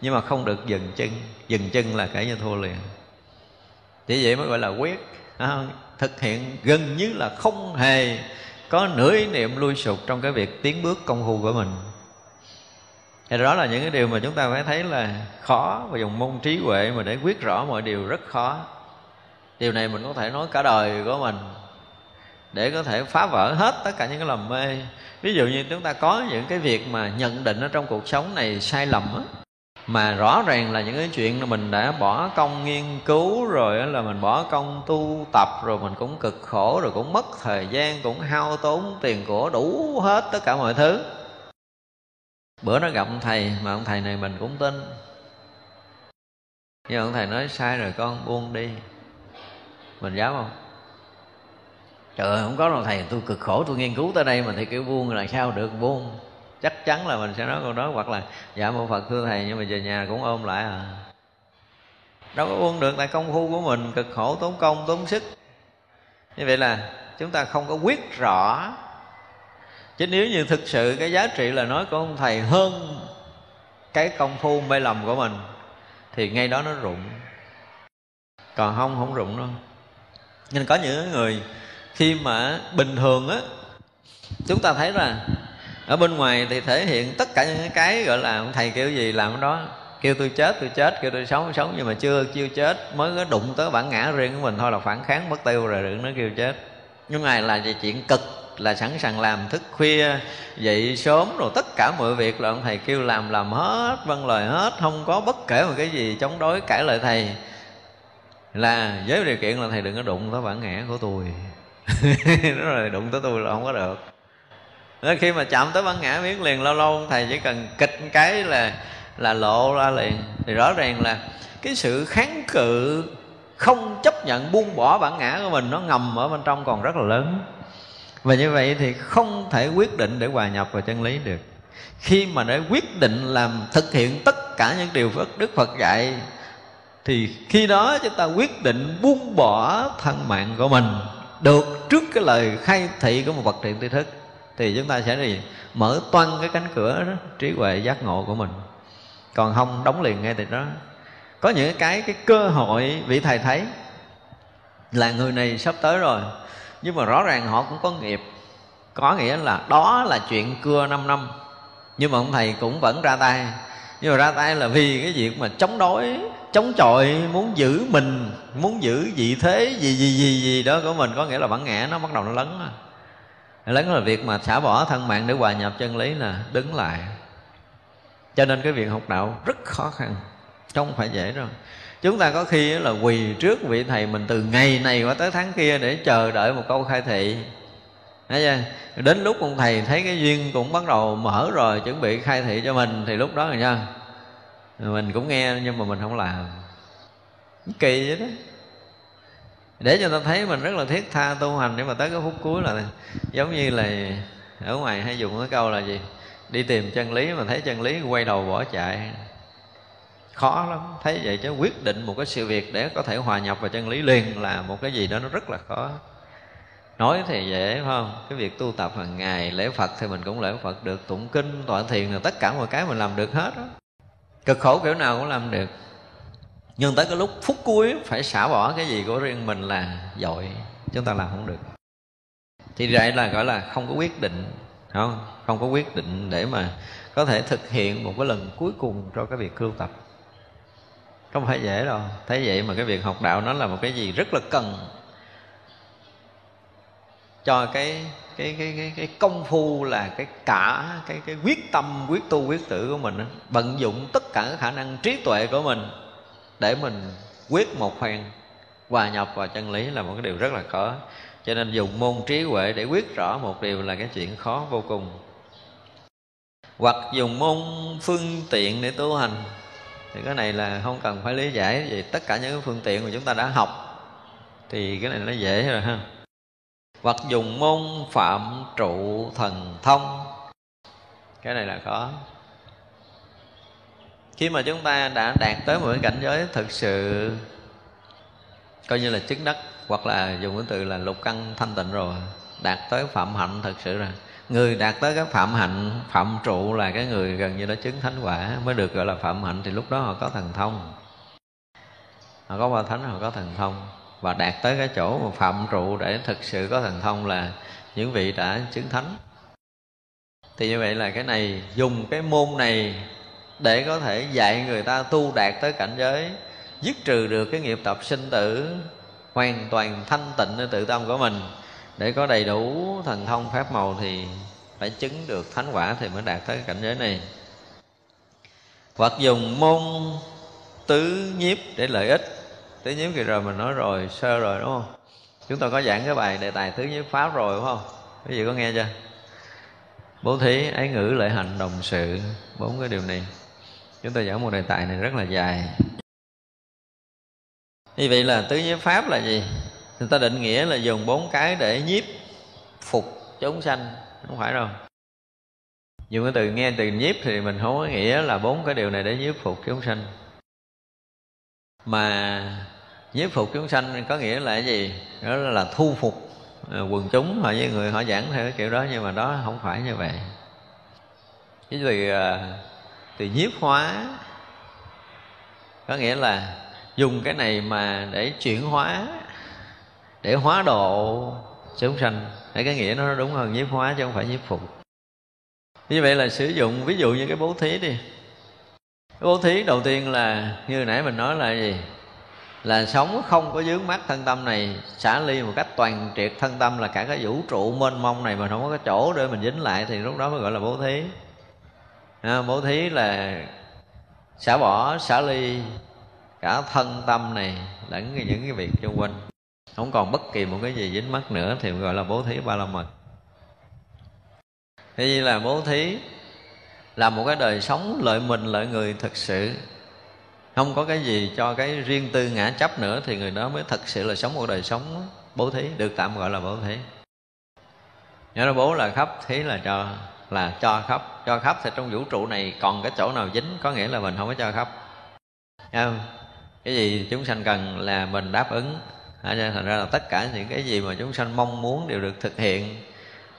nhưng mà không được dừng chân dừng chân là cả như thua liền chỉ vậy mới gọi là quyết không? thực hiện gần như là không hề có nửa ý niệm lui sụt trong cái việc tiến bước công phu của mình. Thì đó là những cái điều mà chúng ta phải thấy là khó và dùng môn trí huệ mà để quyết rõ mọi điều rất khó. Điều này mình có thể nói cả đời của mình để có thể phá vỡ hết tất cả những cái lầm mê. Ví dụ như chúng ta có những cái việc mà nhận định ở trong cuộc sống này sai lầm á mà rõ ràng là những cái chuyện là mình đã bỏ công nghiên cứu rồi là mình bỏ công tu tập rồi mình cũng cực khổ rồi cũng mất thời gian, cũng hao tốn tiền của đủ hết tất cả mọi thứ. Bữa nó gặp ông thầy, mà ông thầy này mình cũng tin. Nhưng ông thầy nói, sai rồi con, buông đi. Mình dám không? Trời ơi, không có đâu thầy, tôi cực khổ, tôi nghiên cứu tới đây mà thầy kêu buông là sao được, buông chắc chắn là mình sẽ nói câu đó, hoặc là dạ mô phật, thưa thầy, nhưng mà về nhà cũng ôm lại à. Đâu có buông được, tại công phu của mình cực khổ, tốn công, tốn sức. Như vậy là chúng ta không có quyết rõ. Chứ nếu như thực sự cái giá trị là nói của ông thầy hơn cái công phu mê lầm của mình, thì ngay đó nó rụng. Còn không không rụng đâu. Nên có những người khi mà bình thường á, chúng ta thấy là ở bên ngoài thì thể hiện tất cả những cái gọi là ông thầy kêu gì làm đó, kêu tôi chết tôi chết, kêu tôi sống sống. Nhưng mà chưa chưa chết, mới có đụng tới bản ngã riêng của mình thôi là phản kháng, mất tiêu rồi đừng nó kêu chết. Nhưng này là về chuyện cực, là sẵn sàng làm thức khuya, dậy sớm rồi tất cả mọi việc là ông thầy kêu làm làm hết vâng lời hết, không có bất kể một cái gì chống đối cãi lời thầy. Là với điều kiện là thầy đừng có đụng tới bản ngã của tôi. Nó rồi đụng tới tôi là không có được nên khi mà chạm tới bản ngã biến liền, lâu lâu thầy chỉ cần kịch cái là là lộ ra liền. Thì rõ ràng là cái sự kháng cự không chấp nhận buông bỏ bản ngã của mình, nó ngầm ở bên trong còn rất là lớn. Và như vậy thì không thể quyết định để hòa nhập vào chân lý được. Khi mà để quyết định làm thực hiện tất cả những điều Phật Đức Phật dạy, thì khi đó chúng ta quyết định buông bỏ thân mạng của mình, được trước cái lời khai thị của một bậc thiện tri thức thì chúng ta sẽ gì mở toan cái cánh cửa đó, trí huệ giác ngộ của mình. Còn không đóng liền ngay từ đó. Có những cái cái cơ hội vị thầy thấy là người này sắp tới rồi nhưng mà rõ ràng họ cũng có nghiệp. Có nghĩa là đó là chuyện cưa 5 năm nhưng mà ông thầy cũng vẫn ra tay. Nhưng mà ra tay là vì cái việc mà chống đối chống chọi muốn giữ mình muốn giữ vị thế gì gì gì gì đó của mình. Có nghĩa là bản ngã nó bắt đầu nó lấn lớn là việc mà xả bỏ thân mạng để hòa nhập chân lý là đứng lại. Cho nên cái việc học đạo rất khó khăn không phải dễ đâu. Chúng ta có khi là quỳ trước vị thầy mình từ ngày này qua tới tháng kia để chờ đợi một câu khai thị. Thấy chưa? Đến lúc ông thầy thấy cái duyên cũng bắt đầu mở rồi, Chuẩn bị khai thị cho mình, Thì lúc đó rồi nha Mình cũng nghe nhưng mà mình không làm. Kỳ vậy đó. Để cho ta thấy mình rất là thiết tha tu hành Nhưng mà tới cái phút cuối là Giống như là Ở ngoài hay dùng cái câu là gì? Đi tìm chân lý mà thấy chân lý quay đầu bỏ chạy. Khó lắm. Thấy vậy chứ quyết định một cái sự việc để có thể hòa nhập vào chân lý liền là một cái gì đó nó rất là khó. Nói thì dễ, phải không? Cái việc tu tập hàng ngày, lễ phật thì mình cũng lễ phật được, tụng kinh, tọa thiền là tất cả mọi cái mình làm được hết đó cực khổ kiểu nào cũng làm được nhưng tới cái lúc phút cuối phải xả bỏ cái gì của riêng mình là dội chúng ta làm không được. Thì vậy là gọi là không có quyết định không? Không có quyết định để mà có thể thực hiện một cái lần cuối cùng cho cái việc lưu tập. Không phải dễ đâu thấy vậy mà cái việc học đạo nó là một cái gì rất là cần cho cái cái cái cái, cái công phu là cái cả cái cái quyết tâm quyết tu quyết tử của mình vận dụng tất cả khả năng trí tuệ của mình để mình quyết một phen. Hòa nhập vào chân lý là một cái điều rất là khó. Cho nên dùng môn trí huệ để quyết rõ một điều là cái chuyện khó vô cùng. Hoặc dùng môn phương tiện để tu hành. Thì cái này là không cần phải lý giải, vì tất cả những cái phương tiện mà chúng ta đã học thì cái này nó dễ rồi ha. Hoặc dùng môn phạm trụ thần thông. Cái này là khó khi mà chúng ta đã đạt tới một cái cảnh giới thực sự, coi như là chứng đắc, hoặc là dùng cái từ là lục căn thanh tịnh rồi, đạt tới phạm hạnh thực sự rồi. Người đạt tới cái phạm hạnh, phạm trụ là cái người gần như đã chứng thánh quả, mới được gọi là phạm hạnh, thì lúc đó họ có thần thông. Họ có ba thánh, họ có thần thông. Và đạt tới cái chỗ mà phạm trụ để thực sự có thần thông là những vị đã chứng thánh. Thì như vậy là cái này, dùng cái môn này để có thể dạy người ta tu đạt tới cảnh giới, dứt trừ được cái nghiệp tập sinh tử hoàn toàn thanh tịnh nơi tự tâm của mình. Để có đầy đủ thần thông pháp màu thì phải chứng được thánh quả thì mới đạt tới cảnh giới này. Hoặc dùng môn tứ nhiếp để lợi ích. Tứ nhiếp kỳ rồi mình nói rồi, sơ rồi, đúng không? Chúng ta có giảng cái bài đề tài tứ nhiếp pháp rồi, đúng không? Quý vị có nghe chưa? Bố thí, ái ngữ, lợi hành đồng sự, bốn cái điều này chúng ta giảng một đề tài này rất là dài. Như vậy là tứ nhiếp pháp là gì? Người ta định nghĩa là dùng bốn cái để nhiếp, phục chúng sanh. Không phải đâu dùng cái từ nghe từ nhiếp thì mình không có nghĩa là bốn cái điều này để nhiếp, phục chúng sanh. Mà nhiếp, phục chúng sanh có nghĩa là cái gì? Đó là thu phục à, quần chúng họ với người họ giảng theo cái kiểu đó, nhưng mà đó không phải như vậy. Cái từ à, thì nhiếp hóa. Có nghĩa là dùng cái này mà để chuyển hóa, để hóa độ chúng sanh. Để cái nghĩa nó đúng hơn nhiếp hóa chứ không phải nhiếp phục. Như vậy là sử dụng, ví dụ như cái bố thí đi. Cái bố thí đầu tiên là, như nãy mình nói là gì? Là sống không có dướng mắt thân tâm này, xả ly một cách toàn triệt thân tâm là cả cái vũ trụ mênh mông này mà không có cái chỗ để mình dính lại thì lúc đó mới gọi là bố thí à, bố thí là xả bỏ xả ly cả thân tâm này lẫn những cái việc xung quanh không còn bất kỳ một cái gì dính mắt nữa thì gọi là bố thí ba la mật. Thế như là bố thí là một cái đời sống lợi mình lợi người thực sự. Không có cái gì cho cái riêng tư ngã chấp nữa thì người đó mới thật sự là sống một đời sống bố thí được tạm gọi là bố thí. Nhớ là bố là khắp thí là cho là cho khắp cho khắp thì trong vũ trụ này còn cái chỗ nào dính, có nghĩa là mình không có cho khắp. Không? cái gì chúng sanh cần là mình đáp ứng. Thành ra là tất cả những cái gì mà chúng sanh mong muốn đều được thực hiện.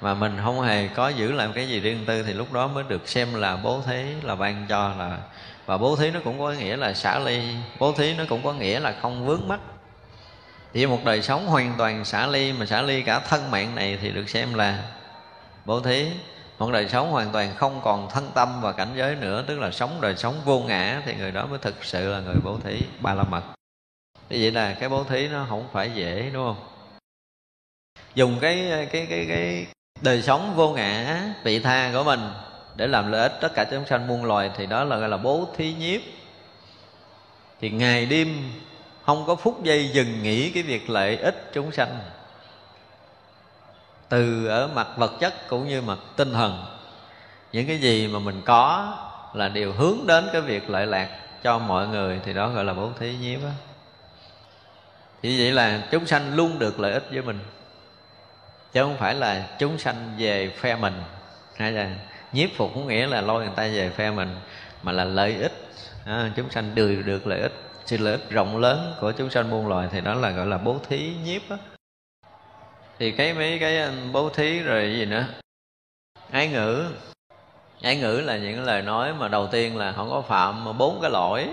Mà mình không hề có giữ lại cái gì riêng tư thì lúc đó mới được xem là bố thí, là ban cho, là, và bố thí nó cũng có nghĩa là xả ly, bố thí nó cũng có nghĩa là không vướng mắc. Chỉ một đời sống hoàn toàn xả ly mà xả ly cả thân mạng này thì được xem là bố thí một đời sống hoàn toàn không còn thân tâm và cảnh giới nữa, tức là sống đời sống vô ngã, thì người đó mới thực sự là người bố thí ba la mật. Như vậy là cái bố thí nó không phải dễ, đúng không? Dùng cái cái cái cái đời sống vô ngã, vị tha của mình để làm lợi ích tất cả chúng sanh muôn loài, thì đó là gọi là bố thí nhiếp. Thì ngày đêm không có phút giây dừng nghỉ cái việc lợi ích chúng sanh từ ở mặt vật chất cũng như mặt tinh thần. Những cái gì mà mình có là đều hướng đến cái việc lợi lạc cho mọi người thì đó gọi là bố thí nhiếp á. Thì vậy là chúng sanh luôn được lợi ích với mình chứ không phải là chúng sanh về phe mình. Hay là nhiếp phục có nghĩa là lôi người ta về phe mình mà là lợi ích. À, chúng sanh đều được lợi ích sự lợi ích rộng lớn của chúng sanh muôn loài thì đó là gọi là bố thí nhiếp á thì cái mấy cái um, bố thí rồi gì nữa. Ái ngữ. Ái ngữ là những lời nói mà đầu tiên là không có phạm bốn cái lỗi.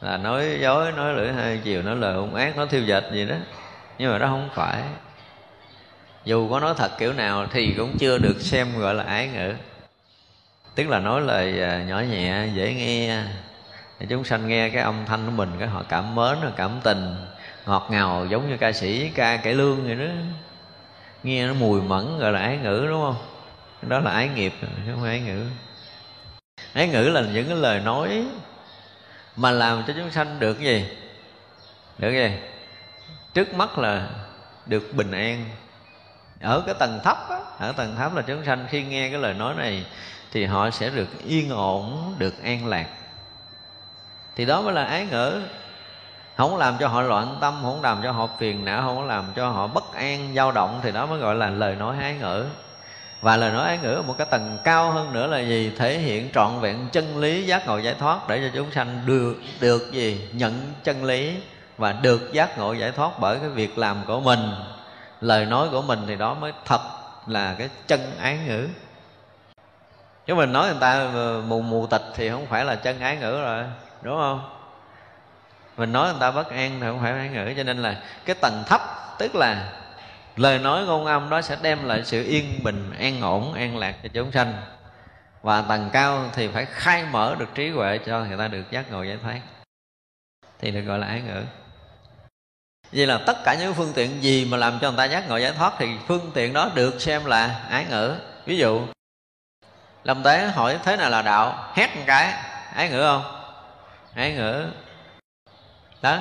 Là nói dối, nói lưỡi hai chiều, nói lời hung ác, nói thiêu dệt gì đó. Nhưng mà đó không phải. Dù có nói thật kiểu nào thì cũng chưa được xem gọi là ái ngữ. Tức là nói lời à, nhỏ nhẹ, dễ nghe. Chúng sanh nghe cái âm thanh của mình, cái họ cảm mến, họ cảm tình ngọt ngào giống như ca sĩ ca cải lương vậy đó. Nghe nó mùi mẫn gọi là ái ngữ đúng không? Đó là ái nghiệp chứ không phải ái ngữ. Ái ngữ là những cái lời nói mà làm cho chúng sanh được gì? Được gì? Trước mắt là được bình an. Ở cái tầng thấp á, ở tầng thấp là chúng sanh khi nghe cái lời nói này thì họ sẽ được yên ổn được an lạc. Thì đó mới là ái ngữ không làm cho họ loạn tâm, không làm cho họ phiền não, không làm cho họ bất an, dao động thì đó mới gọi là lời nói ái ngữ. Và lời nói ái ngữ ở một cái tầng cao hơn nữa là gì? Thể hiện trọn vẹn chân lý, giác ngộ giải thoát để cho chúng sanh được được gì? Nhận chân lý và được giác ngộ giải thoát bởi cái việc làm của mình. Lời nói của mình thì đó mới thật là cái chân ái ngữ. Chứ mình nói người ta mù mù tịch thì không phải là chân ái ngữ rồi, đúng không? Mình nói người ta bất an thì không phải ái ngữ cho nên là cái tầng thấp, tức là lời nói ngôn âm đó sẽ đem lại sự yên bình, an ổn, an lạc cho chúng sanh. Và tầng cao thì phải khai mở được trí huệ cho người ta được giác ngộ giải thoát. Thì được gọi là ái ngữ. Vậy là tất cả những phương tiện gì mà làm cho người ta giác ngộ giải thoát thì phương tiện đó được xem là ái ngữ. Ví dụ, lâm tế hỏi thế nào là đạo? Hét một cái, ái ngữ không? Ái ngữ đó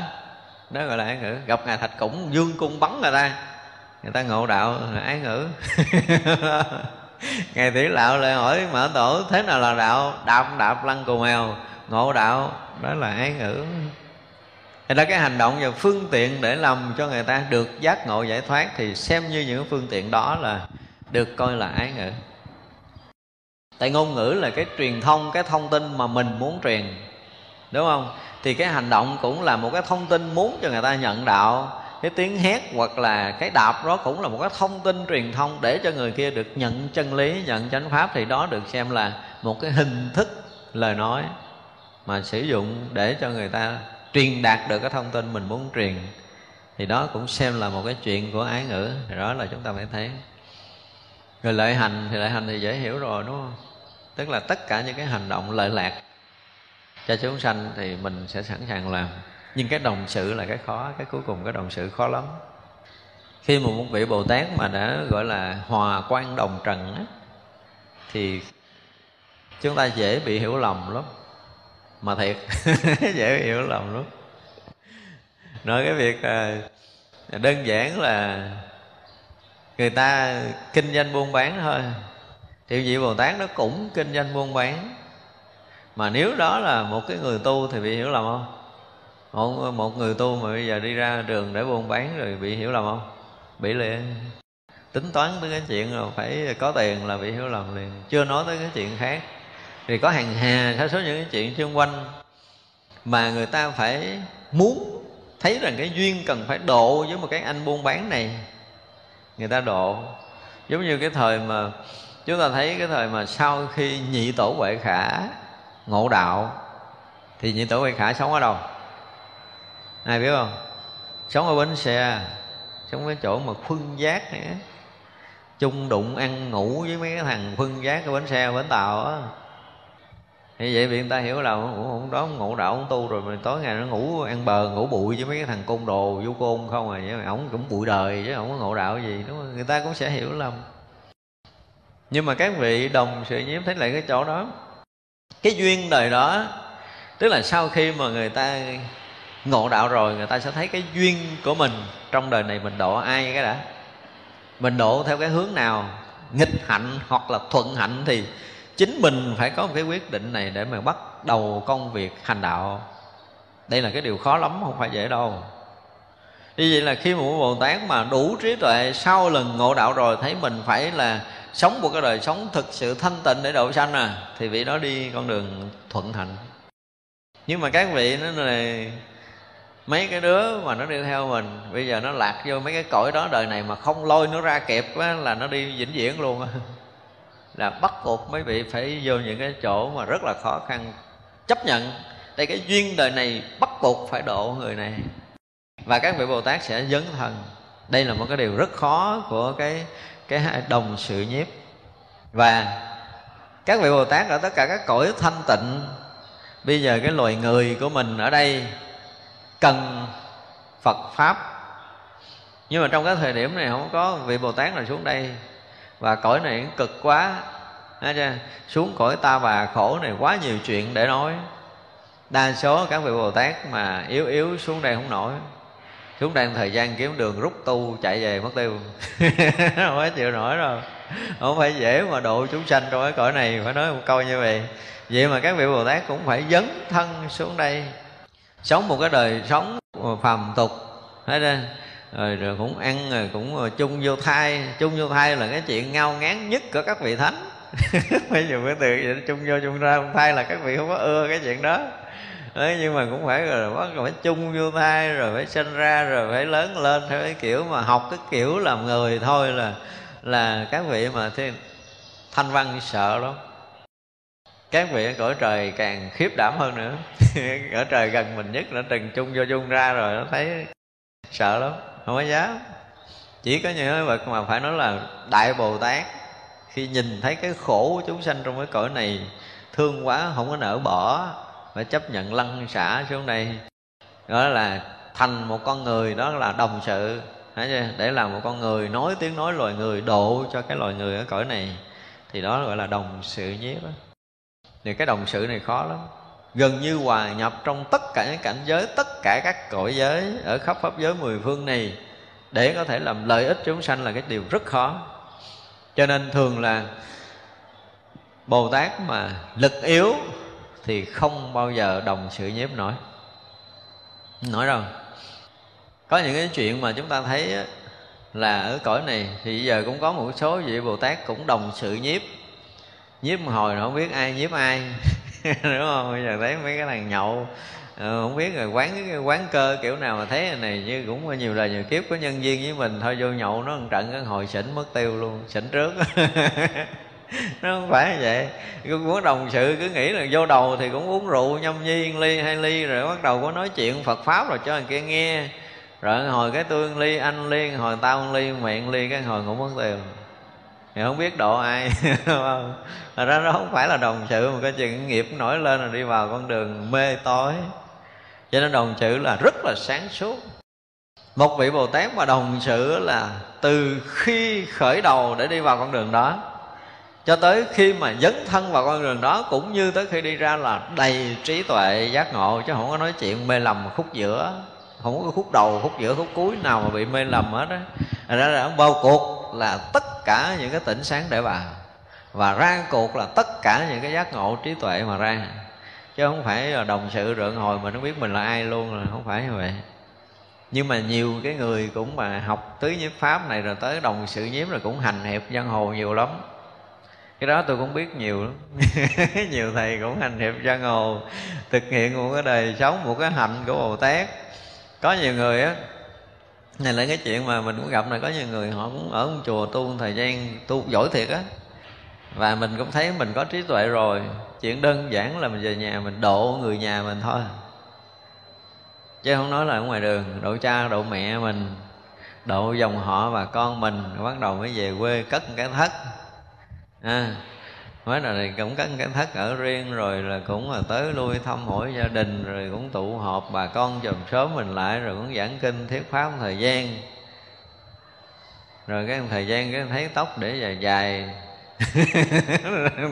đó gọi là ái ngữ. Gặp ngài thạch cũng dương cung bắn người ta. Người ta ngộ đạo là ái ngữ. Ngài tỷ lạo lại hỏi mở tổ thế nào là đạo? Đạp đạp lăn cù mèo. Ngộ đạo đó là ái ngữ. Thế đó cái hành động và phương tiện để làm cho người ta được giác ngộ giải thoát Thì xem như những phương tiện đó là được coi là ái ngữ. Tại ngôn ngữ là cái truyền thông, cái thông tin mà mình muốn truyền. Đúng không? Thì cái hành động cũng là một cái thông tin muốn cho người ta nhận đạo. Cái tiếng hét hoặc là cái đạp đó cũng là một cái thông tin truyền thông để cho người kia được nhận chân lý, nhận chánh pháp. Thì đó được xem là một cái hình thức lời nói mà sử dụng để cho người ta truyền đạt được cái thông tin mình muốn truyền. Thì đó cũng xem là một cái chuyện của ái ngữ. Thì đó là chúng ta phải thấy. Rồi lợi hành, thì lợi hành thì dễ hiểu rồi, đúng không? Tức là tất cả những cái hành động lợi lạc cho chúng sanh thì mình sẽ sẵn sàng làm. Nhưng cái đồng sự là cái khó cái cuối cùng cái đồng sự khó lắm. Khi mà một vị bồ tát mà đã gọi là hòa quan đồng trần á, thì chúng ta dễ bị hiểu lầm lắm. Mà thiệt dễ bị hiểu lầm lắm. Nói cái việc à, đơn giản là người ta kinh doanh buôn bán thôi. Thì vị bồ tát nó cũng kinh doanh buôn bán mà nếu đó là một cái người tu thì bị hiểu lầm không? Một, một người tu mà bây giờ đi ra đường để buôn bán rồi bị hiểu lầm không? Bị liền tính toán tới cái chuyện là phải có tiền là bị hiểu lầm liền. Chưa nói tới cái chuyện khác. Thì có hàng hà sa số những cái chuyện xung quanh. Mà người ta phải muốn thấy rằng cái duyên cần phải độ với một cái anh buôn bán này. Người ta độ. Giống như cái thời mà chúng ta thấy cái thời mà sau khi nhị tổ huệ khả ngộ đạo, thì nhị tử vi khả sống ở đâu? Ai biết không? Sống ở bến xe, sống cái chỗ mà khuân giác này chung đụng ăn ngủ với mấy cái thằng khuân giác ở bến xe, bến tàu á. Thì vậy bị người ta hiểu là ông đó ngộ đạo, ông tu rồi mà tối ngày nó ngủ ăn bờ, ngủ bụi với mấy cái thằng côn đồ vô côn không à. Vậy mà ổng cũng bụi đời chứ không có ngộ đạo gì, đúng không? Người ta cũng sẽ hiểu lầm. Nhưng mà các vị đồng sự nhiễm thấy lại cái chỗ đó cái duyên đời đó, tức là sau khi mà người ta ngộ đạo rồi, người ta sẽ thấy cái duyên của mình trong đời này mình độ ai cái đã. Mình độ theo cái hướng nào, nghịch hạnh hoặc là thuận hạnh thì chính mình phải có một cái quyết định này để mà bắt đầu công việc hành đạo. Đây là cái điều khó lắm, không phải dễ đâu. Như vậy là khi một bồ tát mà đủ trí tuệ sau lần ngộ đạo rồi, thấy mình phải là sống một cái đời sống thực sự thanh tịnh để độ sanh à thì vị đó đi con đường thuận hạnh nhưng mà các vị nó là mấy cái đứa mà nó đi theo mình bây giờ nó lạc vô mấy cái cõi đó đời này mà không lôi nó ra kịp á, là nó đi vĩnh viễn luôn á. Là bắt buộc mấy vị phải vô những cái chỗ mà rất là khó khăn. Chấp nhận đây cái duyên đời này bắt buộc phải độ người này. Và các vị bồ tát sẽ dấn thân. Đây là một cái điều rất khó của cái cái đồng sự nhiếp. Và các vị bồ tát ở tất cả các cõi thanh tịnh, bây giờ cái loài người của mình ở đây cần phật pháp. Nhưng mà trong cái thời điểm này không có vị bồ tát nào xuống đây. Và cõi này cực quá. Chưa? xuống cõi ta bà khổ này quá nhiều chuyện để nói. Đa số các vị bồ tát mà yếu yếu xuống đây không nổi chúng đang thời gian kiếm đường rút tu chạy về mất tiêu. Không phải chịu nổi đâu. Không phải dễ mà độ chúng sanh trong cái cõi này phải nói một câu như vậy. Vậy mà các vị bồ tát cũng phải dấn thân xuống đây. Sống một cái đời sống phàm tục. Thấy chưa? Rồi, rồi cũng ăn rồi cũng chung vô thai. Chung vô thai là cái chuyện ngao ngán nhất của các vị thánh. Bây giờ cái từ chung vô chung ra thai là các vị không có ưa cái chuyện đó. Đấy, nhưng mà cũng phải rồi bắt phải chung vô thai rồi phải sinh ra rồi phải lớn lên theo cái kiểu mà học cái kiểu làm người thôi là là các vị mà thì thanh văn sợ lắm. Các vị ở cõi trời càng khiếp đảm hơn nữa. Ở trời gần mình nhất nó từng chung vô chung ra rồi nó thấy sợ lắm không có dám. Chỉ có những bậc mà phải nói là đại bồ tát khi nhìn thấy cái khổ của chúng sanh trong cái cõi này thương quá không có nỡ bỏ phải chấp nhận lăn xả xuống đây. Đó là thành một con người, đó là đồng sự. Để làm một con người, nói tiếng nói loài người, độ cho cái loài người ở cõi này. Thì đó gọi là đồng sự nhiếp đó. thì cái đồng sự này khó lắm. Gần như hòa nhập trong tất cả những cảnh giới, tất cả các cõi giới ở khắp pháp giới mười phương này. Để có thể làm lợi ích chúng sanh là cái điều rất khó. Cho nên thường là bồ tát mà lực yếu thì không bao giờ đồng sự nhiếp nổi. Nói đâu có những cái chuyện mà chúng ta thấy là ở cõi này thì giờ cũng có một số vị bồ tát cũng đồng sự nhiếp. Nhiếp một hồi không biết ai nhiếp ai, đúng không? Bây giờ thấy mấy cái thằng nhậu ờ, không biết là quán quán cơ kiểu nào mà thấy này, như cũng có nhiều lời nhiều kiếp có nhân viên với mình, thôi vô nhậu nó một trận cái hồi xỉn mất tiêu luôn xỉn trước. nó không? Phải như vậy muốn đồng sự cứ nghĩ là vô đầu thì cũng uống rượu, nhâm nhi ly, hai ly, rồi bắt đầu có nói chuyện phật pháp rồi cho người kia nghe. Rồi hồi cái tôi ly, anh ly, hồi tao ly miệng ly, cái hồi cũng mất tiền. Thì không biết độ ai Thật ra nó không phải là đồng sự, mà cái chuyện nghiệp nổi lên là đi vào con đường mê tối. Cho nên đồng sự là rất là sáng suốt. Một vị bồ tát mà đồng sự là từ khi khởi đầu để đi vào con đường đó cho tới khi mà dấn thân vào con đường đó, cũng như tới khi đi ra là đầy trí tuệ giác ngộ, chứ không có nói chuyện mê lầm khúc giữa, không có khúc đầu, khúc giữa, khúc cuối nào mà bị mê lầm hết á. Ra là bao cuộc là tất cả những cái tỉnh sáng để vào, và ra cuộc là tất cả những cái giác ngộ trí tuệ mà ra. Chứ không phải là đồng sự rượng hồi mà nó biết mình là ai luôn, là không phải như vậy. Nhưng mà nhiều cái người cũng mà học tứ nhiếp pháp này, rồi tới đồng sự nhiếp rồi cũng hành hiệp giang hồ nhiều lắm cái đó tôi cũng biết nhiều lắm. Nhiều thầy cũng hành hiệp giang hồ, thực hiện một cái đời sống, một cái hạnh của bồ tát. Có nhiều người á, này là cái chuyện mà mình cũng gặp này có nhiều người họ cũng ở một chùa tu một thời gian, tu giỏi thiệt á. Và mình cũng thấy mình có trí tuệ rồi. Chuyện đơn giản là mình về nhà mình độ người nhà mình thôi. Chứ không nói là ở ngoài đường, độ cha, độ mẹ mình, độ dòng họ và con mình bắt đầu mới về quê cất một cái thất à, mới là này cũng có cái thất ở riêng rồi là cũng là tới lui thăm hỏi gia đình rồi cũng tụ họp bà con chồng sớm mình lại rồi cũng giảng kinh thuyết pháp một thời gian. Rồi cái thời gian cái thấy tóc để dài dài.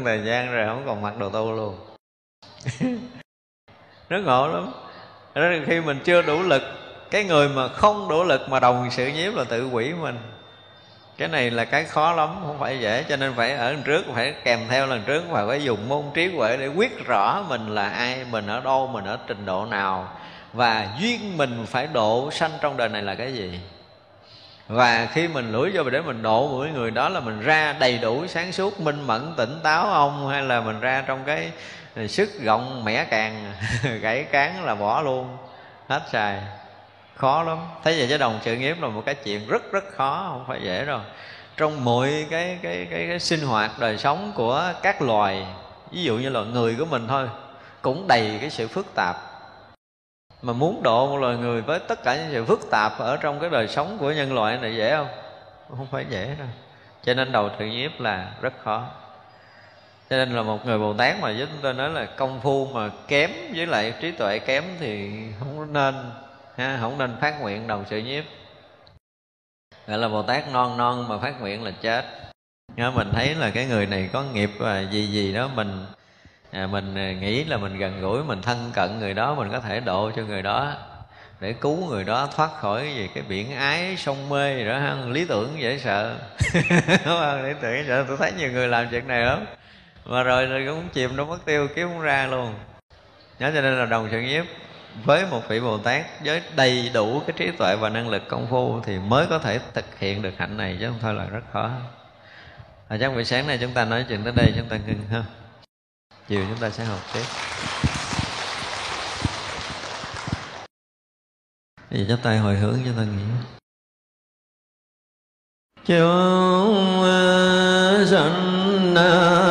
Thời gian rồi không còn mặc đồ tu luôn. Rất ngộ lắm. Đó là khi mình chưa đủ lực cái người mà không đủ lực mà đồng sự nhiếp là tự quỷ mình cái này là cái khó lắm, không phải dễ, cho nên phải ở lần trước, phải kèm theo lần trước và phải dùng môn trí huệ để quyết rõ mình là ai, mình ở đâu, mình ở trình độ nào. Và duyên mình phải độ sanh trong đời này là cái gì? Và khi mình lưỡi vô để mình độ mỗi người, đó là mình ra đầy đủ sáng suốt, minh mẫn, tỉnh táo không hay là mình ra trong cái ờ, sức gọng mẻ càng, gãy cán là bỏ luôn. Hết xài khó lắm. Thế vậy chứ đồng sự nghiệp là một cái chuyện rất rất khó không phải dễ đâu. Trong mọi cái cái cái, cái sinh hoạt đời sống của các loài ví dụ như là người của mình thôi cũng đầy cái sự phức tạp. Mà muốn độ một loài người với tất cả những sự phức tạp ở trong cái đời sống của nhân loại này dễ không? Không phải dễ đâu. Cho nên đầu sự nhiếp là rất khó. Cho nên là một người bồ tát mà với chúng tôi nói là công phu mà kém với lại trí tuệ kém thì không nên ha, không nên phát nguyện đồng sự nhiếp. Gọi là bồ tát non non mà phát nguyện là chết. Nhớ mình thấy là cái người này có nghiệp và gì gì đó mình à, mình à, nghĩ là mình gần gũi mình thân cận người đó mình có thể độ cho người đó để cứu người đó thoát khỏi gì cái biển ái sông mê gì đó. Ha lý tưởng dễ sợ. Lý tưởng dễ sợ. Tôi thấy nhiều người làm chuyện này lắm. Mà rồi rồi cũng chìm nó mất tiêu kiếm không ra luôn. Nhớ cho nên là đồng sự nhiếp với một vị bồ tát với đầy đủ cái trí tuệ và năng lực công phu thì mới có thể thực hiện được hạnh này chứ không thôi là rất khó. À, chắc buổi sáng này chúng ta nói chuyện tới đây chúng ta ngưng ha. Chiều chúng ta sẽ học tiếp. Thì chắp tay hồi hướng cho ta nghĩ. chúng ờ, sanh ờ,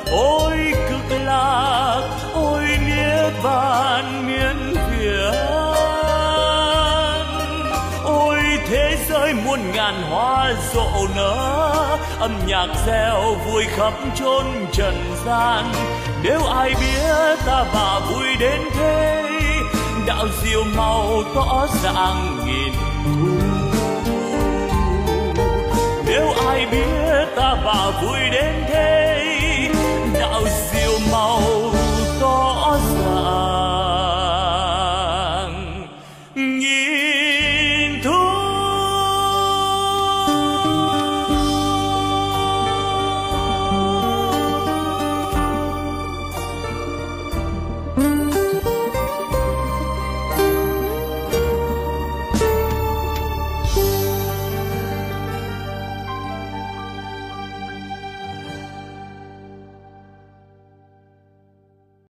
ôi cực lạc, ôi niết bàn miên việt ôi, thế giới muôn ngàn hoa rộ nở, âm nhạc reo vui khắp chốn trần gian. Nếu ai biết ta bà vui đến thế, đạo diệu màu tỏ ràng nghìn thu. Nếu ai biết ta bà vui đến thế 梦